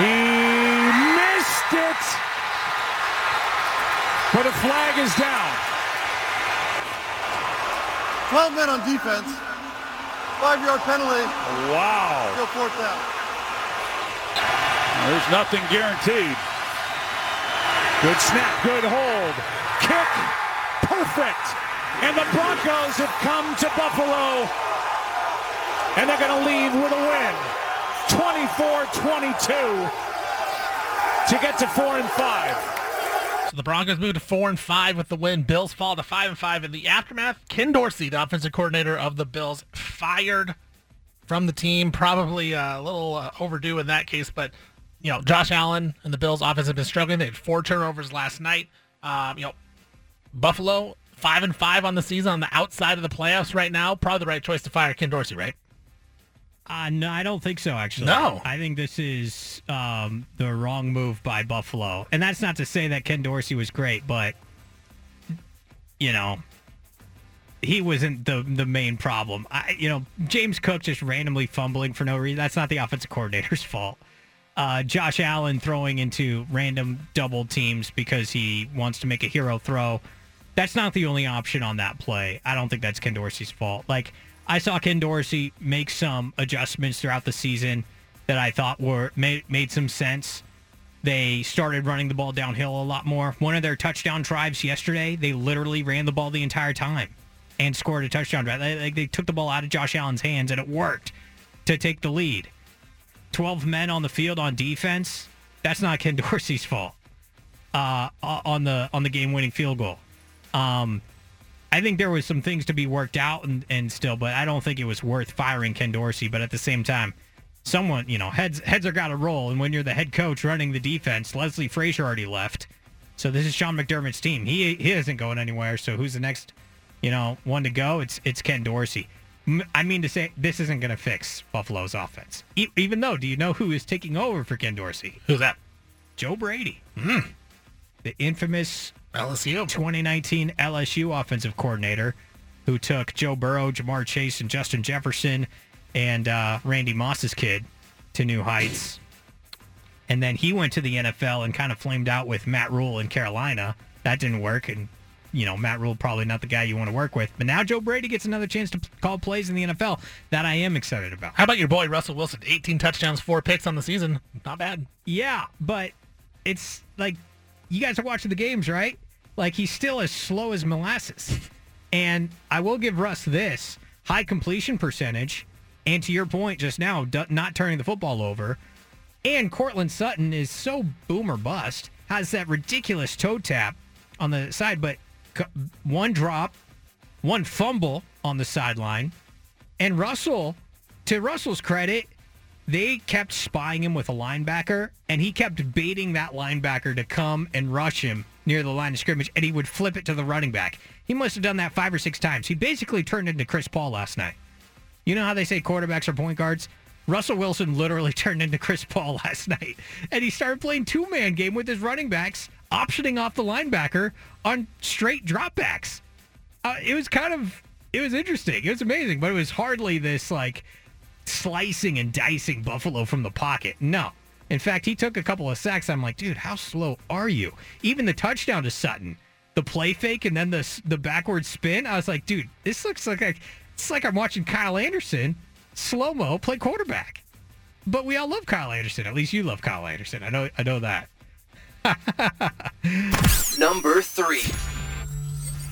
He missed it. But a flag is down. 12 men on defense. Five-yard penalty. Wow. Go fourth down. There's nothing guaranteed. Good snap, good hold. Kick, perfect. And the Broncos have come to Buffalo. And they're going to leave with a win. 24-22 to get to 4 and 5. So the Broncos move to four and five with the win. Bills fall to five and five in the aftermath. Ken Dorsey, the offensive coordinator of the Bills, fired from the team. Probably uh, a little uh, overdue in that case, but you know, Josh Allen and the Bills offense have been struggling. They had four turnovers last night. Um, you know, Buffalo five and five on the season on the outside of the playoffs right now. Probably the right choice to fire Ken Dorsey, right? Uh, no, I don't think so. Actually, No. I think this is um, the wrong move by Buffalo, and that's not to say that Ken Dorsey was great, but you know, he wasn't the the main problem. I, you know, James Cook just randomly fumbling for no reason. That's not the offensive coordinator's [LAUGHS] fault. Uh, Josh Allen throwing into random double teams because he wants to make a hero throw. That's not the only option on that play. I don't think that's Ken Dorsey's fault. Like I saw Ken Dorsey make some adjustments throughout the season that I thought were made made some sense. They started running the ball downhill a lot more. One of their touchdown drives yesterday, they literally ran the ball the entire time and scored a touchdown drive. They, they took the ball out of Josh Allen's hands and it worked to take the lead. 12 men on the field on defense. That's not Ken [LAUGHS] Dorsey's fault. Uh, on the on the game-winning field goal. Um, I think there was some things to be worked out and, and still, but I don't think it was worth firing Ken Dorsey. But at the same time, someone, you know, heads heads are got to roll. And when you're the head coach running the defense, Leslie Frazier already left. So this is Sean McDermott's team. He he isn't going anywhere. So who's the next, you know, one to go? It's it's Ken Dorsey. I mean to say, this isn't going to fix Buffalo's offense. E- even though, do you know who is taking over for Ken Dorsey? Who's that? Joe Brady. The infamous LSU 2019 LSU offensive coordinator who took Joe Burrow, Ja'Marr Chase, and Justin Jefferson and uh, Randy Moss's kid to new heights. And then he went to the NFL and kind of flamed out with Matt Rhule in Carolina. That didn't work. And, you know, Matt Rhule probably not the guy you want to work with. But now Joe Brady gets another chance to call plays in the NFL that I am excited about. How about your boy Russell Wilson? 18 touchdowns, four picks on the season. Not bad. Yeah, but it's like you guys are watching the games, right? Like he's still as slow as molasses. And I will give Russ this high completion percentage. And to your point just now, not turning the football over. And Courtland Sutton is so boomer bust, has that ridiculous toe tap on the side, but one drop, one fumble on the sideline. And Russell, to Russell's credit, they kept spying him with a linebacker, and he kept baiting that linebacker to come and rush him near the line of scrimmage, and he would flip it to the running back. He must have done that five or six times. He basically turned into Chris Paul last night. You know how they say quarterbacks are point guards? Russell Wilson literally [LAUGHS] turned into Chris Paul [LAUGHS] last night, and he started playing two man game with his running backs, optioning off the linebacker on straight dropbacks. Uh, it was kind of it was interesting. It was amazing, but it was hardly this like slicing and dicing Buffalo from the pocket. No. In fact, he took a couple of sacks. I'm like, dude, how slow are you? Even the touchdown to Sutton, the play fake and then the the backward spin. I was like, dude, this looks like it's like I'm watching Kyle Anderson slow mo play quarterback. But we all love Kyle Anderson. At least you love Kyle Anderson. I know. I know that. [LAUGHS] Number three.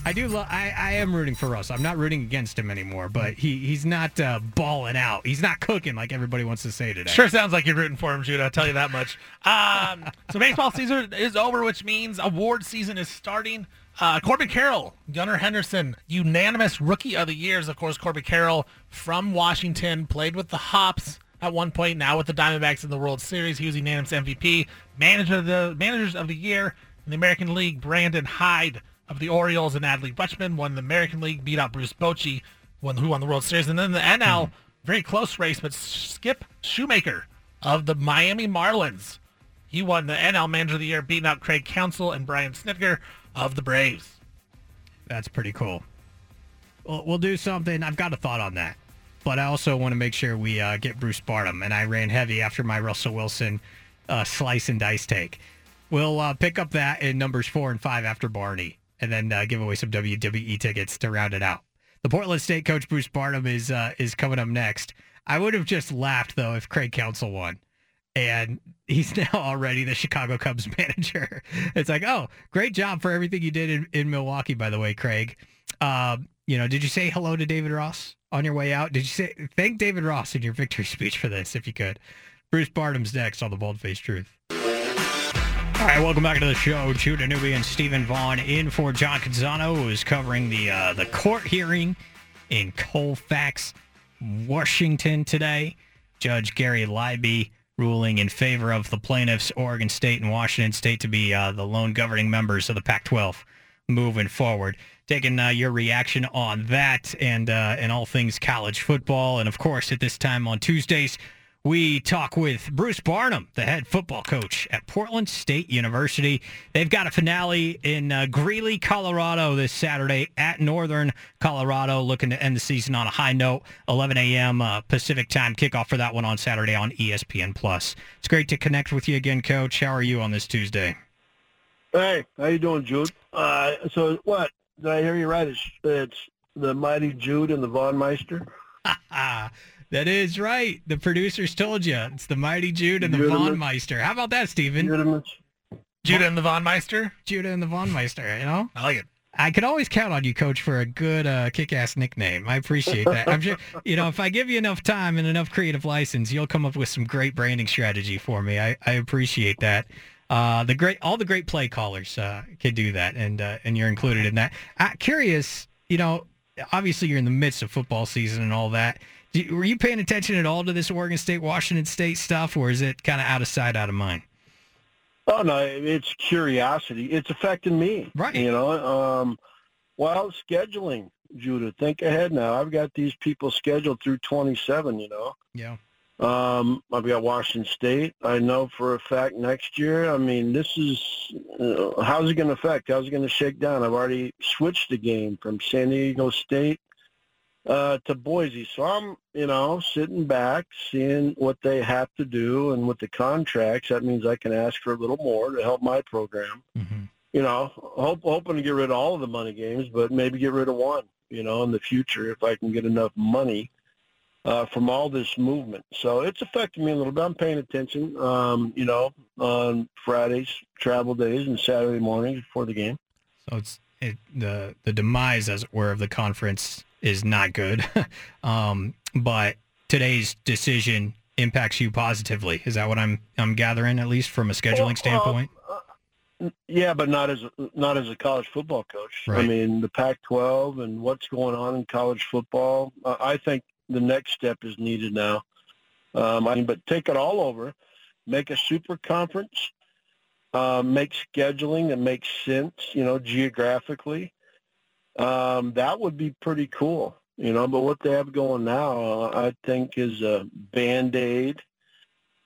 I do. Lo- I, I am rooting for Russ. I'm not rooting against him anymore. But he he's not uh, balling out. He's not cooking like everybody wants to say today. Sure sounds like you're rooting for him, Judah. I'll tell you that much. Um, so baseball season is over, which means award season is starting. Uh, Corbin Carroll, Gunnar Henderson, unanimous rookie of the years. Of course, Corbin Carroll from Washington played with the Hops at one point. Now with the Diamondbacks in the World Series, he was unanimous MVP. Manager of the managers of the year in the American League, Brandon Hyde of the Orioles and Adley Rutschman won the American League, beat out Bruce Bochy, won who won the World Series, and then the NL very close race, but Skip Schumaker of the Miami Marlins. He won the NL Manager of the Year, beating out Craig Counsell and Brian Snitker of the Braves. That's pretty cool. We'll, we'll do something. I've got a thought on that, but I also want to make sure we uh, get Bruce Barnum, and I ran heavy after my Russell Wilson uh, slice and dice take. We'll uh, pick up that in numbers four and five after Barney, and then uh, give away some WWE tickets to round it out. The Portland State coach Bruce Barnum is uh, is coming up next. I would have just laughed though if Craig Counsell won, and he's [LAUGHS] now already the Chicago Cubs [LAUGHS] manager. It's like, oh, great job for everything you did in, in Milwaukee, by the way, Craig. Um, you know, did you say hello to David Ross on your way out? Did you say thank David Ross in your victory [LAUGHS] speech for this, if you could? Bruce Barnum's next on the Bald Face Truth. All right, welcome back to the show. Judah Newby and Steven Vaughan in for John Canzano, who is covering the uh, the court hearing in Colfax, Washington today. Judge Gary Libey ruling in favor of the plaintiffs, Oregon State and Washington State, to be uh, the lone governing members of the Pac-12 moving forward. Taking uh, your reaction on that and uh, and all things college football, and of course at this time on Tuesdays we talk with Bruce Barnum, the head football coach at Portland State University. They've got a finale in uh, Greeley, Colorado this Saturday at Northern Colorado, looking to end the season on a high note. 11 a.m. Uh, Pacific time kickoff for that one on Saturday on ESPN Plus. It's great to connect with you again, Coach. How are you on this Tuesday? Hey, how you doing, Jude? Uh, so what? Did I hear you right? It's, it's the mighty Jude and the Von Meister. [LAUGHS] That is right. The producers told you. It's the Mighty Jude and the Von Meister. How about that, Steven? Judah and the Von Meister? Judah and the Von Meister, you know? I like it. I can always count on you, Coach, for a good uh, kick-ass nickname. I appreciate that. I'm sure, [LAUGHS] you know, if I give you enough time and enough creative license, you'll come up with some great branding strategy for me. I, I appreciate that. Uh, the great, all the great play callers uh, can do that, and uh, and you're included in that. Uh, curious, you know, obviously you're in the midst of football season and all that were you paying attention at all to this Oregon State, Washington State stuff, or is it kind of out of sight, out of mind? Oh no, it's curiosity. It's affecting me, right? You know, um, well, scheduling, Judah. Think ahead now. I've got these people scheduled through 27. You know. Yeah. Um, I've got Washington State. I know for a fact next year. I mean, this is uh, how's it going to affect? How's it going to shake down? I've already switched the game from San Diego State uh, to Boise. So I'm, you know, sitting back, seeing what they have to do, and with the contracts, that means I can ask for a little more to help my program. Mm-hmm. You know, hope, hoping to get rid of all of the money games, but maybe get rid of one. You know, in the future, if I can get enough money uh, from all this movement. So it's affecting me a little bit. I'm paying attention. Um, you know, on Fridays, travel days, and Saturday mornings before the game. So it's it, the the demise, as it were, of the conference is not good. [LAUGHS] um, but today's decision impacts you positively. Is that what I'm I'm gathering, at least from a scheduling standpoint? Uh, yeah, but not as not as a college football coach. Right. I mean, the Pac-12 and what's going on in college football. Uh, I think the next step is needed now. Um, I mean, but take it all over, make a super conference, uh, make scheduling that makes sense, you know, geographically um, that would be pretty cool, you know. But what they have going now, I think, is a band aid,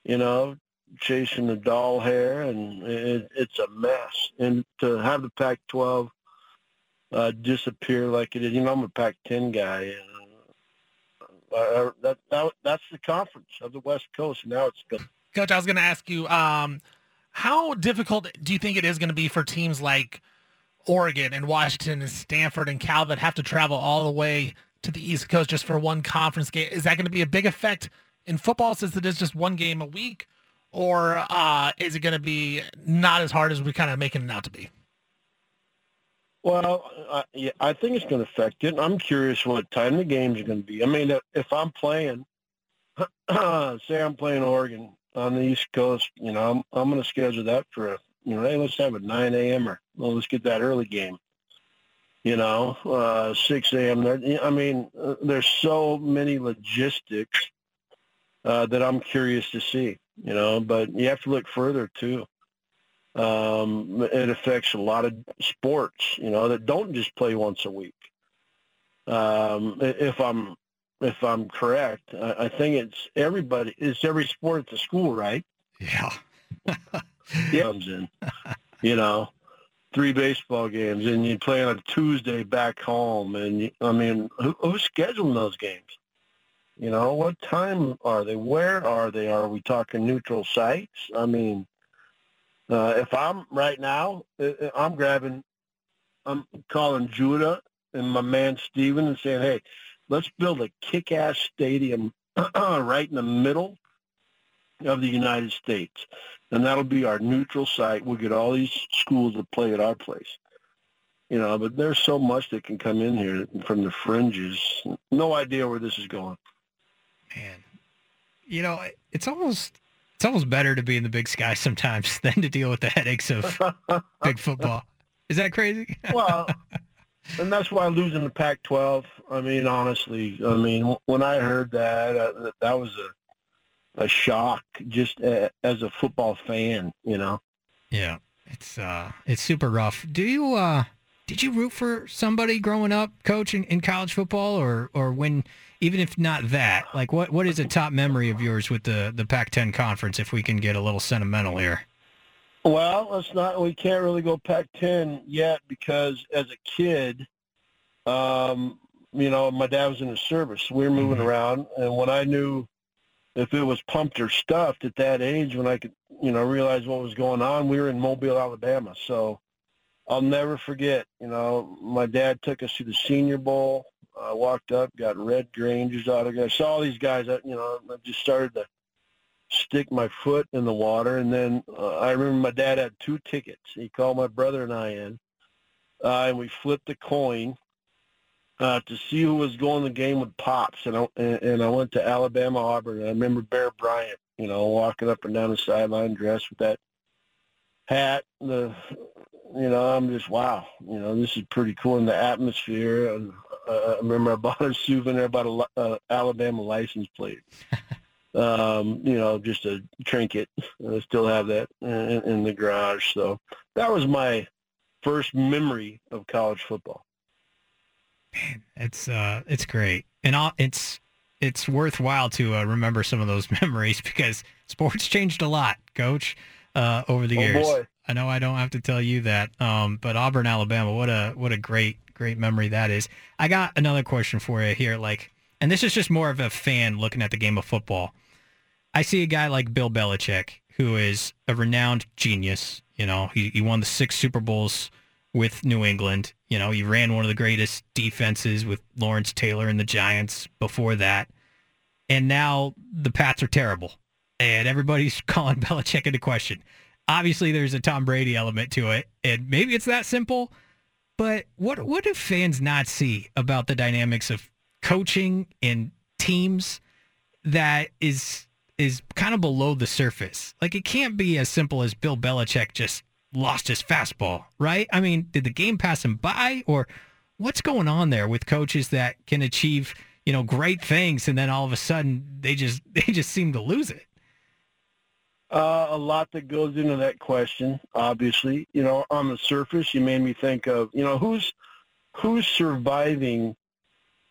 you know, chasing the doll hair, and it, it's a mess. And to have the Pac-12 uh, disappear like it is, you know, I'm a Pac-10 guy. Uh, that, that that's the conference of the West Coast. Now it's. Coach, I was going to ask you, um, how difficult do you think it is going to be for teams like Oregon and Washington and Stanford and Cal that have to travel all the way to the East Coast just for one conference game. Is that going to be a big effect in football since it is just one game a week? Or uh, is it going to be not as hard as we kind of making it out to be? Well, I, yeah, I think it's going to affect it. I'm curious what time the games are going to be. I mean, if I'm playing, [CLEARS THROAT] say I'm playing Oregon on the East Coast, you know, I'm, I'm going to schedule that for a you know, hey, let's have a 9 a.m. or well, let's get that early game. You know, uh, 6 a.m. I mean, uh, there's so many logistics uh, that I'm curious to see. You know, but you have to look further too. Um, it affects a lot of sports. You know, that don't just play once a week. Um, if I'm if I'm correct, I, I think it's everybody. It's every sport at the school, right? Yeah. [LAUGHS] comes in. you know, three baseball games, and you play on a Tuesday back home, and you, I mean, who, who's scheduling those games? You know, what time are they? Where are they? Are we talking neutral sites? I mean, uh, if I'm right now, uh, uh, I'm grabbing, I'm calling Judah and my man Steven and saying, hey, let's build a kick-ass stadium [CLEARS THROAT] right in the middle of the United States. And that'll be our neutral site. We'll get all these schools to play at our place. You know, but there's so much that can come in here from the fringes. No idea where this is going. Man, you know, it's almost it's almost better to be in the big sky [LAUGHS] sometimes than to deal with the headaches of [LAUGHS] big football. Is that crazy? [LAUGHS] well, and that's why losing the Pac-12. I mean, honestly, I mean, when I heard that, uh, that was a a shock just uh, as a football fan. You know. Yeah, it's uh, it's super rough. Do you uh, did you root for somebody growing up, coach in, in college football, or or when even if not that, like what what is a top memory of yours with the the Pac-10 conference? If we can get a little sentimental here. Well, let's not. We can't really go Pac-10 yet because as a kid, um, you know, my dad was in the service. We were moving mm-hmm. around, and when I knew if it was pumped or stuffed at that age, when I could, you know, realize what was going on, we were in Mobile, Alabama. So I'll never forget. You know, my dad took us to the Senior Bowl. I walked up, got Red Granger's autograph. I saw all these guys. That, you know, I just started to stick my foot in the water. And then uh, I remember my dad had two tickets. He called my brother and I in, uh, and we flipped a coin uh, to see who was going the game with pops. And I, and, and I went to Alabama Auburn. And I remember Bear Bryant, you know, walking up and down the sideline dressed with that hat, the you know, I'm just wow. You know, this is pretty cool in the atmosphere. And uh, I remember I [LAUGHS] bought a souvenir, about a uh, Alabama license plate. [LAUGHS] um, you know, just a trinket. I still have that in, in the garage. So that was my first memory of college football. Man, it's uh, it's great, and all, it's it's worthwhile to uh, remember some of those [LAUGHS] memories because sports changed a lot, Coach, uh, over the oh, years. Boy. I know I don't have to tell you that, um, but Auburn, Alabama, what a what a great great memory that is. I got another question for you here, like, and this is just more of a fan looking at the game of football. I see a guy like Bill Belichick, who is a renowned genius. You know, he, he won the six Super Bowls with New England. You know, he ran one of the greatest defenses with Lawrence Taylor and the Giants before that. And now the Pats are terrible. And everybody's [LAUGHS] calling Belichick into question obviously there's a Tom Brady element to it, and maybe it's that simple. But what what do fans not see about the dynamics of coaching and teams that is is kind of below the surface? Like it can't be as simple as Bill Belichick just lost his fastball, right? I mean, did the game pass him by, or what's going on there with coaches that can achieve you know great things and then all of a sudden they just [LAUGHS] they just seem to lose it? Uh, a lot that goes into that question. Obviously, you know, on the surface, you made me think of, you know, who's who's surviving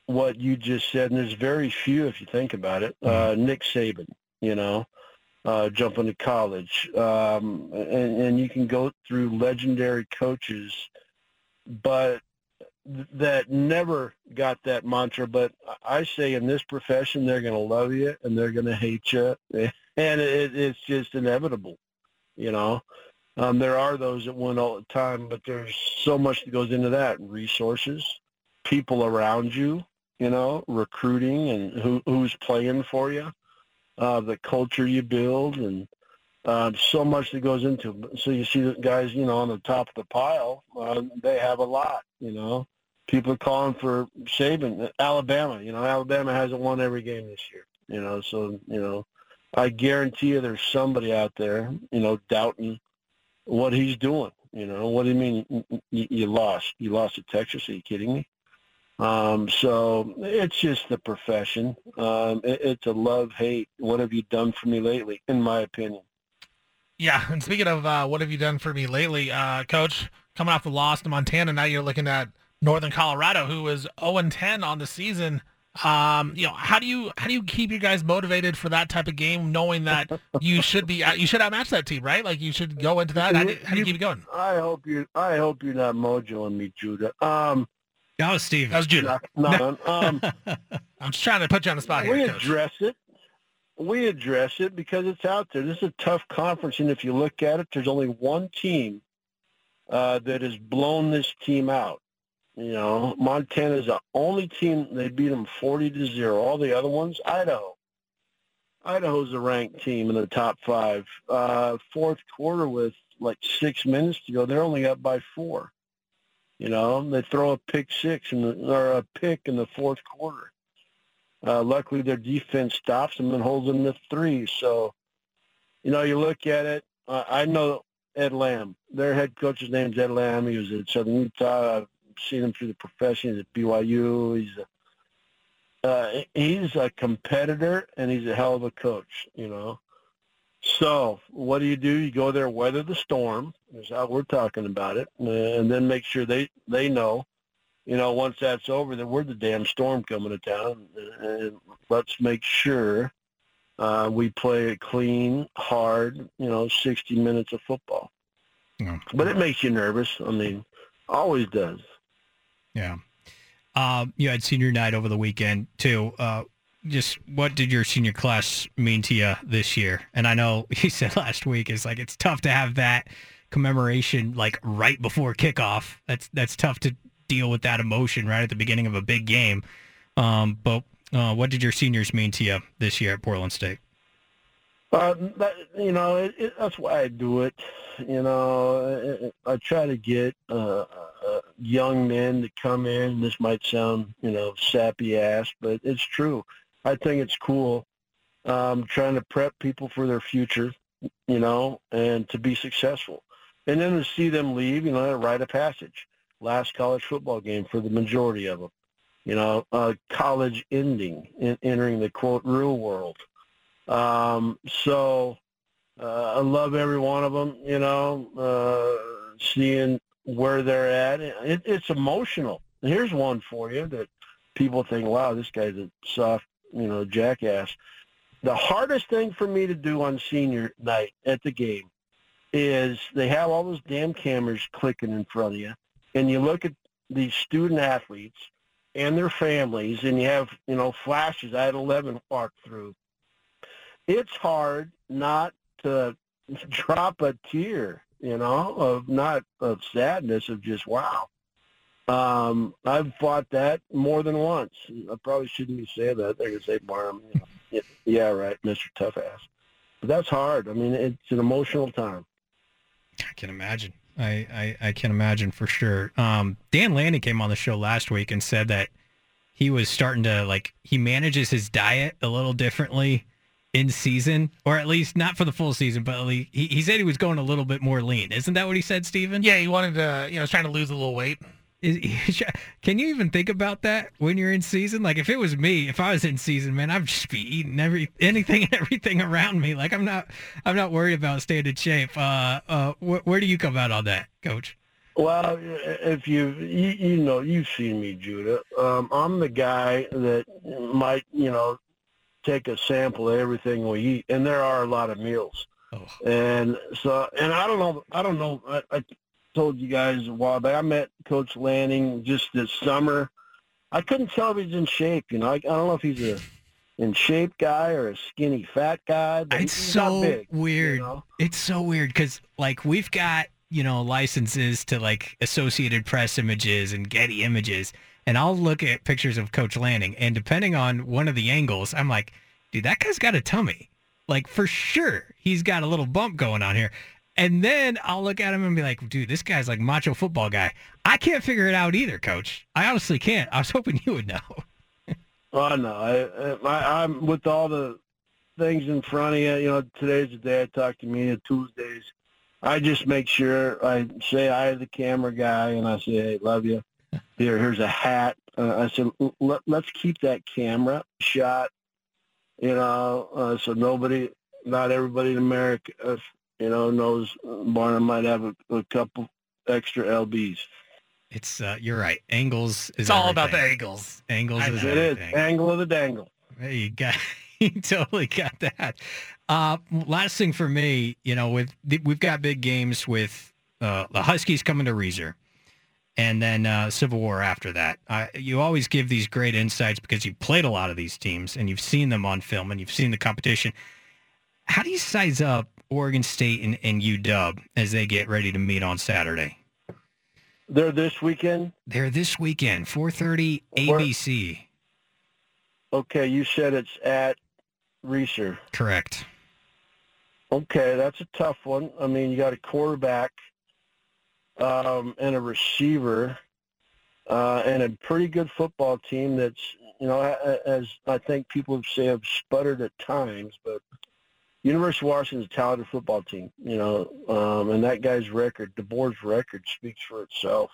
what you just said, and there's very few if you think about it. Uh, mm-hmm. Nick Saban, you know, uh, jumping to college, um, and, and you can go through legendary coaches, but that never got that mantra. But I say in this profession, they're going to love you and they're going to hate you. [LAUGHS] and it, it's just inevitable, you know. Um, there are those that win all the time, but there's so much that goes into that: resources, people around you, you know, recruiting, and who who's playing for you, uh, the culture you build, and um, so much that goes into. It. So you see the guys, you know, on the top of the pile, uh, they have a lot, you know. People are calling for Saban, Alabama. You know, Alabama hasn't won every game this year. You know, so you know I guarantee you there's somebody out there, you know, doubting what he's doing. You know, what do you mean you, you lost? You lost to Texas? Are you kidding me? Um, so it's just the profession. Um, it, it's a love-hate. What have you done for me lately, in my opinion? Yeah, and speaking of uh, what have you done for me lately, uh, Coach, coming off the loss to Montana, now you're looking at Northern Colorado, who was 0-10 on the season. Um, you know, how do you how do you keep your guys motivated for that type of game, knowing that [LAUGHS] you should be you should outmatch that team, right? Like you should go into that. How do, how do you keep it going? I hope you I hope you're not mojoing me, Judah. Um, that was Steve. That was Judah. No, um, [LAUGHS] I'm just trying to put you on the spot we here. We address it. We address it because it's out there. This is a tough conference, and if you look at it, there's only one team uh, that has blown this team out You know, Montana's the only team they beat them forty to zero. All the other ones, Idaho. Idaho's a ranked team in the top five. Uh, fourth quarter with like six minutes to go, they're only up by four. You know, they throw a pick six in the, or a pick in the fourth quarter. Uh, luckily, their defense stops them and holds them to three. So, you know, you look at it. Uh, I know Ed Lamb. Their head coach's name's Ed Lamb. He was at Southern Utah. I've seen him through the profession. He's at BYU. He's a uh, he's a competitor and he's a hell of a coach. You know. So what do you do? You go there, weather the storm. Is how we're talking about it, and then make sure they they know you know, once that's over, that we're the damn storm coming to town. And let's make sure uh, we play a clean, hard, you know, 60 minutes of football. Yeah. But it makes you nervous. I mean, always does. Yeah. Um, you had senior night over the weekend too. Uh, just what did your senior class mean to you this year? And I know [LAUGHS] you said last week is like it's tough to have that commemoration like right before kickoff. That's that's tough to deal with that emotion right at the beginning of a big game. Um, but uh, what did your seniors mean to you this year at Portland State? Uh, that, you know, it, it, that's why I do it. You know, I, I try to get uh, uh, young men to come in. This might sound, you know, sappy ass, but it's true. I think it's cool. Um, trying to prep people for their future, you know, and to be successful. And then to see them leave, you know, a rite of passage last college football game for the majority of them. You know, uh, college ending, in, entering the quote real world. Um, so uh, I love every one of them. You know, uh, seeing where they're at, it, it's emotional. here's one for you that people think, "Wow, this guy's a soft, you know, jackass." The hardest thing for me to do on senior night at the game is they have all those damn cameras clicking in front of you and you look at these student athletes and their families, and you have, you know, flashes. I had 11 walk through. It's hard not to [LAUGHS] drop a tear, you know, of not of sadness, of just wow. Um, I've fought that more than once. I probably shouldn't be saying that. They're gonna say, "Barnum, you know, yeah, right, Mister Tough Ass." But that's hard. I mean, it's an emotional time. I can imagine. I, I, I can imagine for sure. Um, Dan Lanning came on the show last week and said that he was starting to like he manages his diet a little differently in season, or at least not for the full season, but he, he said he was going a little bit more lean. Isn't that what he said, Steven? Yeah, he wanted to, you know, was trying to lose a little weight. Is, [LAUGHS] can you even think about that when you're in season? Like if it was me, if I was in season, man, I'd just be eating every anything and everything around me. Like I'm not, I'm not worried about staying in shape. Uh, uh, wh- where do you come out on that, Coach? Well, if you, you, you know, you've seen me, Judah. Um, I'm the guy that might, you know, take a sample of everything we eat, and there are a lot of meals. Oh. And so, and I don't know, I don't know. I, I told you guys a while back. I met Coach Lanning just this summer. I couldn't tell if he's in shape. You know, I, I don't know if he's a in shape guy or a skinny fat guy. But it's so big, weird. You know? It's so weird because like we've got you know licenses to like Associated Press images and Getty images, and I'll look at pictures of Coach Lanning, and depending on one of the angles, I'm like, dude, that guy's got a tummy. Like for sure, he's got a little bump going on here. And then I'll look at him and be like, dude, this guy's like macho football guy. I can't figure it out either, coach. I honestly can't. I was [LAUGHS] hoping you would know. oh, no. I, I, I'm with all the things in front of you. You know, today's the day I talk to media, Tuesdays. I just make sure I say to the camera guy and I say, hey, love you. Here, here's a hat. Uh, I said, Let, let's keep that camera shot, you know, uh, so nobody, not everybody in America uh, you know, knows Barnum might have a, a couple extra lbs. It's uh, you're right. Angles is it's all everything. about the angles. Angles I, is it everything. is angle of the dangle. Hey, you got [LAUGHS] you totally got that. Uh, last thing for me, you know, with we've got big games with uh, the Huskies coming to Reser, and then uh, Civil War after that. you always give these great insights because you've played a lot of these teams and you've seen them on film and you've seen the competition. How do you size up Oregon State and, and UW as they get ready to meet on Saturday? They're this weekend. They're this weekend, 4:30 Where- ABC. Okay, you said it's at Reser. Correct. Okay, that's a tough one. I mean, you got a quarterback um, and a receiver uh, and a pretty good football team that's, you know, as I think people say have sputtered at times, but University of Washington's a talented football team, you know, um, and that guy's record, DeBoer's record speaks for itself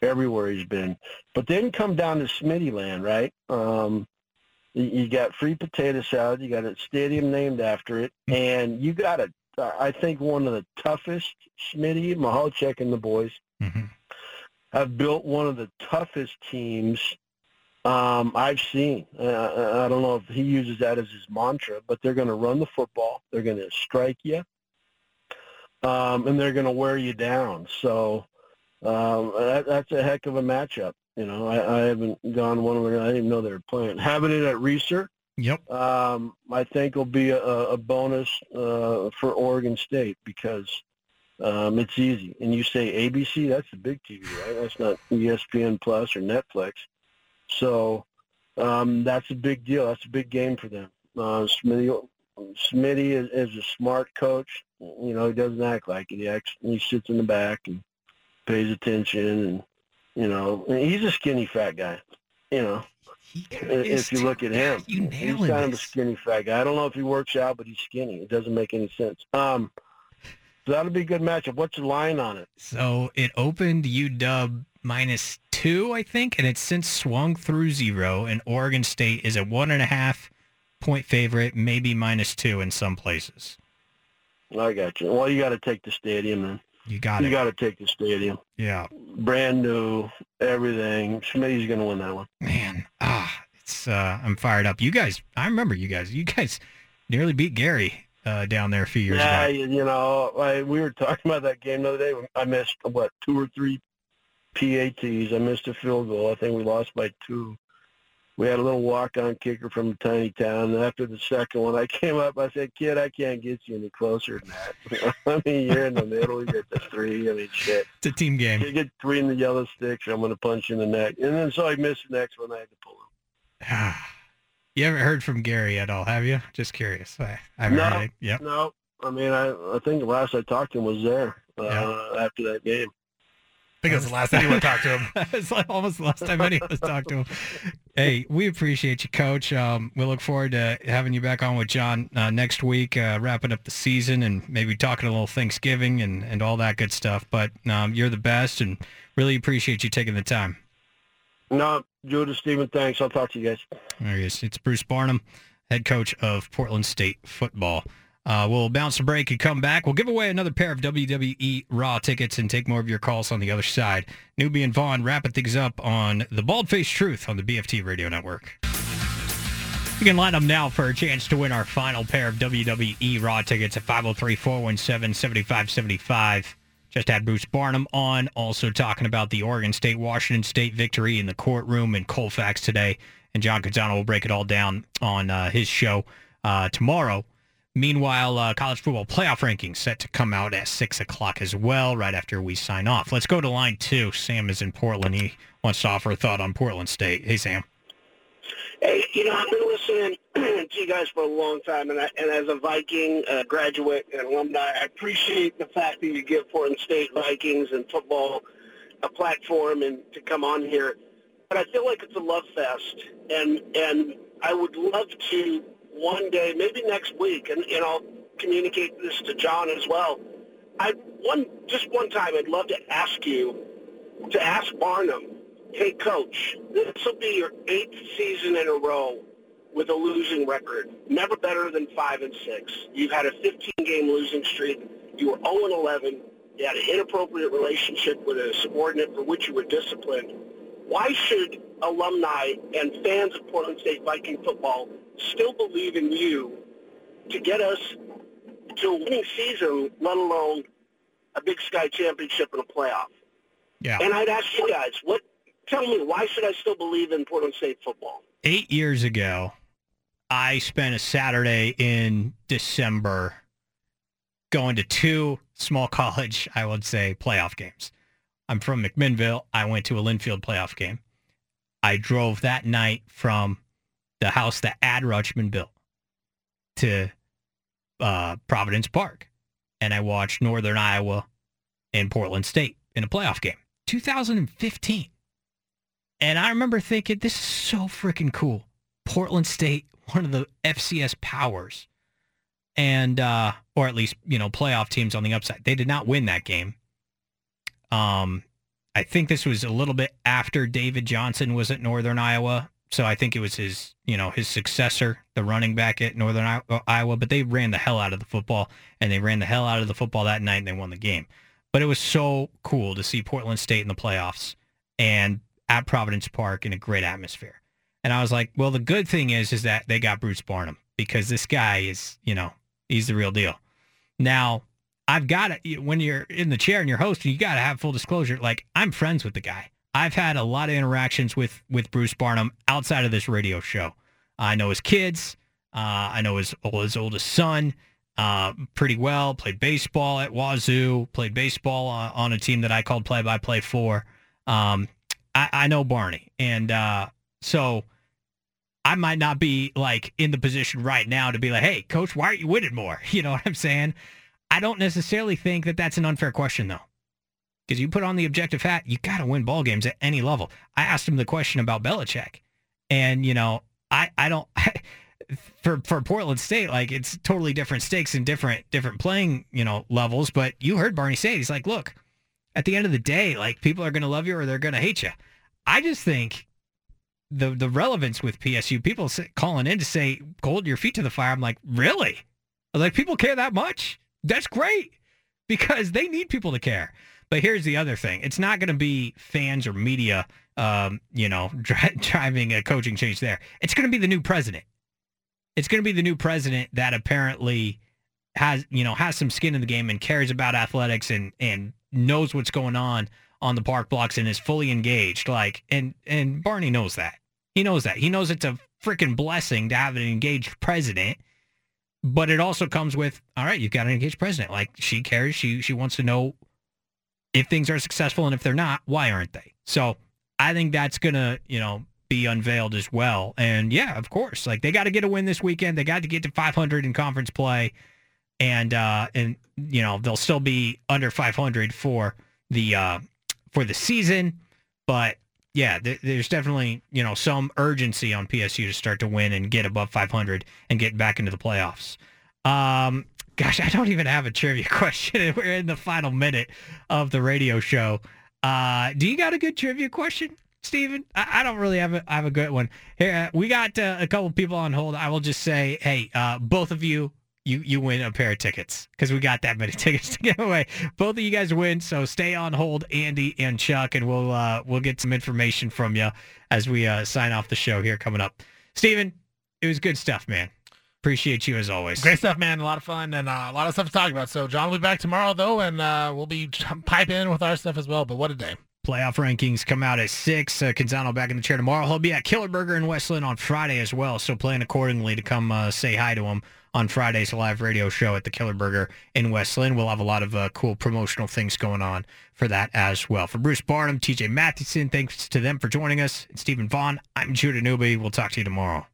everywhere he's been. But then come down to Smitty land, right? Um, you, got free potato salad, you got a stadium named after it, and you got a, I think one of the toughest, Smitty, Mahalchek and the boys, have built one of the toughest teams um, I've seen. Uh, I I don't know if he uses that as his mantra, but they're going to run the football. They're going to strike you, um, and they're going to wear you down. So um, that, that's a heck of a matchup. You know, I, I haven't gone one way. I didn't even know they were playing. Having it at Reser, Yep. um, I think will be a, a bonus uh, for Oregon State because um, it's easy. And you say ABC, that's the big TV, right? That's not ESPN Plus or Netflix. So um, that's a big deal. That's a big game for them. Uh, Smitty, Smitty is, is a smart coach. You know, he doesn't act like it. He, acts, he sits in the back and pays attention, and you know, he's a skinny fat guy. You know, if you look at him, he's kind of a skinny fat guy. I don't know if he works out, but he's skinny. It doesn't make any sense. Um, so that'll be a good matchup. What's the line on it? So it opened UW minus two, I think, and it's since swung through zero. And Oregon State is a one and a half point favorite, maybe minus two in some places. I got you. Well, you got to take the stadium then. You got you it. You got to take the stadium. Yeah. Brand new, everything. Smitty's going to win that one. Man, ah, it's uh, I'm fired up. You guys, I remember you guys. You guys nearly beat Gary uh, down there a few years yeah, ago. you, you know, I, we were talking about that game the other day. I missed what two or three PATs. I missed a field goal. I think we lost by two. We had a little walk-on kicker from a tiny town. And after the second one, I [LAUGHS] came up. I said, "Kid, I can't get you any closer than that. [LAUGHS] I mean, you're in the middle. You get the three. I mean, shit. It's a team game. You get three in the yellow sticks. I'm going to punch you in the neck." And then so I missed the next one. I had to pull him. You haven't heard from Gary at all, have you? Just curious. I, I haven't no, heard it. Yep. no. I mean, I I think the last I talked to him was there uh, after that game. I think it was the last time you went to him. [LAUGHS] it's like almost the last time any of us talked to him. Hey, we appreciate you, Coach. Um, we look forward to having you back on with John uh, next week, uh, wrapping up the season and maybe talking a little Thanksgiving and, and all that good stuff. But um, you're the best and really appreciate you taking the time. No, Judah, Steven, thanks. I'll talk to you guys. There he is. It's Bruce Barnum, head coach of Portland State football. Uh, we'll bounce a break and come back. We'll give away another pair of WWE Raw tickets and take more of your calls on the other side. Newby and Vaughan wrapping things up on the Bald Faced Truth on the BFT Radio Network. You can line up now for a chance to win our final pair of WWE Raw tickets at 503-417-7575. Just had Bruce Barnum on, also talking about the Oregon State-Washington State victory in the courtroom in Colfax today. And John Canzano will break it all down on uh, his show uh, tomorrow. Meanwhile, uh, college football playoff rankings set to come out at 6 o'clock as well, right after we sign off. Let's go to line two. Sam is in Portland. He wants to offer a thought on Portland State. Hey, Sam. Hey, you know, I've been listening [CLEARS THROAT] to you guys for a long time, and, I, and as a Viking uh, graduate and alumni, I appreciate the fact that you give Portland State Vikings and football a platform and to come on here. But I feel like it's a love fest, and and I would love to one day, maybe next week, and, and I'll communicate this to John as well. I one just one time, I'd love to ask you to ask Barnum hey coach, this will be your eighth season in a row with a losing record. Never better than five and six. You've had a 15 game losing streak. You were 0 and 11. You had an inappropriate relationship with a subordinate for which you were disciplined. Why should alumni and fans of Portland State Viking football still believe in you to get us to a winning season, let alone a Big Sky championship and a playoff? Yeah. And I'd ask you guys, what? Tell me, why should I still believe in Portland State football? Eight years ago, I spent a Saturday in December going to two small [LAUGHS] college, I would say, playoff games. I'm from McMinnville. I went to a Linfield playoff game. I drove that night from the house that Ad Rutschman built to uh, Providence Park, and I watched Northern Iowa and Portland State in a playoff game. 2015. And I remember thinking, this is so freaking cool. Portland State, one of the FCS powers, and uh, or at least you know playoff teams on the upside. They did not win that game. Um, I think this was a little bit after David Johnson was at Northern Iowa, so I think it was his you know his successor, the running back at Northern Iowa. But they ran the hell out of the football, and they ran the hell out of the football that night, and they won the game. But it was so cool to see Portland State in the playoffs and at Providence Park in a great atmosphere. And I was like, well, the good thing is, is that they got Bruce Barnum because this guy is, you know, he's the real deal. Now, I've got to, when you're in the chair and you're hosting, you got to have full disclosure. Like, I'm friends with the guy. I've had a lot of interactions with, with Bruce Barnum outside of this radio show. I know his kids. Uh, I know his, his oldest son uh, pretty well. Played baseball at Wazoo. Played baseball on, on a team that I called play-by-play for. Um, I, I, know Barney, and uh, so I might not be like in the position right now to be like, "Hey, coach, why aren't you winning more?" [LAUGHS] You know what I'm saying? I don't necessarily think that that's an unfair question though, because you put on the objective hat, you got to win ball games at any level. I asked him the question about Belichick, and you know, I I don't. [LAUGHS] for for Portland State, like it's totally different stakes and different different playing, you know, levels. But you heard Barney say. He's like, look, at the end of the day, like people are going to love you or they're going to hate you. I just think the the relevance with PSU. People calling in to say, "Hold your feet to the fire." I'm like, really? Like people care that much? That's great because they need people to care. But here's the other thing: it's not going to be fans or media, um, you know, [LAUGHS] dri- driving a coaching change there. It's going to be the new president. It's going to be the new president that apparently has, you know, has some skin in the game and cares about athletics and and knows what's going on on the park blocks and is fully engaged. Like, and and Barney knows that. He knows that. He knows it's a freaking blessing to have an engaged president. But it also comes with, all right, you've got an engaged president. Like she cares. She she wants to know if things are successful and if they're not, why aren't they? So I think that's gonna, you know, be unveiled as well. And yeah, of course, like they got to get a win this weekend. They got to get to 500 in conference play, and uh, and you know they'll still be under 500 for the uh, for the season. But yeah, th- there's definitely you know some urgency on PSU to start to win and get above 500 and get back into the playoffs. Um, gosh, I don't even have a trivia [LAUGHS] question. We're in the final minute of the radio show. Uh, do you got a good trivia question, Steven? I, I don't really have a, I have a good one. Here, uh, we got uh, a couple people on hold. I will just say, hey, uh, both of you you you win a pair of tickets because we got that many [LAUGHS] tickets to give away. Both of you guys win, so stay on hold, Andy and Chuck, and we'll uh, we'll get some information from you as we uh, sign off the show here coming up. Steven, it was good stuff, man. Appreciate you as always. Great stuff, man. A lot of fun and uh, a lot of stuff to talk about. So John will be back tomorrow though, and uh, we'll be piping in with our stuff as well. But what a day! Playoff rankings come out at 6. Uh, Canzano back in the chair tomorrow. He'll be at Killer Burger in West Linn on Friday as well, so plan accordingly to come uh, say hi to him on Friday's live radio show at the Killer Burger in West Linn. We'll have a lot of uh, cool promotional things going on for that as well. For Bruce Barnum, TJ Mathewson, thanks to them for joining us. And Steven Vaughan, I'm Judah Newby. We'll talk to you tomorrow.